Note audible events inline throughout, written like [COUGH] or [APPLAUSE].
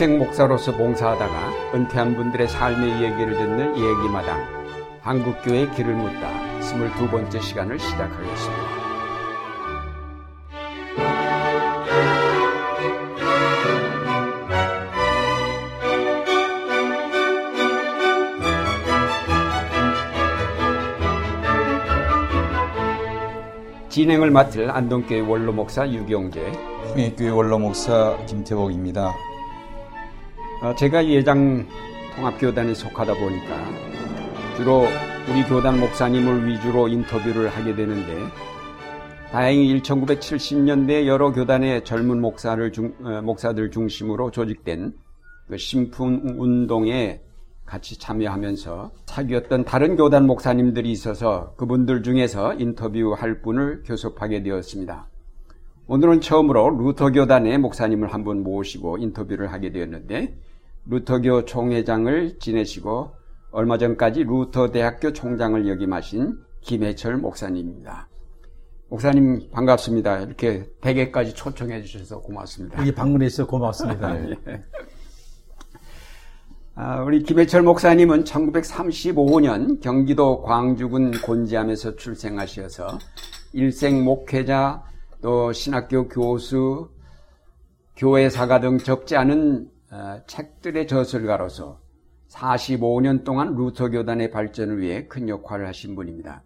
평생 목사로서 봉사하다가 은퇴한 분들의 삶의 얘기를 듣는 얘기마당 한국교회 길을 묻다 22번째 시간을 시작하겠습니다. 진행을 맡을 안동교회 원로 목사 유경재, 홍익교회 원로 목사 김태복입니다. 어, 제가 예장 통합교단에 속하다 보니까 주로 우리 교단 목사님을 위주로 인터뷰를 하게 되는데 다행히 1970년대 여러 교단의 젊은 목사를 중, 어, 목사들 중심으로 조직된 그 심풍 운동에 같이 참여하면서 사귀었던 다른 교단 목사님들이 있어서 그분들 중에서 인터뷰할 분을 교섭하게 되었습니다. 오늘은 처음으로 루터 교단의 목사님을 한 분 모시고 인터뷰를 하게 되었는데 루터교 총회장을 지내시고 얼마 전까지 루터 대학교 총장을 역임하신 김해철 목사님입니다. 목사님 반갑습니다. 이렇게 댁에까지 초청해 주셔서 고맙습니다. 여기 방문해 주셔서 고맙습니다. [LAUGHS] 예. 아, 우리 김해철 목사님은 1935년 경기도 광주군 곤지암에서 출생하셔서 일생 목회자 또 신학교 교수 교회사가 등 적지 않은 어, 책들의 저술가로서 45년 동안 루터 교단의 발전을 위해 큰 역할을 하신 분입니다.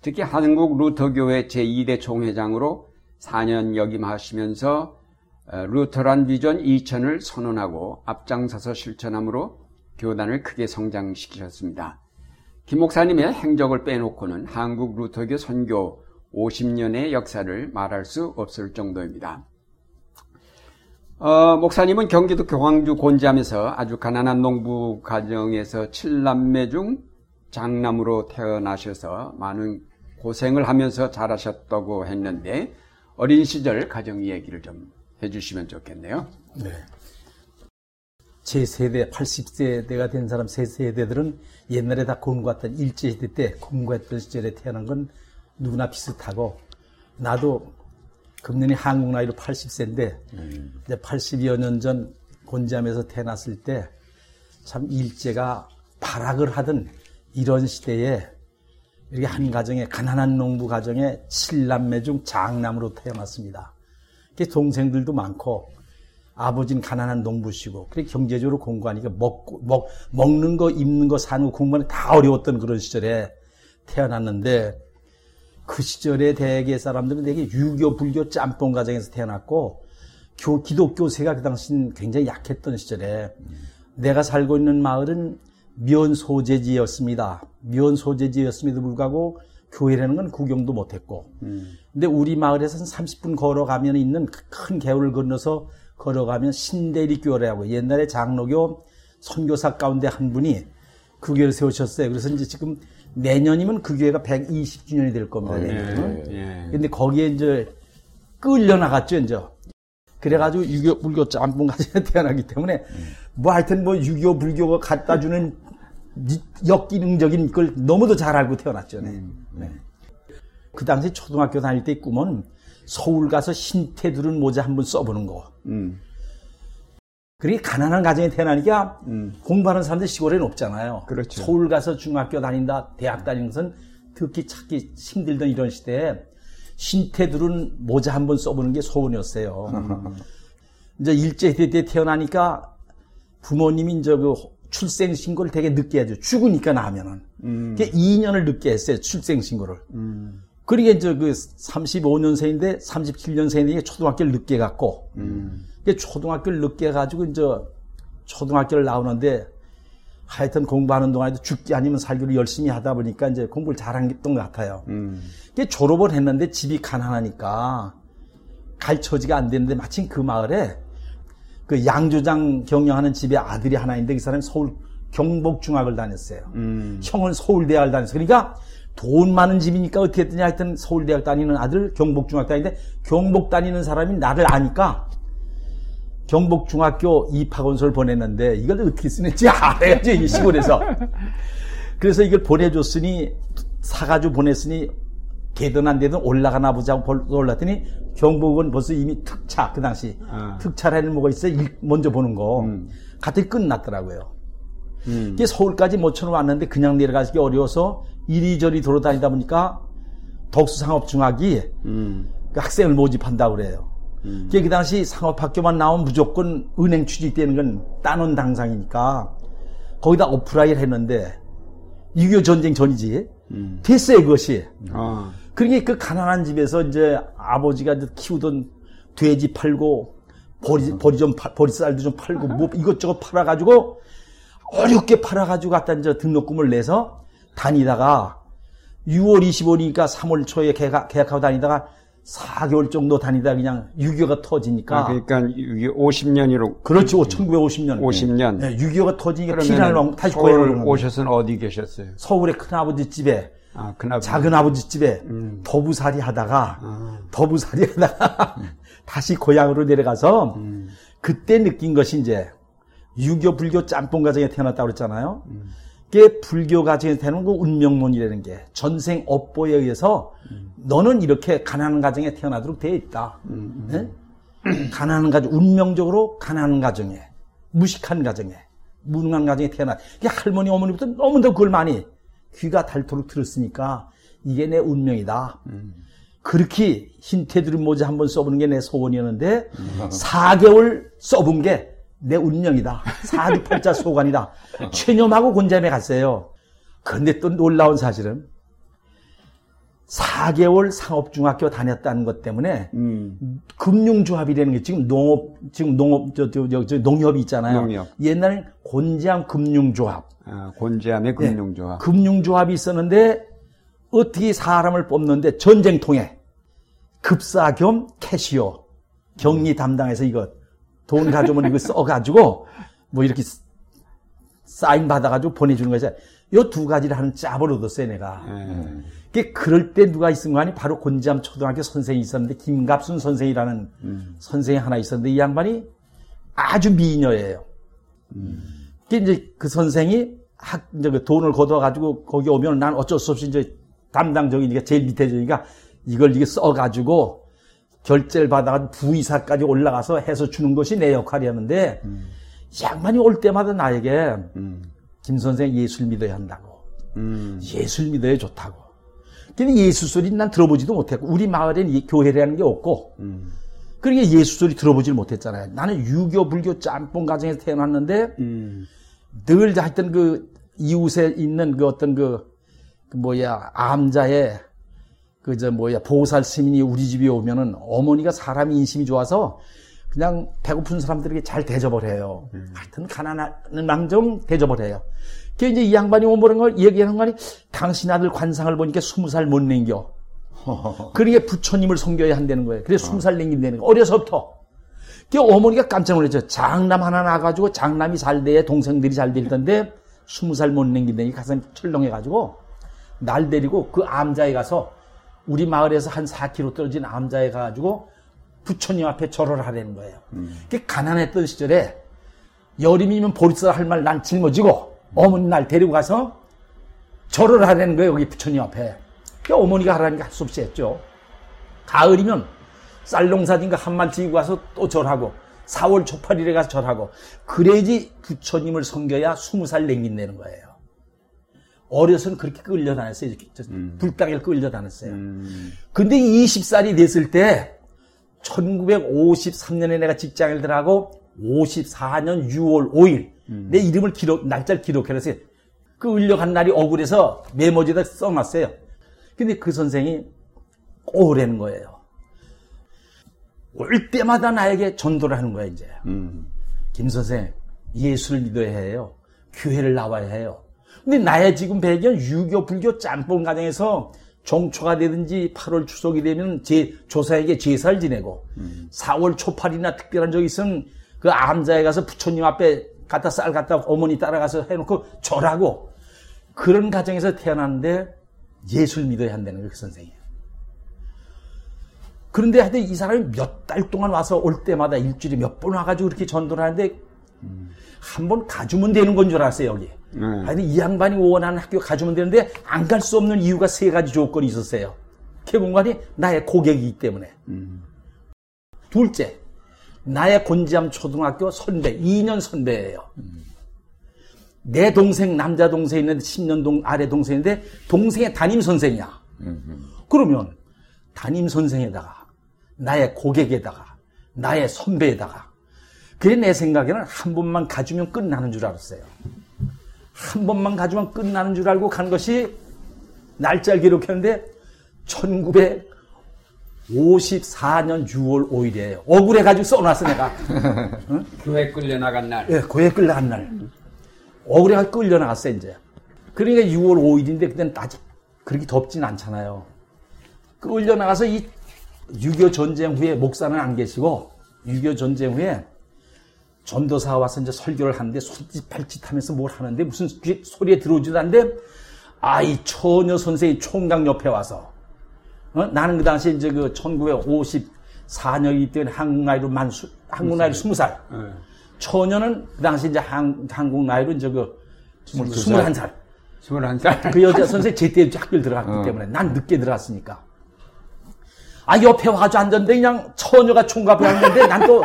특히 한국 루터교회 제2대 총회장으로 4년 역임하시면서 어, 루터란 비전 2000을 선언하고 앞장서서 실천함으로 교단을 크게 성장시키셨습니다. 김 목사님의 행적을 빼놓고는 한국 루터교 선교 50년의 역사를 말할 수 없을 정도입니다. 어, 목사님은 경기도 교황주 곤지암에서 아주 가난한 농부 가정에서 7남매 중 장남으로 태어나셔서 많은 고생을 하면서 자라셨다고 했는데 어린 시절 가정 이야기를 좀 해주시면 좋겠네요. 네. 제 세대, 80세대가 된 사람 세 세대들은 옛날에 다 공부했던 일제시대 때 공부했던 시절에 태어난 건 누구나 비슷하고 나도 금년이 한국 나이로 80세인데 음. 이제 80여 년 전 곤지암에서 태어났을 때 참 일제가 발악을 하던 이런 시대에 이렇게 한 가정에 가난한 농부 가정에 7남매 중 장남으로 태어났습니다. 동생들도 많고 아버지는 가난한 농부시고 그래 경제적으로 공부하니까 먹고 먹 먹는 거 입는 거 사는 거 공부하는 다 어려웠던 그런 시절에 태어났는데 그 시절에 대개 사람들은 되게 유교 불교 짬뽕 가정에서 태어났고 교, 기독교세가 그 당시는 굉장히 약했던 시절에 내가 살고 있는 마을은 면 소재지였습니다. 면 소재지였음에도 불구하고 교회라는 건 구경도 못했고. 음. 근데 우리 마을에서는 30분 걸어가면 있는 큰 개울을 건너서 걸어가면 신대리 교회라고 옛날에 장로교 선교사 가운데 한 분이 그 교회를 세우셨어요. 그래서 이제 지금 내년이면 그 교회가 120주년이 될 겁니다. 어, 내년은. 예, 예. 근데 거기에 이제 끌려 나갔죠, 이제. 그래가지고 유교 불교 짬뽕 가정에 [LAUGHS] 태어나기 때문에 뭐 하여튼 뭐 유교 불교가 갖다 주는 역기능적인 걸 너무도 잘 알고 태어났죠. 네. 음, 네. 그 당시 초등학교 다닐 때 꿈은 서울 가서 신태두른 모자 한번 써보는 거. 음. 그렇게 가난한 가정에 태어나니까 음. 공부하는 사람들 시골에는 없잖아요. 그렇죠. 서울 가서 중학교 다닌다, 대학 다니는 것은 듣기 찾기 힘들던 이런 시대에 신태두른 모자 한 번 써보는 게 소원이었어요. 음. [LAUGHS] 이제 일제시대 때 태어나니까 부모님이 이제 그 출생신고를 되게 늦게 하죠. 죽으니까 나면은. 음. 2년을 늦게 했어요. 출생신고를. 음. 그러니까 이제 그 35년생인데 37년생인데 초등학교를 늦게 갔고, 음. 초등학교를 늦게 가지고 이제 초등학교를 나오는데 하여튼 공부하는 동안에도 죽기 아니면 살기를 열심히 하다 보니까 이제 공부를 잘한 것 같아요. 음. 졸업을 했는데 집이 가난하니까 갈 처지가 안 되는데 마침 그 마을에 그 양조장 경영하는 집에 아들이 하나 있는데 그 사람이 서울 경복중학을 다녔어요. 음. 형은 서울대학을 다녔어요. 그러니까 돈 많은 집이니까 어떻게 했더니 하여튼 서울대학 다니는 아들 경복중학교 다니는데 경복 다니는 사람이 나를 아니까 경복중학교 입학원서를 보냈는데 이걸 어떻게 쓰는지 알아야지 이 시골에서 [LAUGHS] 그래서 이걸 보내줬으니 사가지고 보냈으니 되든 안 되든 올라가나 보자 고 올랐더니 경복은 벌써 이미 특차 그 당시 아. 특차라는 뭐가 있어 요 먼저 보는 거 음. 같이 끝났더라고요. 음. 이게 서울까지 모처럼 왔는데 그냥 내려가기 어려워서 이리저리 돌아다니다 보니까 덕수상업중학이 음. 그 학생을 모집한다고 그래요. 음. 그 당시 상업학교만 나오면 무조건 은행 취직되는 건 따놓은 당상이니까 거기다 apply를 했는데 6.25 전쟁 전이지. 음. 됐어요, 그것이. 아. 그러니까 그 가난한 집에서 이제 아버지가 이제 키우던 돼지 팔고 보리, 보리 좀, 파- 보리쌀도 좀 팔고 뭐 이것저것 팔아가지고 어렵게 팔아가지고 갖다 이제 등록금을 내서 다니다가 6월 25일이니까 3월 초에 계약, 계약하고 다니다가 4개월 정도 다니다 그냥 6.25가 터지니까. 아, 그러니까 이게 50년이로 그렇지, 1950년. 50년. 네, 6.25가 터지니까 피난을 왕 다시 거예요. 오셔서는 어디 계셨어요? 서울의 큰아버지 집에 아, 그날 작은 아버지 집에 음. 더부살이 하다가 아. 더부살이 하다가 [LAUGHS] 다시 고향으로 내려가서 음. 그때 느낀 것이 이제 유교 불교 짬뽕 가정에 태어났다고 그랬잖아요. 음. 그게 불교 가정에 태어난 그 운명론이라는 게 전생 업보에 의해서 음. 너는 이렇게 가난한 가정에 태어나도록 되어 있다. 음, 네? 가난한 가정, 운명적으로 가난한 가정에, 무식한 가정에, 무능한 가정에 태어나. 이게 할머니, 어머니부터 너무도 그걸 많이 귀가 닳도록 들었으니까 이게 내 운명이다. 그렇게 흰 테두리 모자 한번 써보는 게 내 소원이었는데 4개월 써본 게 내 운명이다. 사주팔자 소관이다. 최념하고 곤잠에 갔어요. 그런데 또 놀라운 사실은 4개월 상업중학교 다녔다는 것 때문에 음. 금융조합이라는 게 지금 농업 지금 농업 저, 저, 저, 저 농협이 있잖아요. 농협. 옛날엔 곤지암 금융조합, 아, 곤지암의 네. 금융조합. 금융조합이 있었는데 어떻게 사람을 뽑는데 전쟁통에 급사 겸 캐시오 격리 담당해서 이거 돈 가져오면 이거 써가지고 뭐 이렇게 사인 받아가지고 보내주는 거죠. 요두 가지를 하는 짭을 얻었어요, 내가. 예. 그게 그럴 때 누가 있은 거 아니? 바로 곤지암 초등학교 선생이 있었는데, 김갑순 선생이라는 선생이 하나 있었는데, 이 양반이 아주 미녀예요. 그 이제 그 선생이 학, 이제 그 돈을 걷어가지고 거기 오면 난 어쩔 수 없이 이제 담당적이니까 제일 밑에 저니까 이걸 이게 써가지고 결제를 받아가지고 부의사까지 올라가서 해서 주는 것이 내 역할이었는데, 이 양반이 올 때마다 나에게 음. 김 선생 예술 믿어야 한다고. 음. 예술 믿어야 좋다고. 근데 예수 소리 난 들어보지도 못했고 우리 마을엔 이 교회라는 게 없고 음. 그러니까 예수 소리 들어보질 못했잖아요. 나는 유교 불교 짬뽕 가정에서 태어났는데 음. 늘 하여튼 그 이웃에 있는 그 어떤 그, 그 뭐야 암자의 그저 뭐야 보살 스님이 우리 집에 오면은 어머니가 사람 인심이 좋아서 그냥 배고픈 사람들에게 잘 대접을 해요. 하여튼 가난한 망정 대접을 해요. 그 이제 이 양반이 오모는 걸 얘기하는 거니 당신 아들 관상을 보니까 스무 살 못 냉겨. [LAUGHS] 그러게 부처님을 섬겨야 한다는 거예요. 그래서 스무 살 냉긴다는 거. 어려서부터. 그 어머니가 깜짝 놀랐죠. 장남 하나 나가지고 장남이 잘 돼, 동생들이 잘 되던데 스무 살 못 냉긴다니 가슴 철렁해가지고 날 데리고 그 암자에 가서 우리 마을에서 한 4km 떨어진 암자에 가가지고 부처님 앞에 절을 하라는 거예요. 그 가난했던 시절에 여름이면 보리쌀 할 말 난 짊어지고 어머니 날 데리고 가서 절을 하라는 거예요. 여기 부처님 앞에. 그 어머니가 하라니까 할 수 없이 했죠. 가을이면 쌀농사진가 한말 지고 가서 또 절하고 4월 초팔일에 가서 절하고 그래야지 부처님을 섬겨야 20살 냉긴다는 거예요. 어려서는 그렇게 끌려다녔어요. 이렇게 저 불당을 끌려다녔어요. 음. 근데 20살이 됐을 때 1953년에 내가 직장을 들어가고 54년 6월 5일 내 이름을 기록 날짜를 기록해서 그 을려간 날이 억울해서 메모지에다 써놨어요. 근데 그 선생이 오래는 거예요. 올 때마다 나에게 전도를 하는 거야 이제. 음. 김 선생 예수를 믿어야 해요. 교회를 나와야 해요. 근데 나의 지금 배경 유교 불교 짬뽕 가정에서 종초가 되든지 8월 추석이 되면 제 조사에게 제사를 지내고 4월 초팔이나 특별한 적이 있으면 그 암자에 가서 부처님 앞에 갖다 쌀 갖다 어머니 따라가서 해놓고 절하고 그런 가정에서 태어났는데 예수를 믿어야 한다는 거예요 그 선생이. 그런데 하여튼 이 사람이 몇 달 동안 와서 올 때마다 일주일에 몇 번 와가지고 이렇게 전도를 하는데 한번 가주면 되는 건 줄 알았어요 여기. 네. 하여튼 이 양반이 원하는 학교 가주면 되는데 안 갈 수 없는 이유가 세 가지 조건이 있었어요. 개봉관이 나의 고객이기 때문에. 둘째, 나의 곤지암 초등학교 선배, 2년 선배예요. 내 동생, 남자 동생 있는데 10년 동, 아래 동생인데 동생의 담임 선생이야. 그러면 담임 선생에다가 나의 고객에다가 나의 선배에다가 그게 내 생각에는 한 번만 가주면 끝나는 줄 알았어요. 한 번만 가주면 끝나는 줄 알고 간 것이 날짜를 기록했는데 1954년 6월 5일이에요. 억울해가지고 써놨어 내가. [LAUGHS] 응? 교회 끌려나간 날. 예, 교회 끌려간 날. 억울해가 끌려나갔어 이제. 그러니까 6월 5일인데 그때는 아직 그렇게 덥진 않잖아요. 끌려나가서 이6.25 전쟁 후에 목사는 안 계시고 6.25 전쟁 후에 전도사 와서 이제 설교를 하는데 손짓 발짓 하면서 뭘 하는데 무슨 소리에 들어오지도 않는데 아이 처녀 선생이 총각 옆에 와서 어? 나는 그 당시에 이제 그 1954년이기 때문에 한국 나이로 만 수, 한국 나이로 20살. 네. 처녀는 그 당시 이제 한, 한국 나이로 이제 그 21살. 21살. 그 여자 선생이 제때 학교를 들어갔기 어. 때문에 난 늦게 들어갔으니까. 아, 옆에 와가지고 앉았는데 그냥 처녀가 총각을 앉는데 난 또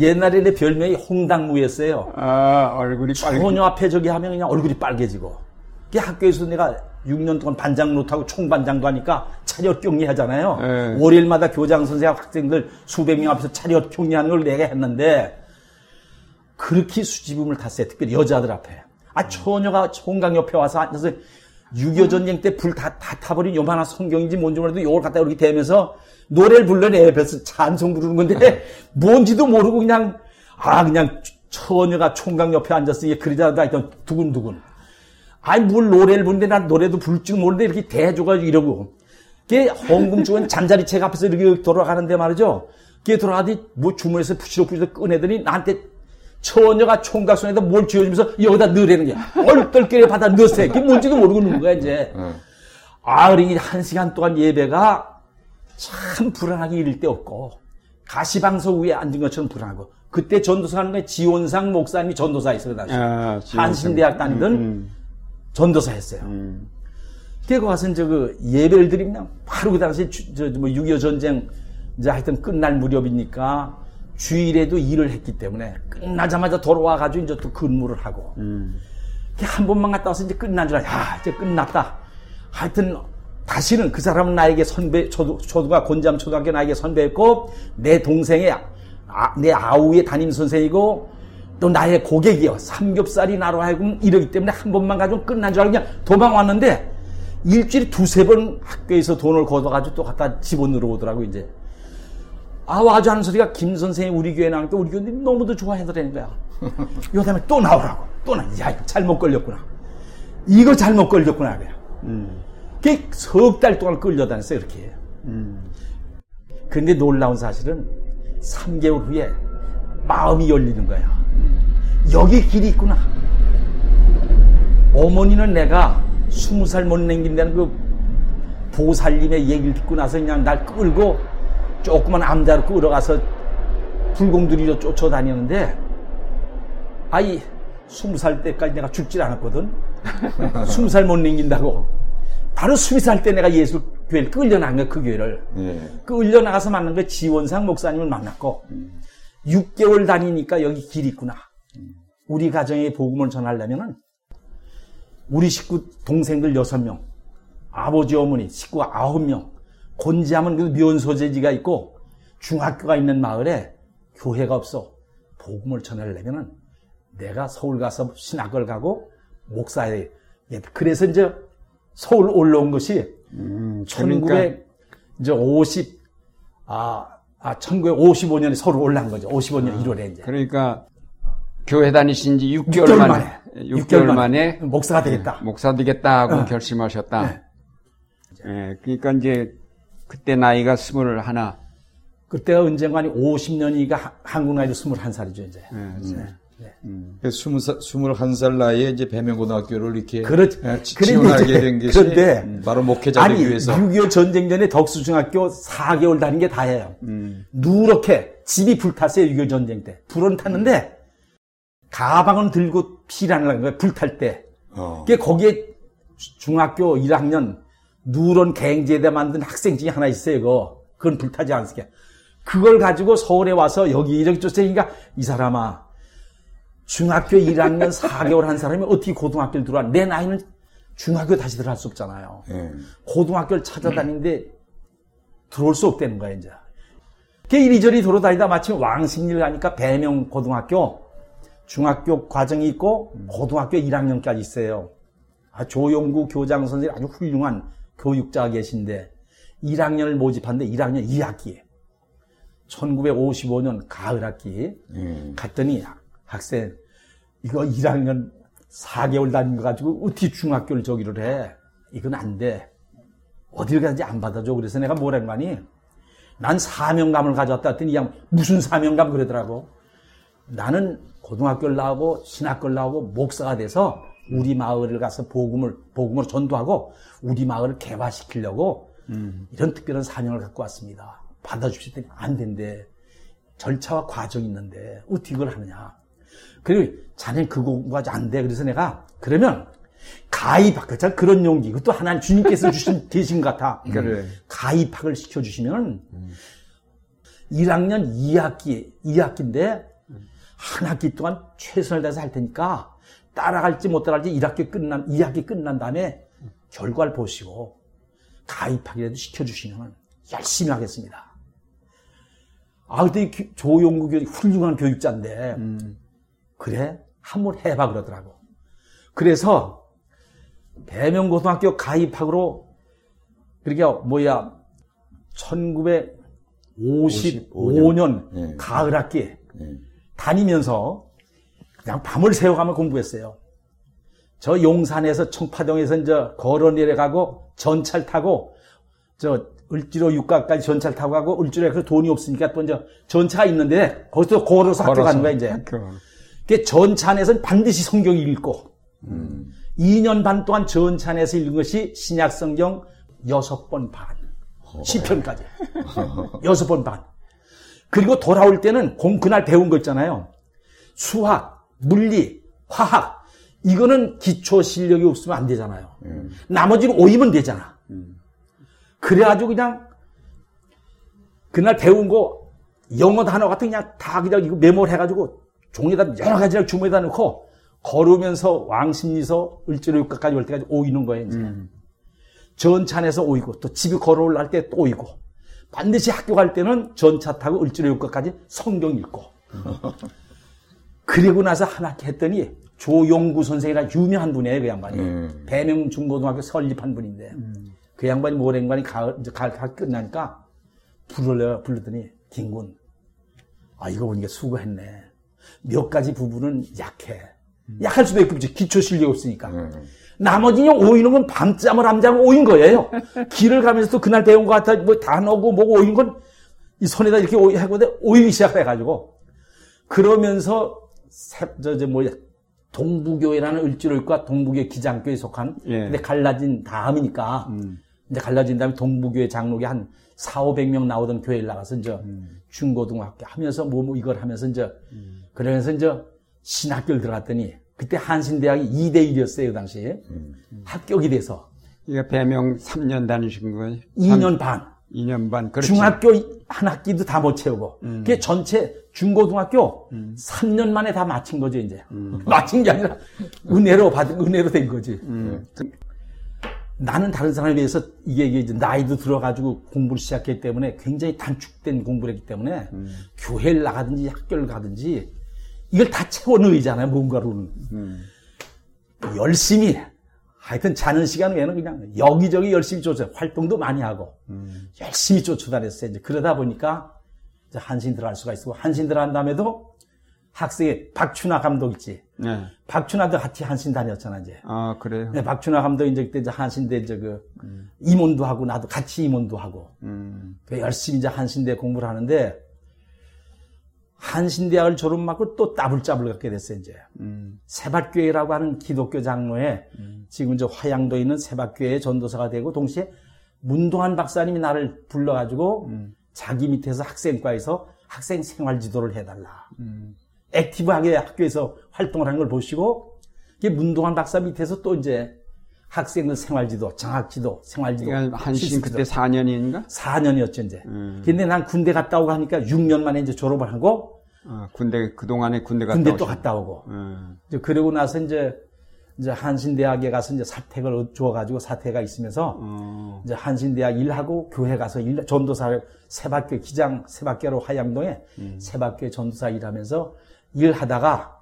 옛날에 내 별명이 홍당무였어요. 아, 얼굴이 빨개. 처녀 앞에 저기 하면 그냥 얼굴이 빨개지고. 그 학교에서 내가 6년 동안 반장 노트하고 총반장도 하니까 차렷 격리하잖아요. 네. 월요일마다 교장 선생 학생들 수백 명 앞에서 차렷 격리하는 걸 내가 했는데 그렇게 수지붐을 탔어요. 특별히 여자들 앞에. 아, 처녀가 총각 옆에 와서 앉아서 6.25 전쟁 때 불 다, 다 타버린 요만한 성경인지 뭔지 몰라도 요걸 갖다 이렇게 대면서 노래를 불러내. 옆에서 찬송 부르는 건데 뭔지도 모르고 그냥 아 그냥 처녀가 총각 옆에 앉았으니 그러다가 하여튼 두근두근. 아니 뭘 노래를 부르는데 난 노래도 부를 줄 모르는데 이렇게 대줘가지고 이러고. 그게 헌금 주은 잠자리책 앞에서 이렇게 돌아가는데 말이죠. 그게 돌아가더니 뭐 주머니에서 푸시럭푸시럭 꺼내더니 나한테 처녀가 총각 손에다 뭘 쥐어주면서 여기다 넣으라는 게 얼떨결에 받아 넣으세요. 그게 뭔지도 모르고 넣는 거야 이제. 아, 그러니 한 시간 동안 예배가 참 불안하게 이를 데 없고 가시방석 위에 앉은 것처럼 불안하고 그때 전도사 하는 게 지원상 목사님이 전도사 있어요 당시 아, 한신대학 다니던 음, 음. 전도사 했어요. 음. 그거 가서 이제 그 예배를 드리면 바로 그 당시에 저뭐6.25 전쟁 이제 하여튼 끝날 무렵이니까 주일에도 일을 했기 때문에 끝나자마자 돌아와 가지고 이제 또 근무를 하고. 음. 한 번만 갔다 와서 이제 끝난 줄 알아. 야, 이제 끝났다. 하여튼 다시는 그 사람은 나에게 선배, 초등, 초등학, 곤잠 초등학교 나에게 선배였고, 내 동생의, 아, 내 아우의 담임 선생이고, 또 나의 고객이요. 삼겹살이 나로 하여금 이러기 때문에 한 번만 가지고 끝난 줄 알고 그냥 도망왔는데, 일주일에 두세 번 학교에서 돈을 걷어가지고 또 갖다 집어넣어 오더라고, 이제. 아, 와가지고 하는 소리가 김 선생이 우리 교회 나오니까 우리 교회 너무도 좋아해더라는 거야. [LAUGHS] 요 다음에 또 나오라고. 또 나. 야, 잘못 걸렸구나. 이거 잘못 걸렸구나. 그래. 음. 석 달 동안 끌려다녔어, 이렇게. 음. 근데 놀라운 사실은 3개월 후에 마음이 열리는 거야. 여기 길이 있구나. 어머니는 내가 20살 못 남긴다는 그 보살님의 얘기를 듣고 나서 그냥 날 끌고 조그만 암자로 끌어가서 불공들이로 쫓아다니는데 아이 스무 살 때까지 내가 죽질 않았거든. [LAUGHS] 스무 살못 넘긴다고. 바로 살때 내가 예수 교회를 끌려나간 거야, 그 교회를. 네. 끌려나가서 만난 거 지원상 목사님을 만났고, 음. 6개월 다니니까 여기 길이 있구나. 우리 가정에 복음을 전하려면은, 우리 식구 동생들 6명, 아버지 어머니 식구 9명, 곤지하면 그 면소재지가 있고 중학교가 있는 마을에 교회가 없어. 복음을 전하려면은 내가 서울 가서 신학을 가고 목사에 그래서 이제 서울 올라온 것이 음, 그러니까. 1950 아, 아 1955년에 서울 올라온 거죠. 55년 아, 1월에 이제. 그러니까 교회 다니신 지 6개월, 6개월 만에, 만에 6개월, 6개월 만에, 목사가 되겠다. 네, 목사 되겠다 하고 어. 결심하셨다. 네. 네, 그러니까 이제 그때 나이가 스물 하나. 그때가 언젠가 50년이가 한국 나이로 스물한 살이죠 이제. 네, 네. 네. 음. 스무 스물한 살 나이에 이제 배명고등학교를 이렇게 그렇, 예, 지원하게 된 것이 그런데 음, 바로 목회자 되기 위해서. 6.25 전쟁 전에 덕수중학교 4개월 다닌 게 다예요. 음. 누렇게 집이 불탔어요 6.25 전쟁 때. 불은 탔는데 가방은 들고 피라는 거예요 불탈 때. 어. 그게 거기에 중학교 1학년 누런 갱제대 만든 학생증이 하나 있어요. 그거. 그건 불타지 않게. 그걸 가지고 서울에 와서 여기저기 쫓으니까 이 사람아 중학교 1학년 4개월 한 사람이 어떻게 고등학교를 들어와? 내 나이는 중학교 다시 들어갈 수 없잖아요. 예. 고등학교를 찾아다니는데 들어올 수 없다는 거야, 이제. 그 이리저리 돌아다니다 마침 왕십리를 가니까 배명 고등학교 중학교 과정이 있고 고등학교 1학년까지 있어요. 아, 조용구 교장 선생님 아주 훌륭한 교육자가 계신데 1학년을 모집하는데 1학년 2학기에 1955년 가을 학기 예. 갔더니 학생 이거 1학년 4개월 다닌 거 가지고 어떻게 중학교를 저기를 해? 이건 안 돼. 어딜 가든지 안 받아줘. 그래서 내가 뭐란 거니? 난 사명감을 가져왔다 했더니 양 무슨 사명감 그러더라고. 나는 고등학교를 나오고 신학교를 나오고 목사가 돼서 우리 마을을 가서 복음을 복음으로 전도하고 우리 마을을 개화시키려고 이런 특별한 사명을 갖고 왔습니다. 받아주시더니 안 된대. 절차와 과정이 있는데 어떻게 이걸 하느냐. 그리고 자네는 그 공부가 안 돼. 그래서 내가 그러면 가입학자 그런 용기 그것도 하나님 주님께서 [LAUGHS] 주신 계신 것 같아. 그래. 가입학을 시켜 주시면 1학년 2학기 2학기인데 한 학기 동안 최선을 다해서 할 테니까 따라갈지 못 따라갈지 1학기 끝난 2학기 끝난 다음에 결과를 보시고 가입학이라도 시켜 주시면 열심히 하겠습니다. 아, 그때 조용구 교육 훌륭한 교육자인데 그래 한번 해봐 그러더라고. 그래서 대명고등학교 가입학으로 그러니까 뭐야 1955년 예. 가을 학기 예. 다니면서 그냥 밤을 새워가며 공부했어요. 저 용산에서 청파동에서 이제 걸어 내려가고 전철 타고 저 을지로 육가까지 전철 타고 가고 을지로에 그 돈이 없으니까 또 이제 전차가 있는데 거기서 걸어서 학교 가는 거야 이제. 학교. 그 전차 안에서는 반드시 성경 읽고 2년 반 동안 전차 안에서 읽은 것이 신약 성경 여섯 번 반. 시편까지. 여섯 번 반. 그리고 돌아올 때는 공 그날 배운 거 있잖아요. 수학, 물리, 화학. 이거는 기초 실력이 없으면 안 되잖아요. 나머지는 오이면 되잖아. 그래가지고 그냥 그날 배운 거 영어 단어 같은 그냥 다 그냥 이거 메모를 해가지고 종이에다 여러 가지를 주머니에다 넣고 걸으면서 왕십리서 을지로육가까지 올 때까지 오이는 거예요. 이제. 전차 안에서 오이고 또 집에 걸어 올라갈 때또 오이고 반드시 학교 갈 때는 전차 타고 을지로육가까지 성경 읽고 [LAUGHS] 그리고 나서 한 학기 했더니 조용구 선생이라 유명한 분이에요, 그 양반이. 음. 배명 중고등학교 설립한 분인데. 그 양반이 모랭반이 가을, 가을, 가을 끝나니까 불러요, 불렀더니, 김군. 아, 이거 보니까 수고했네. 몇 가지 부분은 약해. 약할 수밖에 없지. 기초 실력이 없으니까. 나머지는 오이는 건 밤잠을 안 자고 오인 거예요. [LAUGHS] 길을 가면서도 그날 배운 것 같아. 뭐 단어고 뭐고 오인 건 이 손에다 이렇게 오이 하고 오이기 시작해가지고. 그러면서 세, 저, 저, 뭐야. 동부교회라는 을지로일과 동부교회 기장교에 속한. 예. 근데 갈라진 다음이니까. 이제 갈라진 다음에 동부교회 장로교 한 4, 500명 나오던 교회에 나가서 이제 중고등학교 하면서 뭐, 뭐 이걸 하면서 이제 그러면서 이제 신학교를 들어갔더니 그때 한신대학이 2대 1이었어요, 그 당시에. 합격이 돼서. 이게 배명 3년 다니신 거예요? 2년 반. 2년 반. 그렇지. 중학교 한 학기도 다 못 채우고. 그게 전체 중고등학교 3년 만에 다 마친 거죠, 이제. [LAUGHS] 마친 게 아니라 은혜로 받은, 은혜로 된 거지. 음. 그- 나는 다른 사람에 비해서 이게, 이게 이제 나이도 들어가지고 공부를 시작했기 때문에 굉장히 단축된 공부를 했기 때문에 교회를 나가든지 학교를 가든지 이걸 다 채워 넣이잖아요, 뭔가로는. 열심히 하여튼 자는 시간 외에는 그냥 여기저기 열심히 쫓아 활동도 많이 하고 열심히 쫓아다녔어요. 이제 그러다 보니까 이제 한신 들어갈 수가 있고 한신 들어간 다음에도 학생의 박춘하 감독 있지. 네. 박춘하도 같이 한신 다녔잖아 이제. 아, 그래요? 네, 박춘하 감독 이제 그때 이제 한신대 이제 그 임원도 하고 나도 같이 임원도 하고 음. 그 열심히 이제 한신대 공부를 하는데 한신대학을 졸업 맞고 또 따블잡을 갖게 됐어요 이제. 음. 세밭교회라고 하는 기독교 장로에 지금 이제 화양도에 있는 세밭교회 전도사가 되고 동시에 문동환 박사님이 나를 불러가지고 자기 밑에서 학생과에서 학생 생활 지도를 해달라. 액티브하게 학교에서 활동을 하는 걸 보시고 이게 문동환 박사 밑에서 또 이제 학생들 생활지도, 장학지도, 생활지도. 그러니까 한신. 그때 4년인가? 4년이었죠, 이제. 음. 근데 난 군대 갔다 오고 하니까 6년 만에 이제 졸업을 하고 어, 군대 그동안에 군대 갔다 군대 또 오셨- 갔다 오고. 음. 이제 그러고 나서 이제 이제 한신대학에 가서 이제 사택을 주어가지고 사택가 있으면서 어. 이제 한신대학 일하고 교회 가서 일, 전도사 세박교 기장 세박교로 화양동에 세박교 전도사 일하면서 일하다가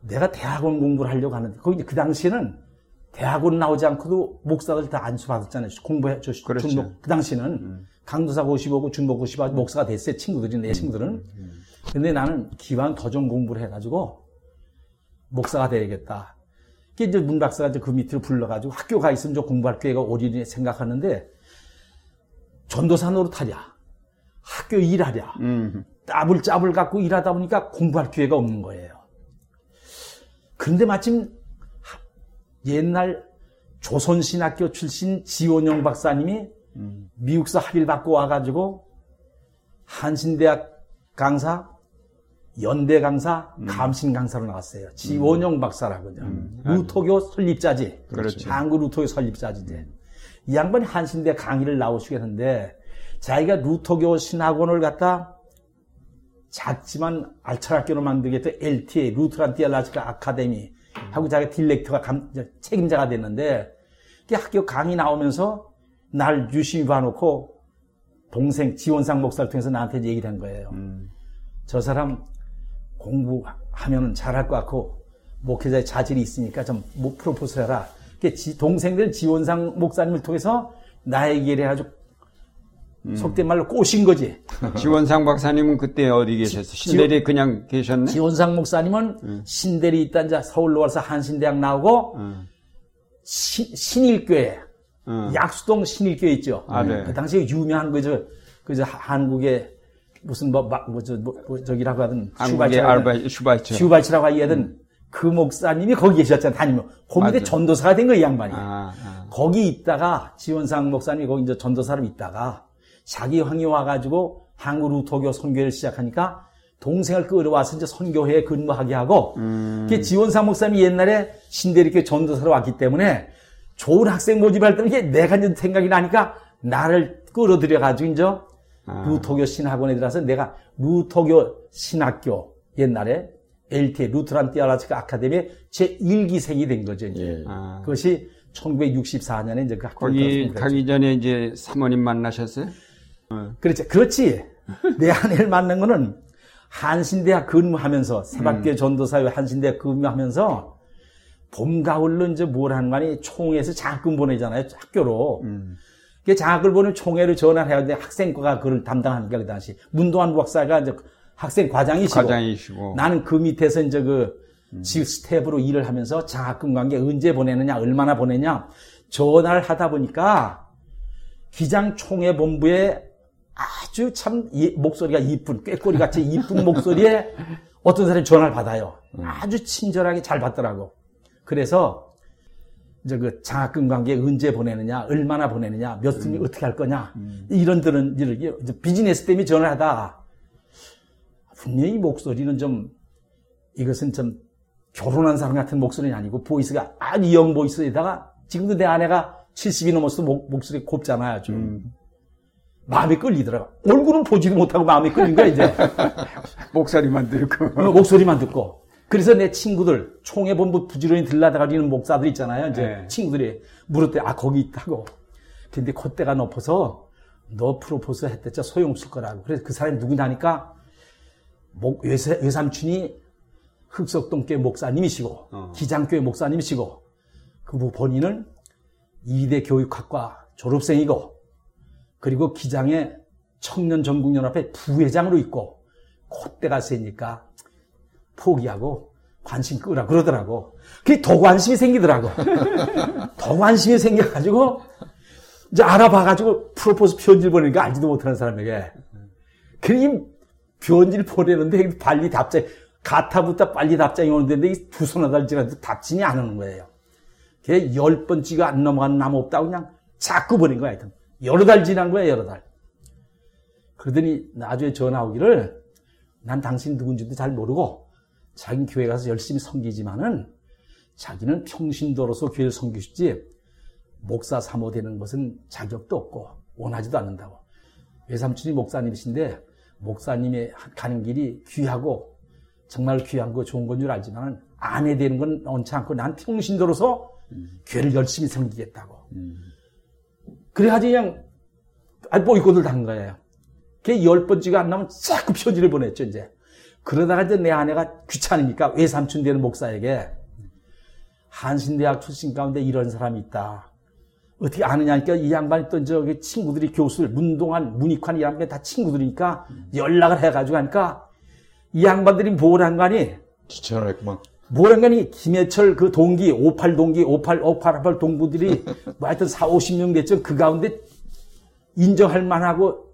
내가 대학원 공부를 하려고 하는데 거기 그 당시에는 대학원 나오지 않고도 목사들 다 안수 받았잖아요. 공부해 저 그렇죠. 그 당시는 강도사 55고 준목 55 목사가 됐어요. 친구들이 내 친구들은. 근데 나는 기왕 더 좀 공부를 해가지고 목사가 돼야겠다. 이제 문 박사가 이제 그 밑으로 불러가지고 학교 가 있으면 저 공부할 기회가 오리니 생각하는데 전도사 노릇하랴. 학교 일하랴. 음. 따블 짭을 갖고 일하다 보니까 공부할 기회가 없는 거예요. 그런데 마침 하- 옛날 조선신학교 출신 지원영 박사님이 미국서 학위를 받고 와가지고 한신대학 강사, 연대 강사, 감신 강사로 나왔어요. 지원영 박사라고요. 루토교 설립자지. 그렇죠. 한국 루토교 설립자지. 이제. 이 양반이 한신대 강의를 나오시겠는데 자기가 루토교 신학원을 갖다 작지만 알찬학교로 만들겠다 LTA 루트란 티알라지카 아카데미 하고 자기가 딜렉터가 감- 책임자가 됐는데 그 학교 강의 나오면서 날 유심히 봐놓고 동생 지원상 목사를 통해서 나한테 얘기를 한 거예요. 저 사람 공부하면 잘할 것 같고 목회자의 자질이 있으니까 좀뭐 프로포즈 해라. 그 지- 동생들 지원상 목사님을 통해서 나에게 이래가지고 속된 말로 꼬신 거지. [LAUGHS] 지원상 박사님은 그때 어디 계셨어요? 신대리에 그냥 계셨네? 지원상 목사님은 신대리 있다 이제 서울로 와서 한신대학 나오고 음. 시- 신일교회 음. 약수동 신일교회 있죠. 아, 네. 그 당시에 유명한 그저 그저 한국의 무슨 뭐, 막, 뭐, 저, 뭐, 뭐 저기라고 하던 알바 슈바이처. 슈바이처라고 하던 그 목사님이 거기 계셨잖아요. 다니면 그 밑에 맞아요. 전도사가 된 거예요, 이 양반이. 아, 아. 거기 있다가 지원상 목사님이 거기 이제 전도사로 있다가 자기 형이 와가지고 한국 루토교 선교회를 시작하니까 동생을 끌어와서 이제 선교회에 근무하게 하고 그 지원상 목사님이 옛날에 신대리교 전도사로 왔기 때문에 좋은 학생 모집할 때는 이게 내가 이제 생각이 나니까 나를 끌어들여가지고 이제 루토교 신학원에 들어가서 내가 루토교 신학교 옛날에 LT 루트란 띠아라치카 아카데미의 제 1기생이 된 거죠. 이제. 예. 아. 그것이 1964년에 이제 그 학교를 거기 들어서. 가기 전에 이제 사모님 만나셨어요? 그렇지. 그렇지. [LAUGHS] 내 아내를 만난 거는 한신대학 근무하면서 세박교 음. 전도사회 한신대학 근무하면서 봄 가을로 이제 뭘 하는 거 아니 총회에서 장학금 보내잖아요 학교로. 음. 그 장학금을 보내면 총회를 전화를 해야 돼 학생과가 그걸 담당하니까 그 당시 문도환 박사가 이제 학생 과장이시고 과장이시고. 나는 그 밑에서 이제 그지 스텝으로 일을 하면서 장학금 관계 언제 보내느냐 얼마나 보내냐 전화를 하다 보니까 기장 총회 본부에 아주 참 이- 목소리가 이쁜 꾀꼬리 같이 이쁜 목소리에 어떤 사람이 전화를 받아요. 아주 친절하게 잘 받더라고. 그래서 이제 그 장학금 관계 언제 보내느냐, 얼마나 보내느냐, 몇 순위 어떻게 할 거냐 이런 들은 이런 이제 비즈니스 때문에 전화하다. 분명히 목소리는 좀 이것은 좀 결혼한 사람 같은 목소리는 아니고 voice가 아주 young voice에다가 지금도 내 아내가 70이 넘었어 목, 목소리 곱잖아요 아주 마음이 끌리더라고 얼굴은 보지도 못하고 마음이 끌린 거야 이제. [LAUGHS] 목소리만 들고. 어, 목소리만 듣고. 그래서 내 친구들 총회 본부 부지런히 들라다가 리는 목사들 있잖아요 이제 네. 친구들이. 물을 때아 거기 있다고. 근데 콧대가 높아서 너 프로포즈 했댔자 소용없을 거라고. 그래서 그 사람이 누구냐니까 목, 외사, 외삼촌이 흑석동교회 목사님이시고 어. 기장교회 목사님이시고 그 본인은 이대 교육학과 졸업생이고 그리고 기장의 청년 전국연합회 부회장으로 있고 콧대가 세니까 포기하고 관심 끄라 그러더라고. 그게 더 관심이 생기더라고. [LAUGHS] 더 관심이 생겨가지고 이제 알아봐가지고 프로포즈 편지를 보내니까 알지도 못하는 사람에게. 그니 편지를 보내는데 빨리 답장, 가타부터 빨리 답장이 오는데 이두 손에 달지라도 답진이 안 오는 거예요. 걔 열 번째가 안 넘어가는 나무 없다고 그냥 자꾸 보낸 거야. 하여튼. 여러 달 지난 거야, 여러 달. 그러더니 나중에 전화 오기를 난 당신 누군지도 잘 모르고 자기 교회 가서 열심히 섬기지만은 자기는 평신도로서 교회를 섬기시지 목사 사모 되는 것은 자격도 없고 원하지도 않는다고. 외삼촌이 목사님이신데 목사님의 가는 길이 귀하고 정말 귀한 거 좋은 건 줄 알지만 아내 되는 건 원치 않고 난 평신도로서 교회를 열심히 섬기겠다고. 그래야지 그냥 아, 보이콧을 단 거예요. 그게 열 번째가 안 나면 자꾸 편지를 보냈죠, 이제. 그러다가 이제 내 아내가 귀찮으니까 외삼촌 되는 목사에게 한신대학 출신 가운데 이런 사람이 있다. 어떻게 아느냐니까 이 양반이 또 저기 친구들이 교수들, 문동환, 문익환 이 양반이 다 친구들이니까 연락을 해가지고 하니까 이 양반들이 뭐란 거니? 추천을 했구만. 뭐란 거니? 김해철 그 동기, 58 동기, 58, 58, 동부들이 [LAUGHS] 뭐 하여튼 4, 50명 됐죠. 그 가운데 인정할 만하고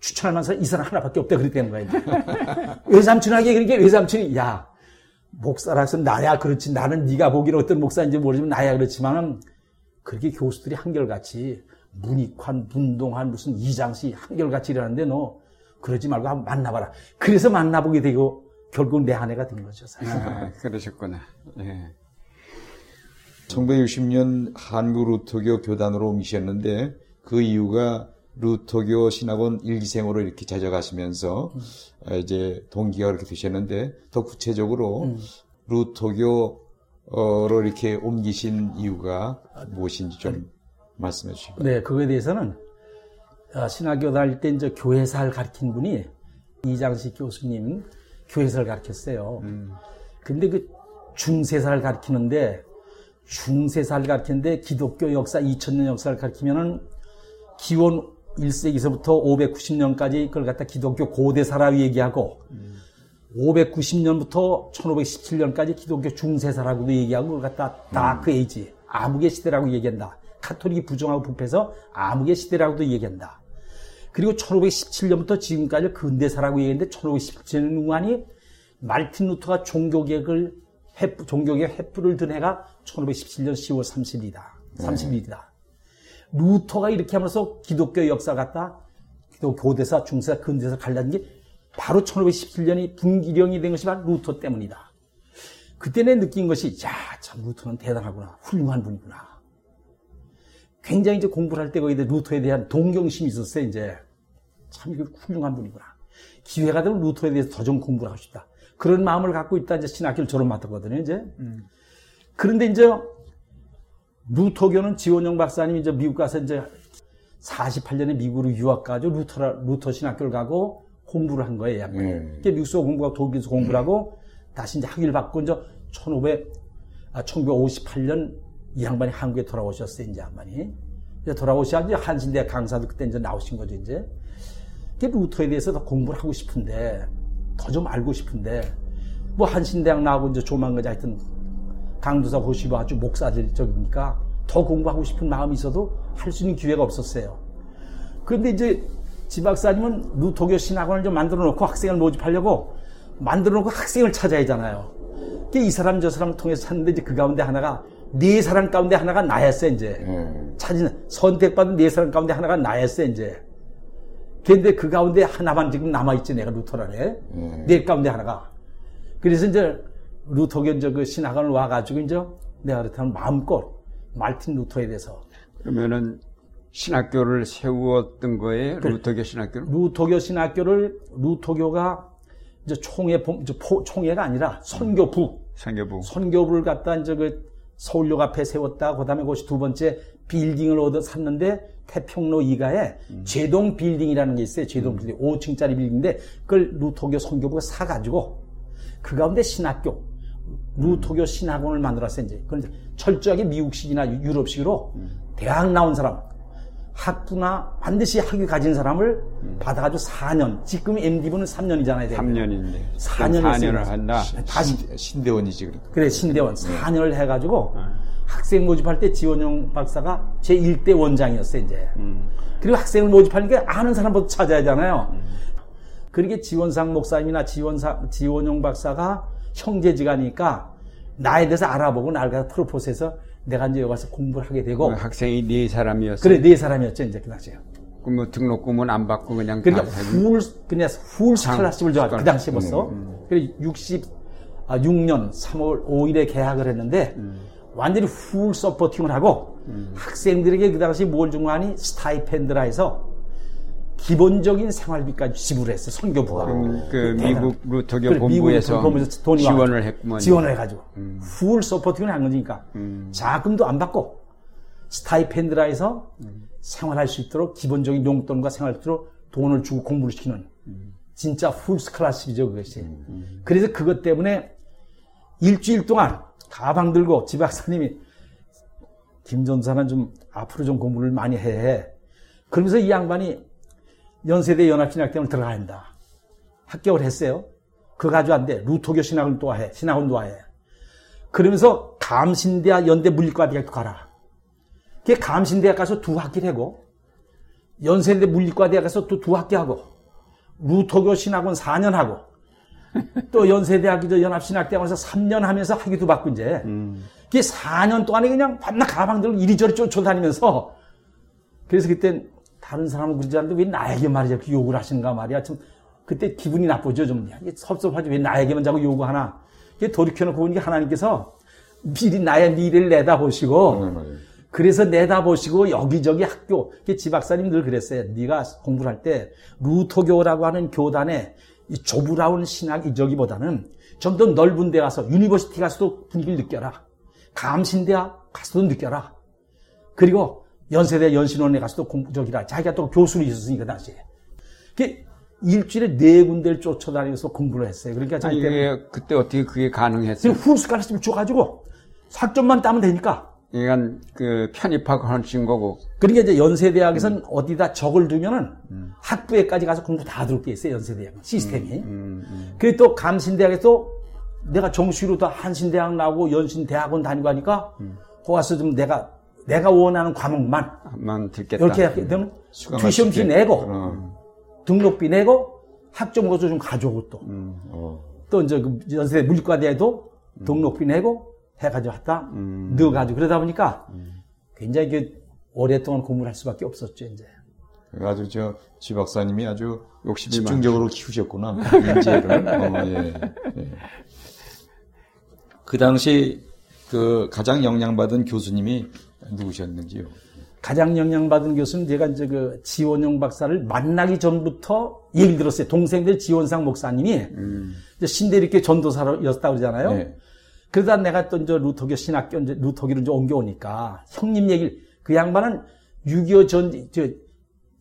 추천할 만한 사람 이 사람 하나밖에 없다 그랬다는 거예요. [LAUGHS] 외삼촌에게 그러니까 외삼촌이 야 목사라서 나야 그렇지 나는 네가 보기는 어떤 목사인지 모르지만 나야 그렇지만은 그렇게 교수들이 한결같이 문익환, 문동환 무슨 이장씨 한결같이 일하는데 너 그러지 말고 한번 만나봐라. 그래서 만나보게 되고 결국 내 아내가 된 거죠 사실. 아, 그러셨구나. 예. 1960년 한국 루터교 교단으로 옮기셨는데 그 이유가 루터교 신학원 일기생으로 이렇게 찾아가시면서 음. 이제 동기가 그렇게 되셨는데 더 구체적으로 음. 루터교로 이렇게 옮기신 이유가 무엇인지 좀 말씀해 주시고. 네, 그거에 대해서는 아, 신학교 다닐 때 이제 교회사를 가르친 분이 이장식 교수님 교회사를 가르쳤어요. 음. 근데 그 중세사를 가르치는데 중세사를 가르치는데 기독교 역사 2000년 역사를 가르치면은 기원 1세기서부터 590년까지 그걸 갖다 기독교 고대사라고 얘기하고 음. 590년부터 1517년까지 기독교 중세사라고도 얘기하고 그걸 갖다 다크 에이지 암흑의 시대라고 얘기한다. 카톨릭이 부정하고 부패해서 암흑의 시대라고도 얘기한다. 그리고 1517년부터 지금까지 근대사라고 얘기했는데 1517년 동안이 말틴 루터가 종교개혁을 종교개혁 횃불을 든 해가 1517년 10월 30일이다. 30일이다. 루터가 이렇게 하면서 기독교 역사 같다. 기독교 고대사, 중세사, 근대사 갈라진 게 바로 1517년이 분기령이 된 것이 바로 루터 때문이다. 그때 내 느낀 것이, 야, 참, 루터는 대단하구나. 훌륭한 분이구나. 굉장히 이제 공부를 할 때 거기에 루터에 대한 동경심이 있었어요, 이제. 참, 이거 훌륭한 분이구나. 기회가 되면 루터에 대해서 더 좀 공부를 하고 싶다. 그런 마음을 갖고 있다, 이제 신학교를 졸업 맡았거든요, 이제. 음. 그런데 이제 루터교는 지원용 박사님이 이제 미국 가서 이제 48년에 미국으로 유학 가지고 루터, 루터 신학교를 가고 공부를 한 거예요, 약간. 음. 미국서 공부하고 독일에서 공부를 하고 다시 이제 학위를 받고 이제 1500, 아, 1958년 이 양반이 한국에 돌아오셨어요, 이제 양반이. 이제 돌아오셔야 이제 한신대 강사도 그때 이제 나오신 거죠, 이제. 루터에 대해서 더 공부를 하고 싶은데, 더 좀 알고 싶은데, 뭐 한신대학 나오고 이제 조만간 하여튼 강도사 보시고 아주 목사들 쪽이니까 더 공부하고 싶은 마음이 있어도 할 수 있는 기회가 없었어요. 그런데 이제 지 박사님은 루토교 신학원을 좀 만들어 놓고 학생을 모집하려고 만들어 놓고 학생을 찾아야 하잖아요. 이 사람 저 사람을 통해서 찾는데 이제 그 가운데 하나가 네 사람 가운데 하나가 나였어 이제 음. 찾은 선택받은 네 사람 가운데 하나가 나였어 이제. 근데 그 가운데 하나만 지금 남아 있지 내가 루터라네. 음. 네 가운데 하나가. 그래서 이제 루터교 이제 그 신학원을 와가지고 이제 내가 그렇다면 마음껏 말틴 루터에 대해서 그러면은 신학교를 세웠던 거예요? 그래. 루터교 신학교를? 루터교 신학교를 루터교가 이제 총회 총회가 아니라 선교부 선교부 선교부를 갖다 이제 그 서울역 앞에 세웠다. 그 다음에 그것이 두 번째 빌딩을 얻어 샀는데 태평로 2가에 음. 제동 빌딩이라는 게 있어요. 제동 음. 빌딩 5층짜리 빌딩인데 그걸 루터교 선교부가 사가지고 그 가운데 신학교 루토교 신학원을 만들었어요, 이제. 이제 철저하게 미국식이나 유럽식으로 대학 나온 사람, 학부나 반드시 학위 가진 사람을 음. 받아가지고 4년. 지금 MD부는 3년이잖아요. 3년인데. 4년을 4년을 한다. 다시 신대원이지 그래. 그래 신대원. 4년을 해가지고 음. 학생 모집할 때 지원용 박사가 제 1대 원장이었어요 이제. 음. 그리고 학생을 모집하니까 아는 사람부터 찾아야 하잖아요. 음. 그러게 지원상 목사님이나 지원사 지원용 박사가 형제지간이니까 나에 대해서 알아보고 나를 가서 propose해서 내가 이제 여기 와서 공부를 하게 되고 그 학생이 네 사람이었어. 그래 네 사람이었죠 이제 그 당시에. 그럼 뭐 등록금은 안 받고 그냥 그러니까 full 그냥 훌 스칼라십을 줘그 당시에 벌써. 음, 음. 그래 60 6년 3월 5일에 개학을 했는데 완전히 full supporting을 하고 학생들에게 그 당시 뭘 중간이 stipend라 해서 기본적인 생활비까지 지불했어요 선교부가. 그럼 그 대단한. 미국 루터교 그래, 본부에서 본부에서 돈이 지원을 했구먼. 지원을 해가지고 full supporting을 한 거니까 자금도 안 받고 stipend라 해서 생활할 수 있도록 기본적인 용돈과 있도록 돈을 주고 공부를 시키는 진짜 full scholarship이죠 그것이. 그래서 그것 때문에 일주일 동안 가방 들고 지 박사님이 김 전사는 좀 앞으로 좀 공부를 많이 해. 그러면서 이 양반이 연세대 연합신학대학을 들어가야 한다. 합격을 했어요. 그거 가지고 안 돼. 루토교 신학을 또 해. 신학원 또 해. 그러면서 감신대학 연대 물리과 대학도 가라. 그게 감신대학 가서 두 학기를 하고 연세대 물리과 대학 가서 또 두 학기 하고 루토교 신학원 4년 하고 또 연세대학 저 연합신학대학원에서 3년 하면서 학위도 받고 이제 그게 4년 동안에 그냥 밤낮 가방 들고 이리저리 쫓아다니면서 그래서 그때 다른 사람은 그러지 않는데 왜 나에게 말이야 이렇게 욕을 하시는가 말이야 좀 그때 기분이 나쁘죠 좀 이게 섭섭하지 왜 나에게만 자꾸 요구하나 이게 돌이켜놓고 보니까 하나님께서 미리 나의 미래를 내다보시고 네, 맞아요. 그래서 내다보시고 여기저기 학교 그 지박사님 늘 그랬어요. 네가 공부를 할 때 루토교라고 하는 교단에 이 조브라운 신학 저기보다는 좀 더 넓은 데 가서 university 가서도 분위기를 느껴라. 감신대학 가서도 느껴라. 그리고 연세대 연신원에 가서도 공부 저기라. 자기가 또 교수로 있었으니까 당시에. 그 일주일에 네 군데를 쫓아다니면서 공부를 했어요. 그러니까 자기 때문에 그때 어떻게 그게 가능했어요? 지금 후스칼라스를 줘가지고 학점만 따면 되니까 그러니까 그 편입학하신 거고 그러니까 이제 연세대학에서는 어디다 적을 두면은 학부에까지 가서 공부 다 들을 게 있어요, 연세대학 시스템이. 그리고 또 감신대학에서 내가 정시로 다 한신대학 나오고 연신대학원 다니고 하니까 거기 가서 좀 내가 내가 원하는 과목만 만 듣겠다. 이렇게 하게 되면 투시험비. 내고 어, 등록비 내고 학점고도 좀 가져오고 또. 어. 또 이제 그 연세대 물리과대에도 등록비 내고 해가지고 왔다 넣어가지고 그러다 보니까 굉장히 그 오랫동안 공부를 할 수밖에 없었죠 이제. 아주 저 지 박사님이 아주 욕심이 집중적으로 키우셨구나 [LAUGHS] 인재를. 어, 예. 예. 그 당시 그 가장 영향받은 교수님이 누구셨는지요? 가장 영향받은 교수는 제가 이제 그 지원영 박사를 만나기 전부터 얘기를 들었어요. 동생들 지원상 목사님이 이제 신대리교 전도사였다 그러잖아요. 네. 그러다 내가 또 이제 루터교 신학교 이제 루터교로 이제 옮겨오니까 형님 얘기를 그 양반은 6.25 전, 저,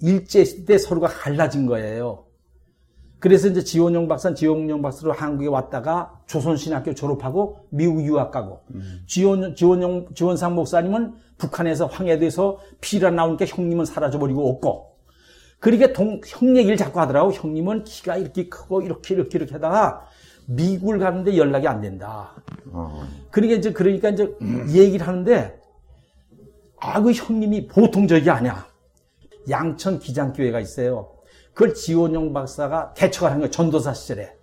일제 때 서로가 갈라진 거예요. 그래서 이제 지원용 박사는 지원용 박사로 한국에 왔다가 조선신학교 졸업하고 미국 유학 가고 지원, 지원용, 지원상 목사님은 북한에서 황해도에서 피라 나오니까 형님은 사라져버리고 없고 그러니까 동, 형 얘기를 자꾸 하더라고. 형님은 키가 이렇게 크고 이렇게 이렇게 이렇게 하다가 미국을 가는데 연락이 안 된다. 어. 그러니까 이제 그러니까 이제 얘기를 하는데 아 그 형님이 보통 적이 아니야. 양천 기장교회가 있어요. 그걸 지원용 박사가 개척을 한 거예요. 전도사 시절에.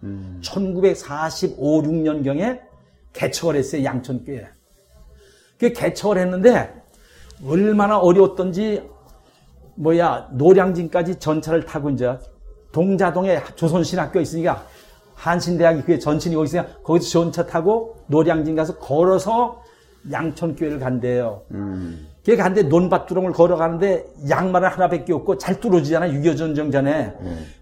1945, 6년경에 개척을 했어요. 양천교회. 그 개척을 했는데 얼마나 어려웠던지 뭐야 노량진까지 전차를 타고 이제 동자동에 조선신학교 있으니까 한신대학이 그게 전신이 거기 있으니까 거기서 전차 타고 노량진 가서 걸어서 양천교회를 간대요. 그 게 간데 논밭두렁을 걸어가는데 양말을 하나밖에 없고 잘 뚫어지잖아 6.25 전쟁 전에.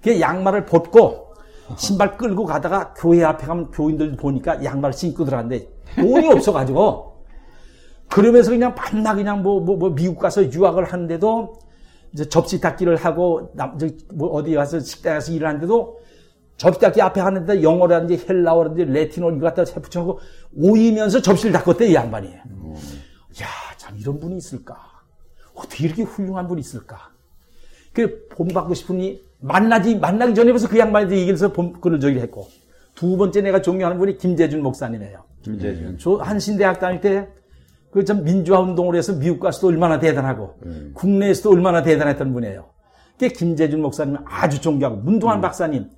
그 양말을 벗고 신발 끌고 가다가 교회 앞에 가면 교인들 보니까 양말 신고 들어갔는데 돈이 없어가지고 그러면서 그냥 밤낮 그냥 뭐, 뭐, 뭐 미국 가서 유학을 하는데도 이제 접시 닦기를 하고 남, 저, 뭐 어디 가서 식당에서 일을 하는데도 접시 닦기 앞에 하는데 영어라든지 헬라어라든지 레틴어 이거 갖다 해 붙여놓고 오이면서 접시를 닦았대 이 양반이. 야, 참 이런 분이 있을까? 어떻게 이렇게 훌륭한 분이 있을까? 그 본받고 싶으니 만나지 만나기 전에 벌써 그 양반한테 얘기를 해서 본 그를 저기 했고 두 번째 내가 존경하는 분이 김재준 목사님이에요. 김재준. 저 한신대학 다닐 때 그 참 민주화 운동을 해서 미국 가서도 얼마나 대단하고 국내에서도 얼마나 대단했던 분이에요. 그 김재준 목사님 아주 존경하고 문동환 박사님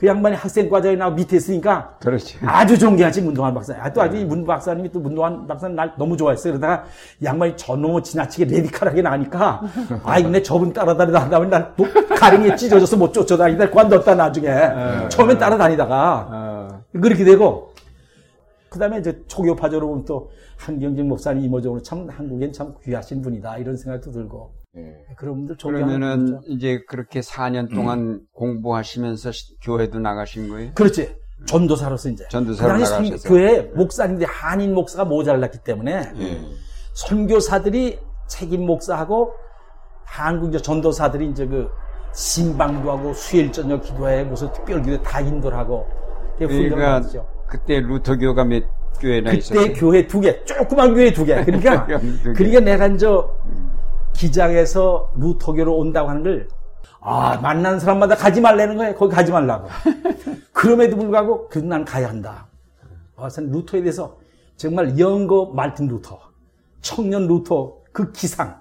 그 양반이 학생과정에 나와 밑에 있으니까 그렇지. 아주 존경하지 문동환 박사님. 아, 또 아주 문 박사님이 또 문동환 박사님 날 너무 좋아했어요. 그러다가 양반이 저놈의 지나치게 레디칼하게 나니까 [LAUGHS] 아이 근데 저분 따라다니다 보니 날또 가랭이에 찢어져서 못 쫓아다니다 관뒀다 나중에 처음엔 따라다니다가 어, 그렇게 되고 그 다음에 이제 초교파적으로 보면 또 한경직 목사님 이모적으로 참 한국엔 참 귀하신 분이다. 이런 생각도 들고. 예. 그런 분들 그러면은 이제 그렇게 4년 동안 공부하시면서 시- 교회도 나가신 거예요? 그렇지. 전도사로서 이제. 전도사로 그 당시. 교회 목사님들이 한인 목사가 모자랐기 때문에 예. 선교사들이 책임 목사하고 한국 이제 전도사들이 이제 그 신방도 하고 수요일 저녁 기도회 무슨 특별 기도 다 인도를 하고 그러니까. 그때 루터교가 몇 교회나 그때 있었어요? 교회 두 개, 조그만 교회 두 개. 그러니까. [LAUGHS] 그러니까 내가 이제 기장에서 루터교로 온다고 하는 걸 아, 만나는 사람마다 가지 말라는 거예요. 거기 가지 말라고. [LAUGHS] 그럼에도 불구하고 그래도 난 가야 한다. 그래서 루터에 대해서 정말 younger 말틴 루터, 청년 루터 그 기상,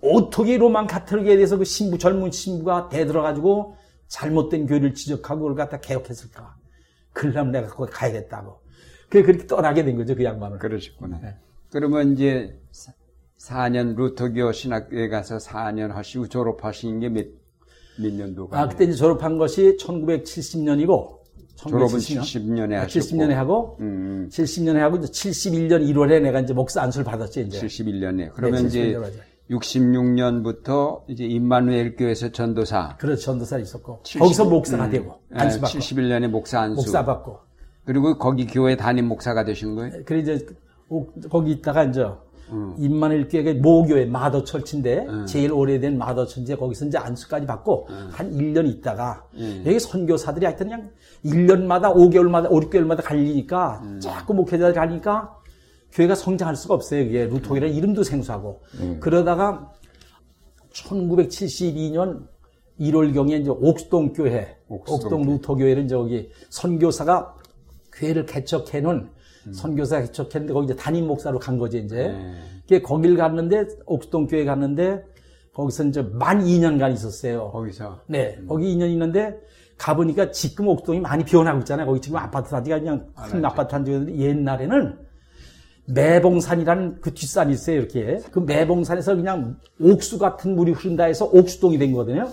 어떻게 Roman Catholic에 대해서 그 신부 젊은 신부가 대들어가지고 잘못된 교리를 지적하고 그걸 갖다 개혁했을까? 그러려면 내가 거기 가야겠다고. 그래 그렇게 떠나게 된 거죠 그 양반은. 그러셨구나. 네. 그러면 이제 4년 루터교 신학교에 가서 4년 하시고 졸업하신 게 몇, 몇 년도가? 아 그때 이제 졸업한 것이 1970년이고 졸업은 70년에 하셨고. 70년에 하고 음, 70년에 하고 이제 71년 1월에 내가 이제 목사 안수를 받았지 이제. 71년에. 그러면 네, 이제 71년 맞아요. 66년부터 이제 임마누엘 교회에서 전도사. 그래서 전도사 있었고 70 거기서 목사가 음, 되고 예, 안수 받고 71년에 목사 안수. 목사 받고 그리고 거기 교회 담임 목사가 되신 거예요? 그래 이제 오- 거기 있다가 이제 음. 임만일 교회가 모교회 마더 철치인데 제일 오래된 마더철인데 거기서 이제 안수까지 받고 음. 한 1년 있다가 여기 선교사들이 하여튼 그냥 1년마다 5개월마다 5, 6개월마다 갈리니까 음. 자꾸 목회자들이 가니까 교회가 성장할 수가 없어요. 그게 루토이라는 이름도 생소하고 그러다가 1972년 1월경에 이제 옥수동 교회, 옥수동 옥수동 루터 교회는 저기 선교사가 교회를 개척해 놓은 선교사 개척했는데 거기 이제 담임 목사로 간 거지 이제. 그게 거길 갔는데 옥수동 교회 갔는데 거기서 이제 만 2년간 있었어요. 거기서. 네, 거기 2년 있는데 가보니까 지금 옥수동이 많이 변하고 있잖아요. 거기 지금 아파트 단지가 그냥 큰 아파트 단지였는데 옛날에는 매봉산이라는 그 뒷산이 있어요, 이렇게. 그 매봉산에서 그냥 옥수 같은 물이 흐른다 해서 옥수동이 된 거거든요.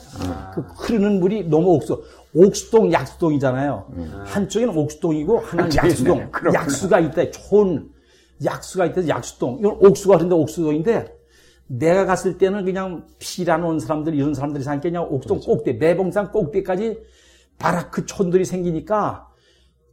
그 흐르는 물이 너무 옥수. 옥수동, 약수동이잖아요. 한쪽에는 옥수동이고 하나는 한쪽에는 약수동. 그렇구나. 약수가 있다. 좋은 약수가 있다. 약수동. 이건 옥수가 흐른다. 옥수동인데 내가 갔을 때는 그냥 피란 온 사람들, 이런 사람들이 사니까 그냥 옥수동 꼭대, 매봉산 꼭대까지 바라크 촌들이 생기니까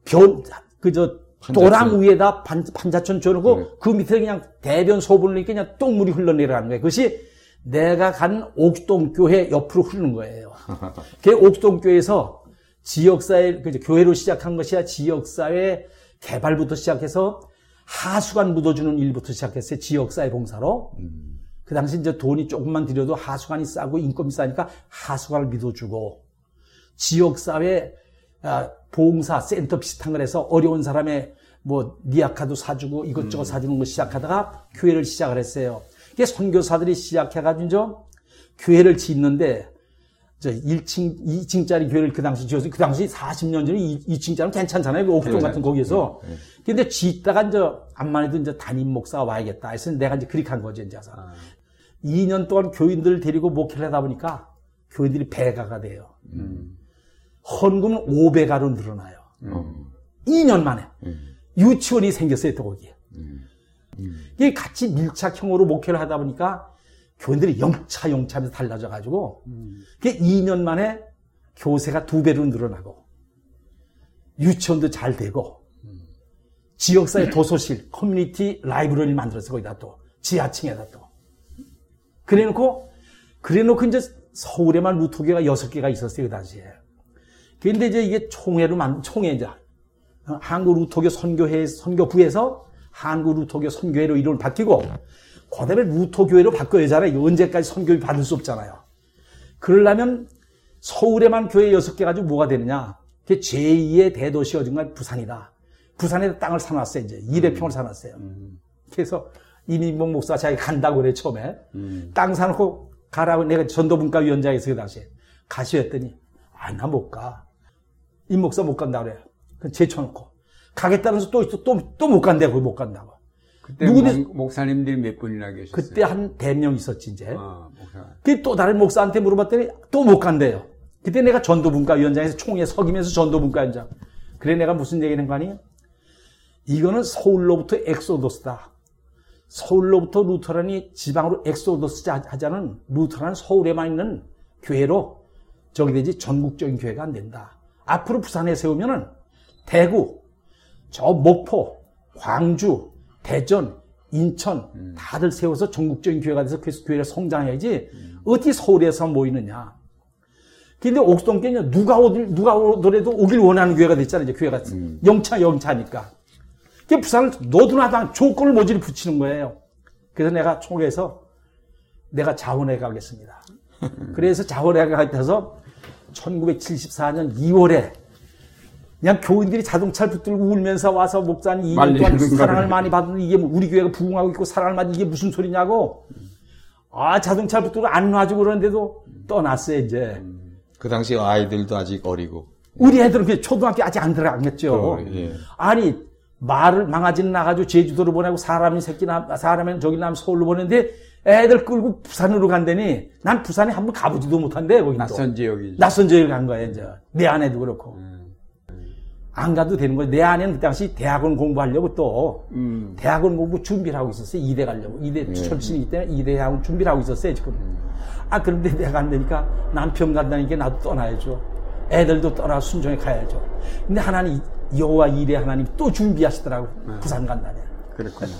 변, 그 저 도랑 위에다 반, 반자촌 줘놓고 그 밑에 그냥 대변 소분을 넣으니까 그냥 똥물이 흘러내려가는 거예요. 그것이 내가 간 옥수동 교회 옆으로 흐르는 거예요. [LAUGHS] 그 옥수동 교회에서 지역사회, 그 교회로 시작한 것이 아니라 지역사회 개발부터 시작해서 하수관 묻어주는 일부터 시작했어요. 지역사회 봉사로. 그 당시 이제 돈이 조금만 들여도 하수관이 싸고 인건비 싸니까 하수관을 믿어주고 지역사회 아, 봉사 센터 비슷한 걸 해서 어려운 사람의 뭐 니아카도 사주고 이것저것 사주는 거 시작하다가 교회를 시작을 했어요. 이게 선교사들이 시작해가지고 이제 교회를 짓는데 저 1층, 2층짜리 교회를 그 당시 지어서 그 당시 40년 전에 2, 층짜리 괜찮잖아요. 그 옥동 같은 거기에서. 근데 짓다가 이제 암만 해도 이제 담임 목사가 와야겠다. 해서 내가 이제 그렇게 한 거죠, 이제. 서 2년 동안 교인들을 데리고 목회를 하다 보니까 교인들이 배가가 돼요. 헌금은 5배가로 늘어나요. 2년 만에. 유치원이 생겼어요, 또 거기에. 이게 같이 밀착형으로 목회를 하다 보니까 교인들이 영차 영차하면서 달라져 가지고 그게 2년 만에 교세가 두 배로 늘어나고 유치원도 잘 되고 지역사회 도서실 커뮤니티 라이브러리를 만들어서 거기다 또 지하층에다 또. 그래놓고 그래놓고 이제 서울에만 루토교가 여섯 개가 있었어요 그 당시에 그런데 이제 이게 총회로 만 총회 이제 어, 한국 루토교 선교회 선교부에서 한국 루토교 선교회로 이름을 바뀌고 그다음에 루토교회로 바꿔야 되잖아요. 이거 언제까지 선교를 받을 수 없잖아요. 그러려면 서울에만 교회 여섯 개 가지고 뭐가 되느냐? 그게 제2의 대도시 어딘가 부산이다. 부산에 땅을 사놨어요. 이제 200평을 사놨어요. 그래서 이민복 목사가 자기 간다고 그래 처음에 땅 사놓고 가라고 내가 전도분과위원장에서 그 당시에 가시오 했더니 아 나 못 가. 임 목사 못 간다 그래. 그 제쳐놓고 가겠다면서 또또또 또 못 간대 거기 못 간다고. 그때 누구든- 목- 목사님들이 몇 분이나 계셨어요? 그때 한 100명 있었지 이제. 아, 목사. 그또 다른 목사한테 물어봤더니 또 못 간대요. 그때 내가 전도분과위원장에서 총회 서기면서 전도분과위원장. 그래 내가 무슨 얘기를 한거 아니에요? 이거는 서울로부터 exodus다. 서울로부터 Lutheran이 지방으로 엑소더스 하자는 Lutheran 서울에만 있는 교회로 저기 되지 전국적인 교회가 안 된다. 앞으로 부산에 세우면은 대구, 저 목포, 광주, 대전, 인천 음. 다들 세워서 전국적인 교회가 돼서 그 교회가 성장해야지 음. 어디 서울에서 모이느냐. 근데 옥동교는 누가 오길 누가 오더라도 오길 원하는 교회가 됐잖아요. 이제 교회가 음. 영차 영차니까. 그 부산을 너도나당 조건을 모질이 붙이는 거예요. 그래서 내가 총회에서 내가 자원회 가겠습니다. [LAUGHS] 그래서 자원회 가서 1974년 2월에 그냥 교인들이 자동차를 붙들고 울면서 와서 목사님 2년 동안 사랑을 많이 받는 이게 뭐 우리 교회가 부흥하고 있고 사랑을 받는 이게 무슨 소리냐고. 아 자동차를 붙들고 안 놔주고 그러는데도 떠났어요 이제. 그 당시 아이들도 아직 어리고. 우리 애들은 초등학교 아직 안 들어갔겠죠. 어, 예. 아니 말을 망아지는 나가지고 제주도로 보내고 사람이 새끼 남 사람은 저기 남 서울로 보내는데 애들 끌고 부산으로 간다니 난 부산에 한번 가보지도 못한데 거기 낯선 지역이 낯선 지역을 간 거야 이제 내 아내도 그렇고 음. 안 가도 되는 거예요. 내 아내는 그 당시 대학원 공부하려고 또 음. 대학원 공부 준비를 하고 있었어요. 이대 가려고 이대 네. 출신이기 때문에 이대 대학원 준비를 하고 있었어요 지금. 아 그런데 내가 안 되니까 남편 간다니까 나도 떠나야죠. 애들도 떠나 순종에 가야죠. 근데 하나님 여호와 이래 하나님 또 준비하시더라고 네. 부산 간다네. 그렇군요.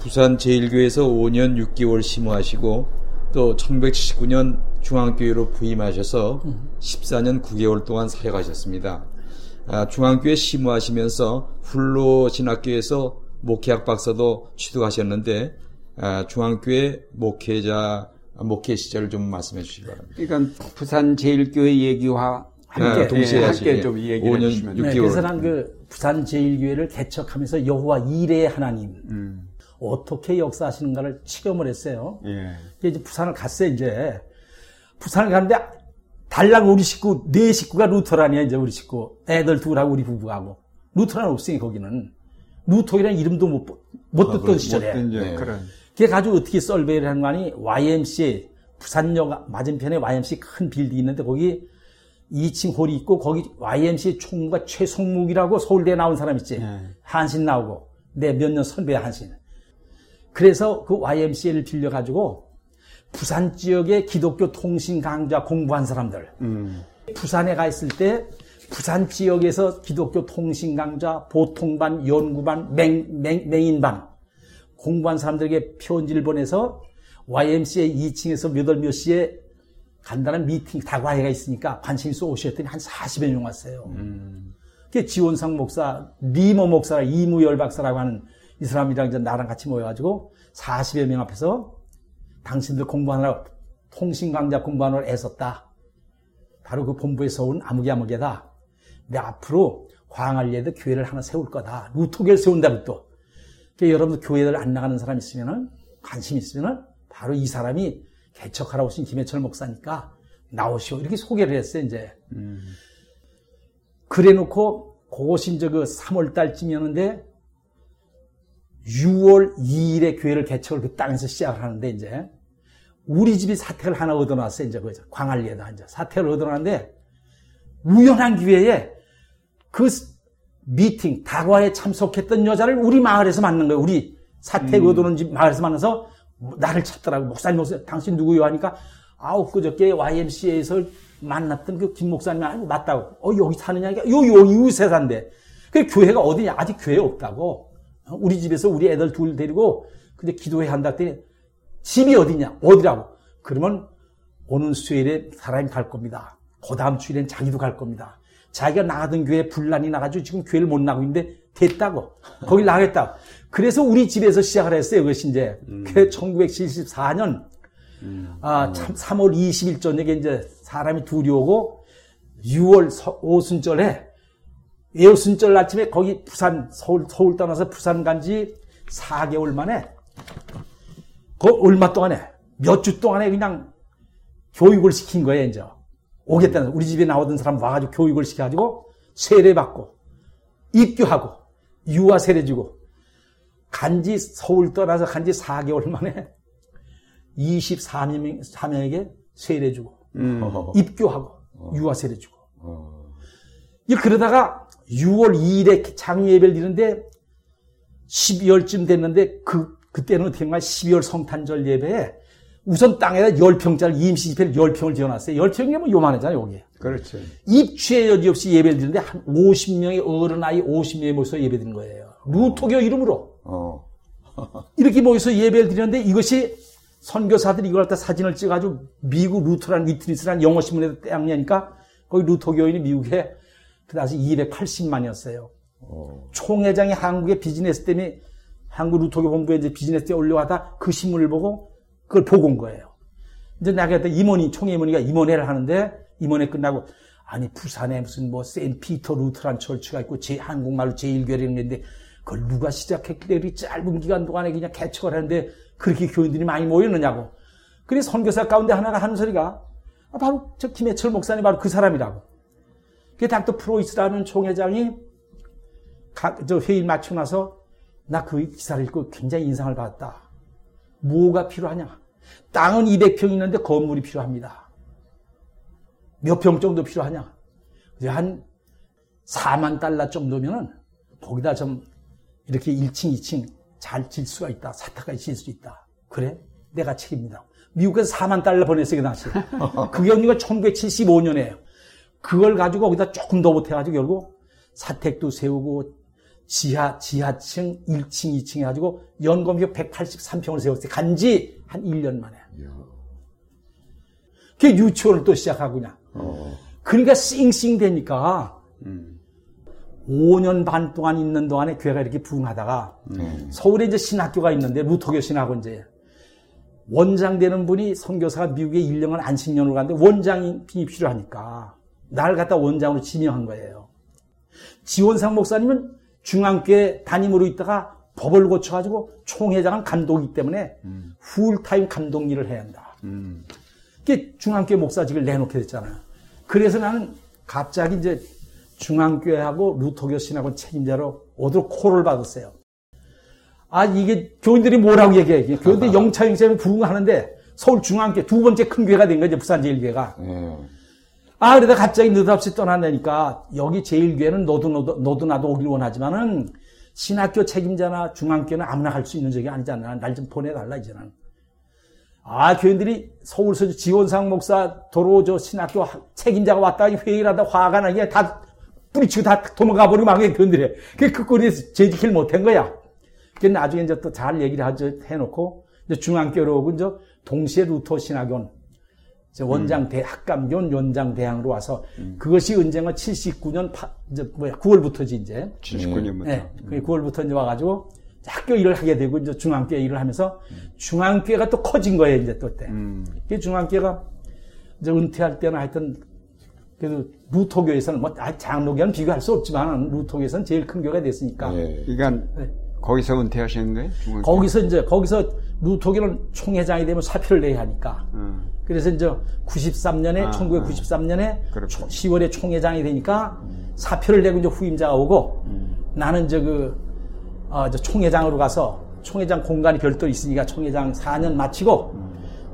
부산 제일교회에서 5년 6개월 심호하시고 또 1979년 중앙교회로 부임하셔서 14년 9개월 동안 사역하셨습니다. 아, 중앙교회 심호하시면서 훌로 신학교에서 목회학 박사도 취득하셨는데 아, 중앙교회 목회자 목회 시절을 좀 말씀해 주시기 바랍니다. 그러니까 부산 제일교회 얘기와 함께 네, 동시에 예, 함께 좀 얘기를 5년 해주시면 6개월. 네, 그래서 난그 부산 제일교회를 개척하면서 여호와 이레의 하나님 음. 어떻게 역사하시는가를 체험을 했어요. 예. 이제 부산을 갔어요. 이제 부산을 갔는데 달랑 우리 식구 네 식구가 루터란이야 이제 우리 식구 애들 둘하고 우리 부부하고 루터란 없으니 거기는 루터이라는 이름도 못, 못 아, 듣던 시절에. 네. 그런. 그래 가지고 어떻게 썰베이를 한 거니 YMCA 부산역 맞은편에 YMCA 큰 빌딩 있는데 거기 2층 홀이 있고 거기 YMCA 총무가 최성묵이라고 서울대에 나온 사람 있지. 네. 한신 나오고 내 몇 년 선배 한신. 그래서 그 YMCA를 빌려 가지고 부산 지역의 기독교 통신 강좌 공부한 사람들. 음. 부산에 가 있을 때 부산 지역에서 기독교 통신 강좌, 보통반, 연구반, 맹, 맹, 맹인반 공부한 사람들에게 편지를 보내서 YMCA 2층에서 몇월 몇 시에 간단한 미팅, 다과회가 있으니까 관심 있어 오셨더니 한 40여 명 왔어요. 음. 그게 지원상 목사, 리모 목사, 이무열 박사라고 하는 이 사람이랑 이제 나랑 같이 모여가지고 40여 명 앞에서 당신들 공부하느라 통신 강좌 공부하느라 애썼다. 바로 그 본부에서 온 아무개 아무개다. 근데 앞으로 광안리에도 교회를 하나 세울 거다. 루토교를 세운다고 또. 그러니까 여러분들 교회를 안 나가는 사람 있으면은 관심 있으면은 바로 이 사람이 개척하라고 오신 김해철 목사니까 나오시오. 이렇게 소개를 했어요, 이제. 음. 그래 놓고 그것이 이제 그 3월 달쯤이었는데 6월 2일에 교회를 개척을 그 땅에서 시작을 하는데 이제 우리 집이 사택을 하나 얻어놨어요. 이제 그 광안리에다 이제 사택을 얻어놨는데 우연한 기회에 그 미팅 다과에 참석했던 여자를 우리 마을에서 만난 거예요. 우리 사택 음. 얻어놓은 집 마을에서 만나서 나를 찾더라고. 목사님, 목사님, 당신 누구요? 하니까 아우 그저께 YMCA에서 만났던 그 김 목사님 아니 맞다고. 어 여기 사느냐? 요 여기 유세 산대. 그 교회가 어디냐? 아직 교회 없다고. 우리 집에서 우리 애들 둘 데리고 근데 기도회 한다 했더니 집이 어디냐? 어디라고? 그러면 오는 수요일에 사람이 갈 겁니다. 그 다음 주일엔 자기도 갈 겁니다. 자기가 나가던 교회 분란이 나가지고 지금 교회를 못 나고 있는데 됐다고. 거기 나가겠다고. 그래서 우리 집에서 시작을 했어요. 그것이 이제. 음. 그 1974년, 음. 아, 참, 3월 20일 저녁에 이제 사람이 둘이 오고 6월 오순절에 예순절 아침에 거기 부산 서울 서울 떠나서 부산 간 지 4개월 만에 그 얼마 동안에 몇 주 동안에 그냥 교육을 시킨 거예요 이제 오겠다는 우리 집에 나오던 사람 와가지고 교육을 시켜가지고 세례 받고 입교하고 유아 세례 주고 간지 서울 떠나서 간지 4개월 만에 24명 4명에게 세례 주고 음. 입교하고 유아 세례 주고 어. 그러다가 6월 2일에 장유 예배를 드리는데 12월쯤 됐는데 그 그때는 어떻게 말 12월 성탄절 예배에 우선 땅에다 10평짜리 임시 집회를 10평을 지어놨어요. 10평이면 요만하잖아요, 여기. 그렇죠. 입추의 여지 없이 예배를 드리는데 한 50명의 어른 아이 50명이 모여서 예배 드리는 거예요. 루토교 이름으로. 어. 이렇게 모여서 예배를 드리는데 이것이 선교사들이 이걸 갖다 사진을 찍어가지고 미국 Lutheran Witness라는 영어신문에다 떼양내니까 거기 루터교인이 미국에 그 당시 280만이었어요. 어. 총회장이 한국의 비즈니스 때문에 한국 루터교 본부에 이제 비즈니스 때 올려가다 그 신문을 보고 그걸 보고 온 거예요. 이제 나가 그때 임원이, 총회 임원이가 임원회를 하는데 임원회 끝나고 아니 부산에 무슨 뭐 St. Peter Lutheran Church가 있고 제 한국말로 제1교회라는 게 있는데 그걸 누가 시작했길래 이렇게 짧은 기간 동안에 그냥 개척을 하는데 그렇게 교인들이 많이 모였느냐고. 그래서 선교사 가운데 하나가 하는 소리가 아, 바로 저 김해철 목사님 바로 그 사람이라고. 그 닥터 프로이스라는 총회장이 각, 저 회의 마치고 나서 나 그 기사를 읽고 굉장히 인상을 받았다. 뭐가 필요하냐? 땅은 200평 있는데 건물이 필요합니다. 몇 평 정도 필요하냐? 한 4만 달러 정도면은 거기다 좀 이렇게 1층, 2층 잘 질 수가 있다. 사타가 질수 있다. 그래? 내가 책임이다. 미국에서 4만 달러 보냈어요, 그 당시. [LAUGHS] 그게 언니가 1975년에요. 그걸 가지고 거기다 조금 더 보태가지고 결국 사택도 세우고 지하, 지하층 1층, 2층 해가지고 연금이 183평을 세웠어요. 간지 한 1년 만에. 그게 유치원을 또 시작하고 그냥. 어. 그러니까 싱싱 되니까 음. 5년 반 동안 있는 동안에 교회가 이렇게 부흥하다가 네. 서울에 이제 신학교가 있는데 루터교 신학원 이제 원장 되는 분이 선교사가 미국에 1년을 안식년으로 갔는데 원장이 필요하니까 나를 갖다 원장으로 지명한 거예요. 지원상 목사님은 중앙교회 담임으로 있다가 법을 고쳐가지고 총회장은 감독이기 때문에 풀타임 감독 일을 해야 한다. 음. 그게 중앙교회 목사직을 내놓게 됐잖아요. 그래서 나는 갑자기 이제 중앙교회하고 루터교 신학원 책임자로 오도록 콜을 받았어요. 아, 이게 교인들이 뭐라고 얘기해. 교인들이 영차 영차에 부흥하는데 서울 중앙교회 두 번째 큰 교회가 된 거죠. 부산제일교회가. 예. 아, 그러다 갑자기 느닷없이 떠난다니까 여기 제일교회는 너도, 너도, 너도 나도 오길 원하지만은 신학교 책임자나 중앙교회는 아무나 갈 수 있는 적이 아니잖아. 날 좀 보내달라, 이제는. 아, 교인들이 서울서 지원상 목사 도로 저 신학교 책임자가 왔다 회의를 하다 화가 나게 다 뿌리치고 다 도망가 버리고 막 교인들이. 그게 그 꼴에서 재직을 못한 거야. 그 나중에 이제 또 잘 얘기를 하죠. 해놓고 이제 중앙교로 오고 이제 동시에 루터 신학원 원장 대 학감교원 원장 대항으로 와서 그것이 은쟁은 79년 파, 이제 뭐야 9월부터지 이제 79년부터. 네, 그 9월부터 이제 와가지고 학교 일을 하게 되고 이제 중앙교회 일을 하면서 중앙교회가 또 커진 거예요 이제 또 때. 음. 그 중앙교회가 이제 은퇴할 때는 하여튼 그래도 루터교에서는 뭐 아, 장로교는 비교할 수 없지만 루터교에서는 제일 큰 교회가 됐으니까 예. 그러니까 네. 거기서 은퇴하시는 거예요? 중앙교? 거기서 이제 거기서 루터교는 총회장이 되면 사표를 내야 하니까 음. 그래서 이제 93년에 아, 1993년에 그렇군요. 10월에 총회장이 되니까 사표를 내고 이제 후임자가 오고 나는 이제 그 어, 이제 총회장으로 가서 총회장 공간이 별도로 있으니까 총회장 4년 마치고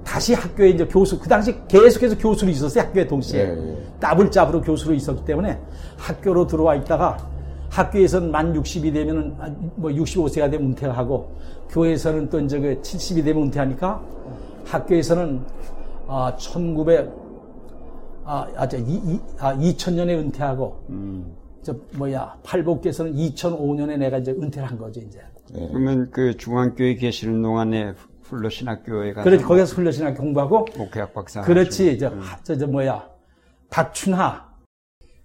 다시 학교에 이제 교수 그 당시 계속해서 교수로 있었어요 학교에 동시에 예, 예. 따블잡으로 교수로 있었기 때문에 학교로 들어와 있다가 학교에서는 만 60이 되면은 아, 뭐 65세가 되면 은퇴를 하고 교회에서는 또 이제 그 70이 되면 은퇴하니까 학교에서는 아 1900, 아, 아, 저, 이, 이, 아 2000년에 은퇴하고, 저, 뭐야, 팔복께서는 2005년에 내가 이제 은퇴를 한 거죠, 이제. 예. 그러면 그 중앙교회 계시는 동안에 훌러 신학교에 가서 그렇지, 거기서 훈련신학 공부하고, 목회학 박사 그렇지, 하시고. 저, 하- 저, 저, 뭐야, 박춘하,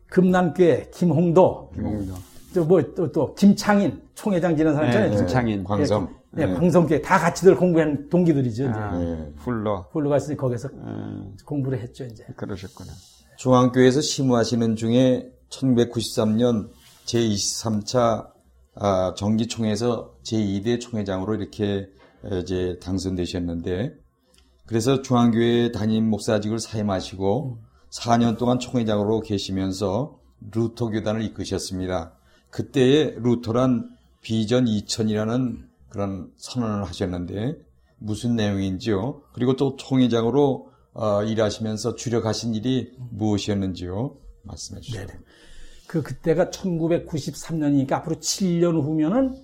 금남교회, 김홍도, 김홍도 저, 뭐, 또, 또, 김창인, 총회장 지낸 사람 네, 있잖아요. 김창인. 광섬. 예, 예. 광성교회 다 같이들 공부한 동기들이죠, 이제. 아, 예. 훌러 훌러가 있으니 거기서 음, 공부를 했죠, 이제. 그러셨구나. 중앙교회에서 심우하시는 중에 1993년 제23차 아, 정기총회에서 제2대 총회장으로 이렇게 이제 당선되셨는데 그래서 중앙교회 담임 목사직을 사임하시고 4년 동안 총회장으로 계시면서 루터 교단을 이끄셨습니다. 그때의 Lutheran 비전 2000이라는 그런 선언을 하셨는데 무슨 내용인지요? 그리고 또 총회장으로 어, 일하시면서 주력하신 일이 무엇이었는지요? 말씀해 주시죠. 그 그때가 1993년이니까 앞으로 7년 후면은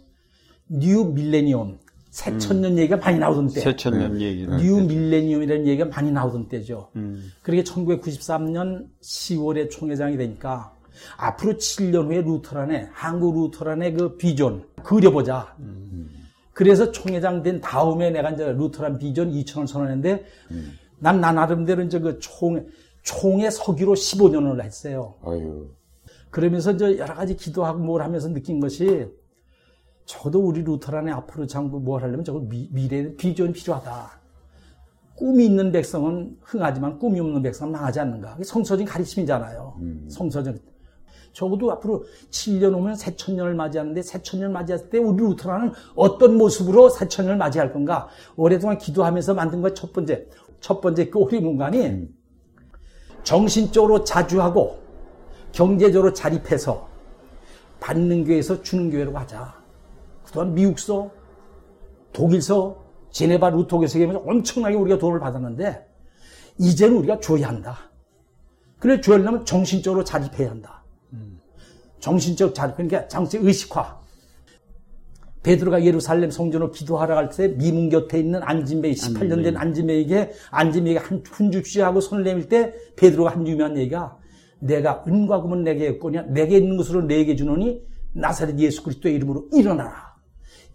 new millennium 새천년 얘기가 많이 나오던 때. 새천년 얘기. new millennium이라는 얘기가 많이 나오던 때죠. 그러게 1993년 10월에 총회장이 되니까 앞으로 7년 후에 루터란의 한국 루터란의 그 비전 그려보자. 그래서 총회장 된 다음에 내가 이제 루터란 비전 2천을 선언했는데 난나 나름대로 이제 그 총, 총회 서기로 15년을 했어요. 아유. 그러면서 이제 여러 가지 기도하고 뭘 하면서 느낀 것이 저도 우리 루터란의 앞으로 장부 뭘 하려면 저거 미, 미래 비전이 필요하다. 꿈이 있는 백성은 흥하지만 꿈이 없는 백성은 망하지 않는가. 성서적인 가르침이잖아요. 성서적. 적어도 앞으로 7년 오면 새천년을 맞이하는데 새천년을 맞이할 때 우리 루터란은 어떤 모습으로 새천년을 맞이할 건가. 오랫동안 기도하면서 만든 것 첫 번째. 첫 번째 그 우리 문관이 정신적으로 자주하고 경제적으로 자립해서 받는 교회에서 주는 교회로 하자. 그동안 미국서, 독일서, 제네바 루토교에서 하면서 엄청나게 우리가 돈을 받았는데 이제는 우리가 줘야 한다. 그래 줘야 하려면 정신적으로 자립해야 한다. 정신적 자립, 그러니까 정신 의식화. 베드로가 예루살렘 성전으로 기도하러 갈 때 미문 곁에 있는 안진메이 18년 된 안진메이에게 안진메이가 한푼 줍시 하고 손을 내밀 때 베드로가 한 유명한 얘기가 내가 은과 금은 내게 했거냐 내게 있는 것으로 내게 주노니 나사렛 예수 그리스도의 이름으로 일어나라.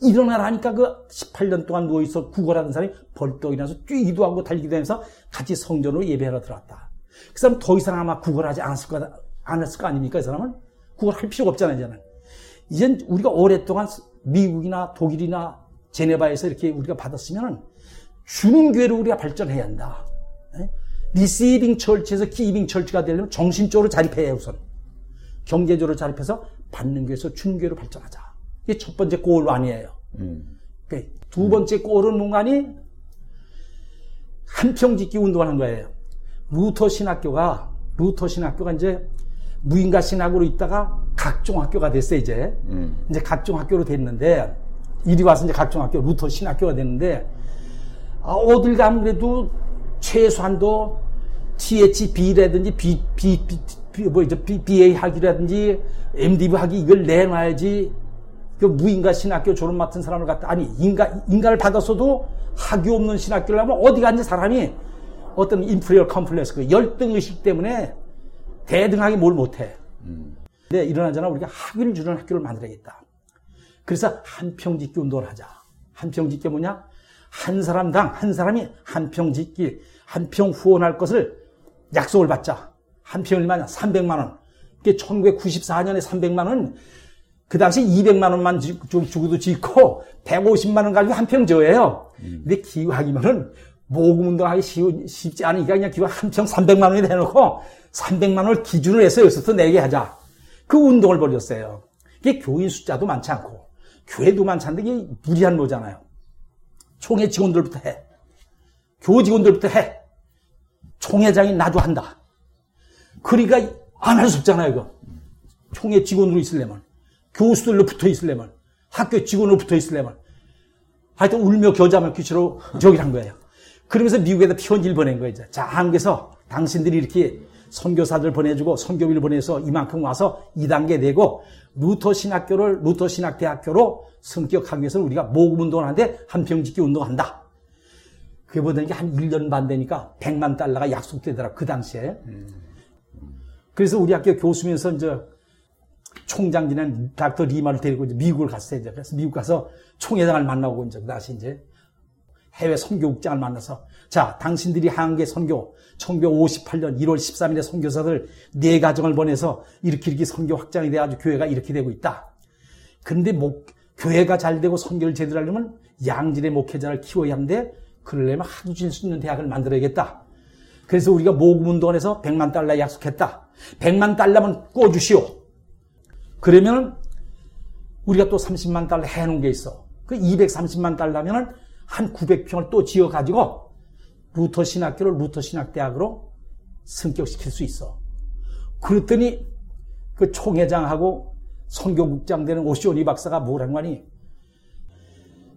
일어나라 하니까 그 18년 동안 누워있어 구걸하는 사람이 벌떡 일어나서 뛰기도 하고 달리기도 하면서 같이 성전으로 예배하러 들어왔다. 그 사람 더 이상 아마 구걸하지 않았을 거, 않았을 거 아닙니까? 이 사람은? 구걸할 필요가 없잖아요, 이제는. 이젠 우리가 오랫동안 미국이나 독일이나 제네바에서 이렇게 우리가 받았으면 주는 교회로 우리가 발전해야 한다. 리시빙 철치에서 기빙 철치가 되려면 정신적으로 자립해야 해 우선. 경제적으로 자립해서 받는 교회에서 주는 교회로 발전하자. 이게 첫 번째 골 아니에요. 음. 두 번째 goal은 뭔가니 한평 짓기 운동을 한 거예요. 루터 신학교가 루터 신학교가 이제 무인가 신학으로 있다가 각종 학교가 됐어요 이제 음. 이제 각종 학교로 됐는데 이리 와서 이제 각종 학교 루터 신학교가 됐는데 아, 어딜 가면 그래도 최소한도 ThB라든지 B, B, B, B, 뭐죠 BA 학위라든지 MDiv 학위 이걸 내놔야지 그 무인가 신학교 졸업 맡은 사람을 갖다 아니 인가 인가를 받았어도 학위 없는 신학교를 하면 어디 갔는지 사람이 어떤 inferior complex 그 열등 의식 때문에 대등하게 뭘 못해. 근데 일어나잖아 우리가 학위를 주는 학교를 만들어야겠다. 그래서 한평짓기 운동을 하자. 한평짓기 뭐냐? 한 사람당 한 사람이 한평짓기 한평 후원할 것을 약속을 받자. 한 평이면 300만 원. 그게 1994년에 300만 원. 그 당시 200만 원만 주고도 짓고 150만 원 가지고 한평 줘예요. 근데 기왕이면은 모금 운동하기 쉽지 않으니까 그냥 기왕 한평 300만 원이 대놓고 300만 원을 기준으로 해서 여기서부터 내게 하자. 그 운동을 벌였어요. 이게 교인 숫자도 많지 않고 교회도 많지 않은데 이게 무리한 거잖아요. 총회 직원들부터 해. 교 직원들부터 해. 총회장이 나도 한다. 그러니까 안 할 수 없잖아요, 이거. 총회 직원으로 있으려면. 교수들로 붙어 있으려면. 학교 직원으로 붙어 있으려면. 하여튼 울며 겨자 먹기 식으로 저기를 한 거예요. 그러면서 미국에다 편지를 보낸 거예요. 자, 한국에서 당신들이 이렇게 선교사들 보내주고 선교비를 보내서 이만큼 와서 2단계 되고 루터 신학교를 루터 신학대학교로 승격하기 위해서 우리가 모금 운동을 하는데 한평 짓기 운동한다. 그게 보더니 한 1년 반 되니까 100만 달러가 약속되더라. 그 당시에. 그래서 우리 학교 교수면서 이제 총장 지낸 닥터 리마를 데리고 이제 미국을 갔어요. 이제. 그래서 미국 가서 총회장을 만나고 이제 다시 이제 해외 선교국장을 만나서 자, 당신들이 한국의 선교 1958년 1월 13일에 선교사들 네 가정을 보내서 이렇게 선교 확장이 돼 아주 교회가 이렇게 되고 있다. 그런데 목, 교회가 잘 되고 선교를 제대로 하려면 양질의 목회자를 키워야 하는데 그러려면 학위도 줄수 있는 대학을 만들어야겠다. 그래서 우리가 모금 운동을 해서 100만 달러 약속했다. 100만 달러만 꿔주시오. 그러면 우리가 또 30만 달러 해놓은 게 있어. 그 230만 달러면은 한 900평을 또 지어가지고 루터 신학교를 루터 신학대학으로 승격시킬 수 있어. 그랬더니 그 총회장하고 선교국장 되는 오시오니 박사가 뭐라는 거니?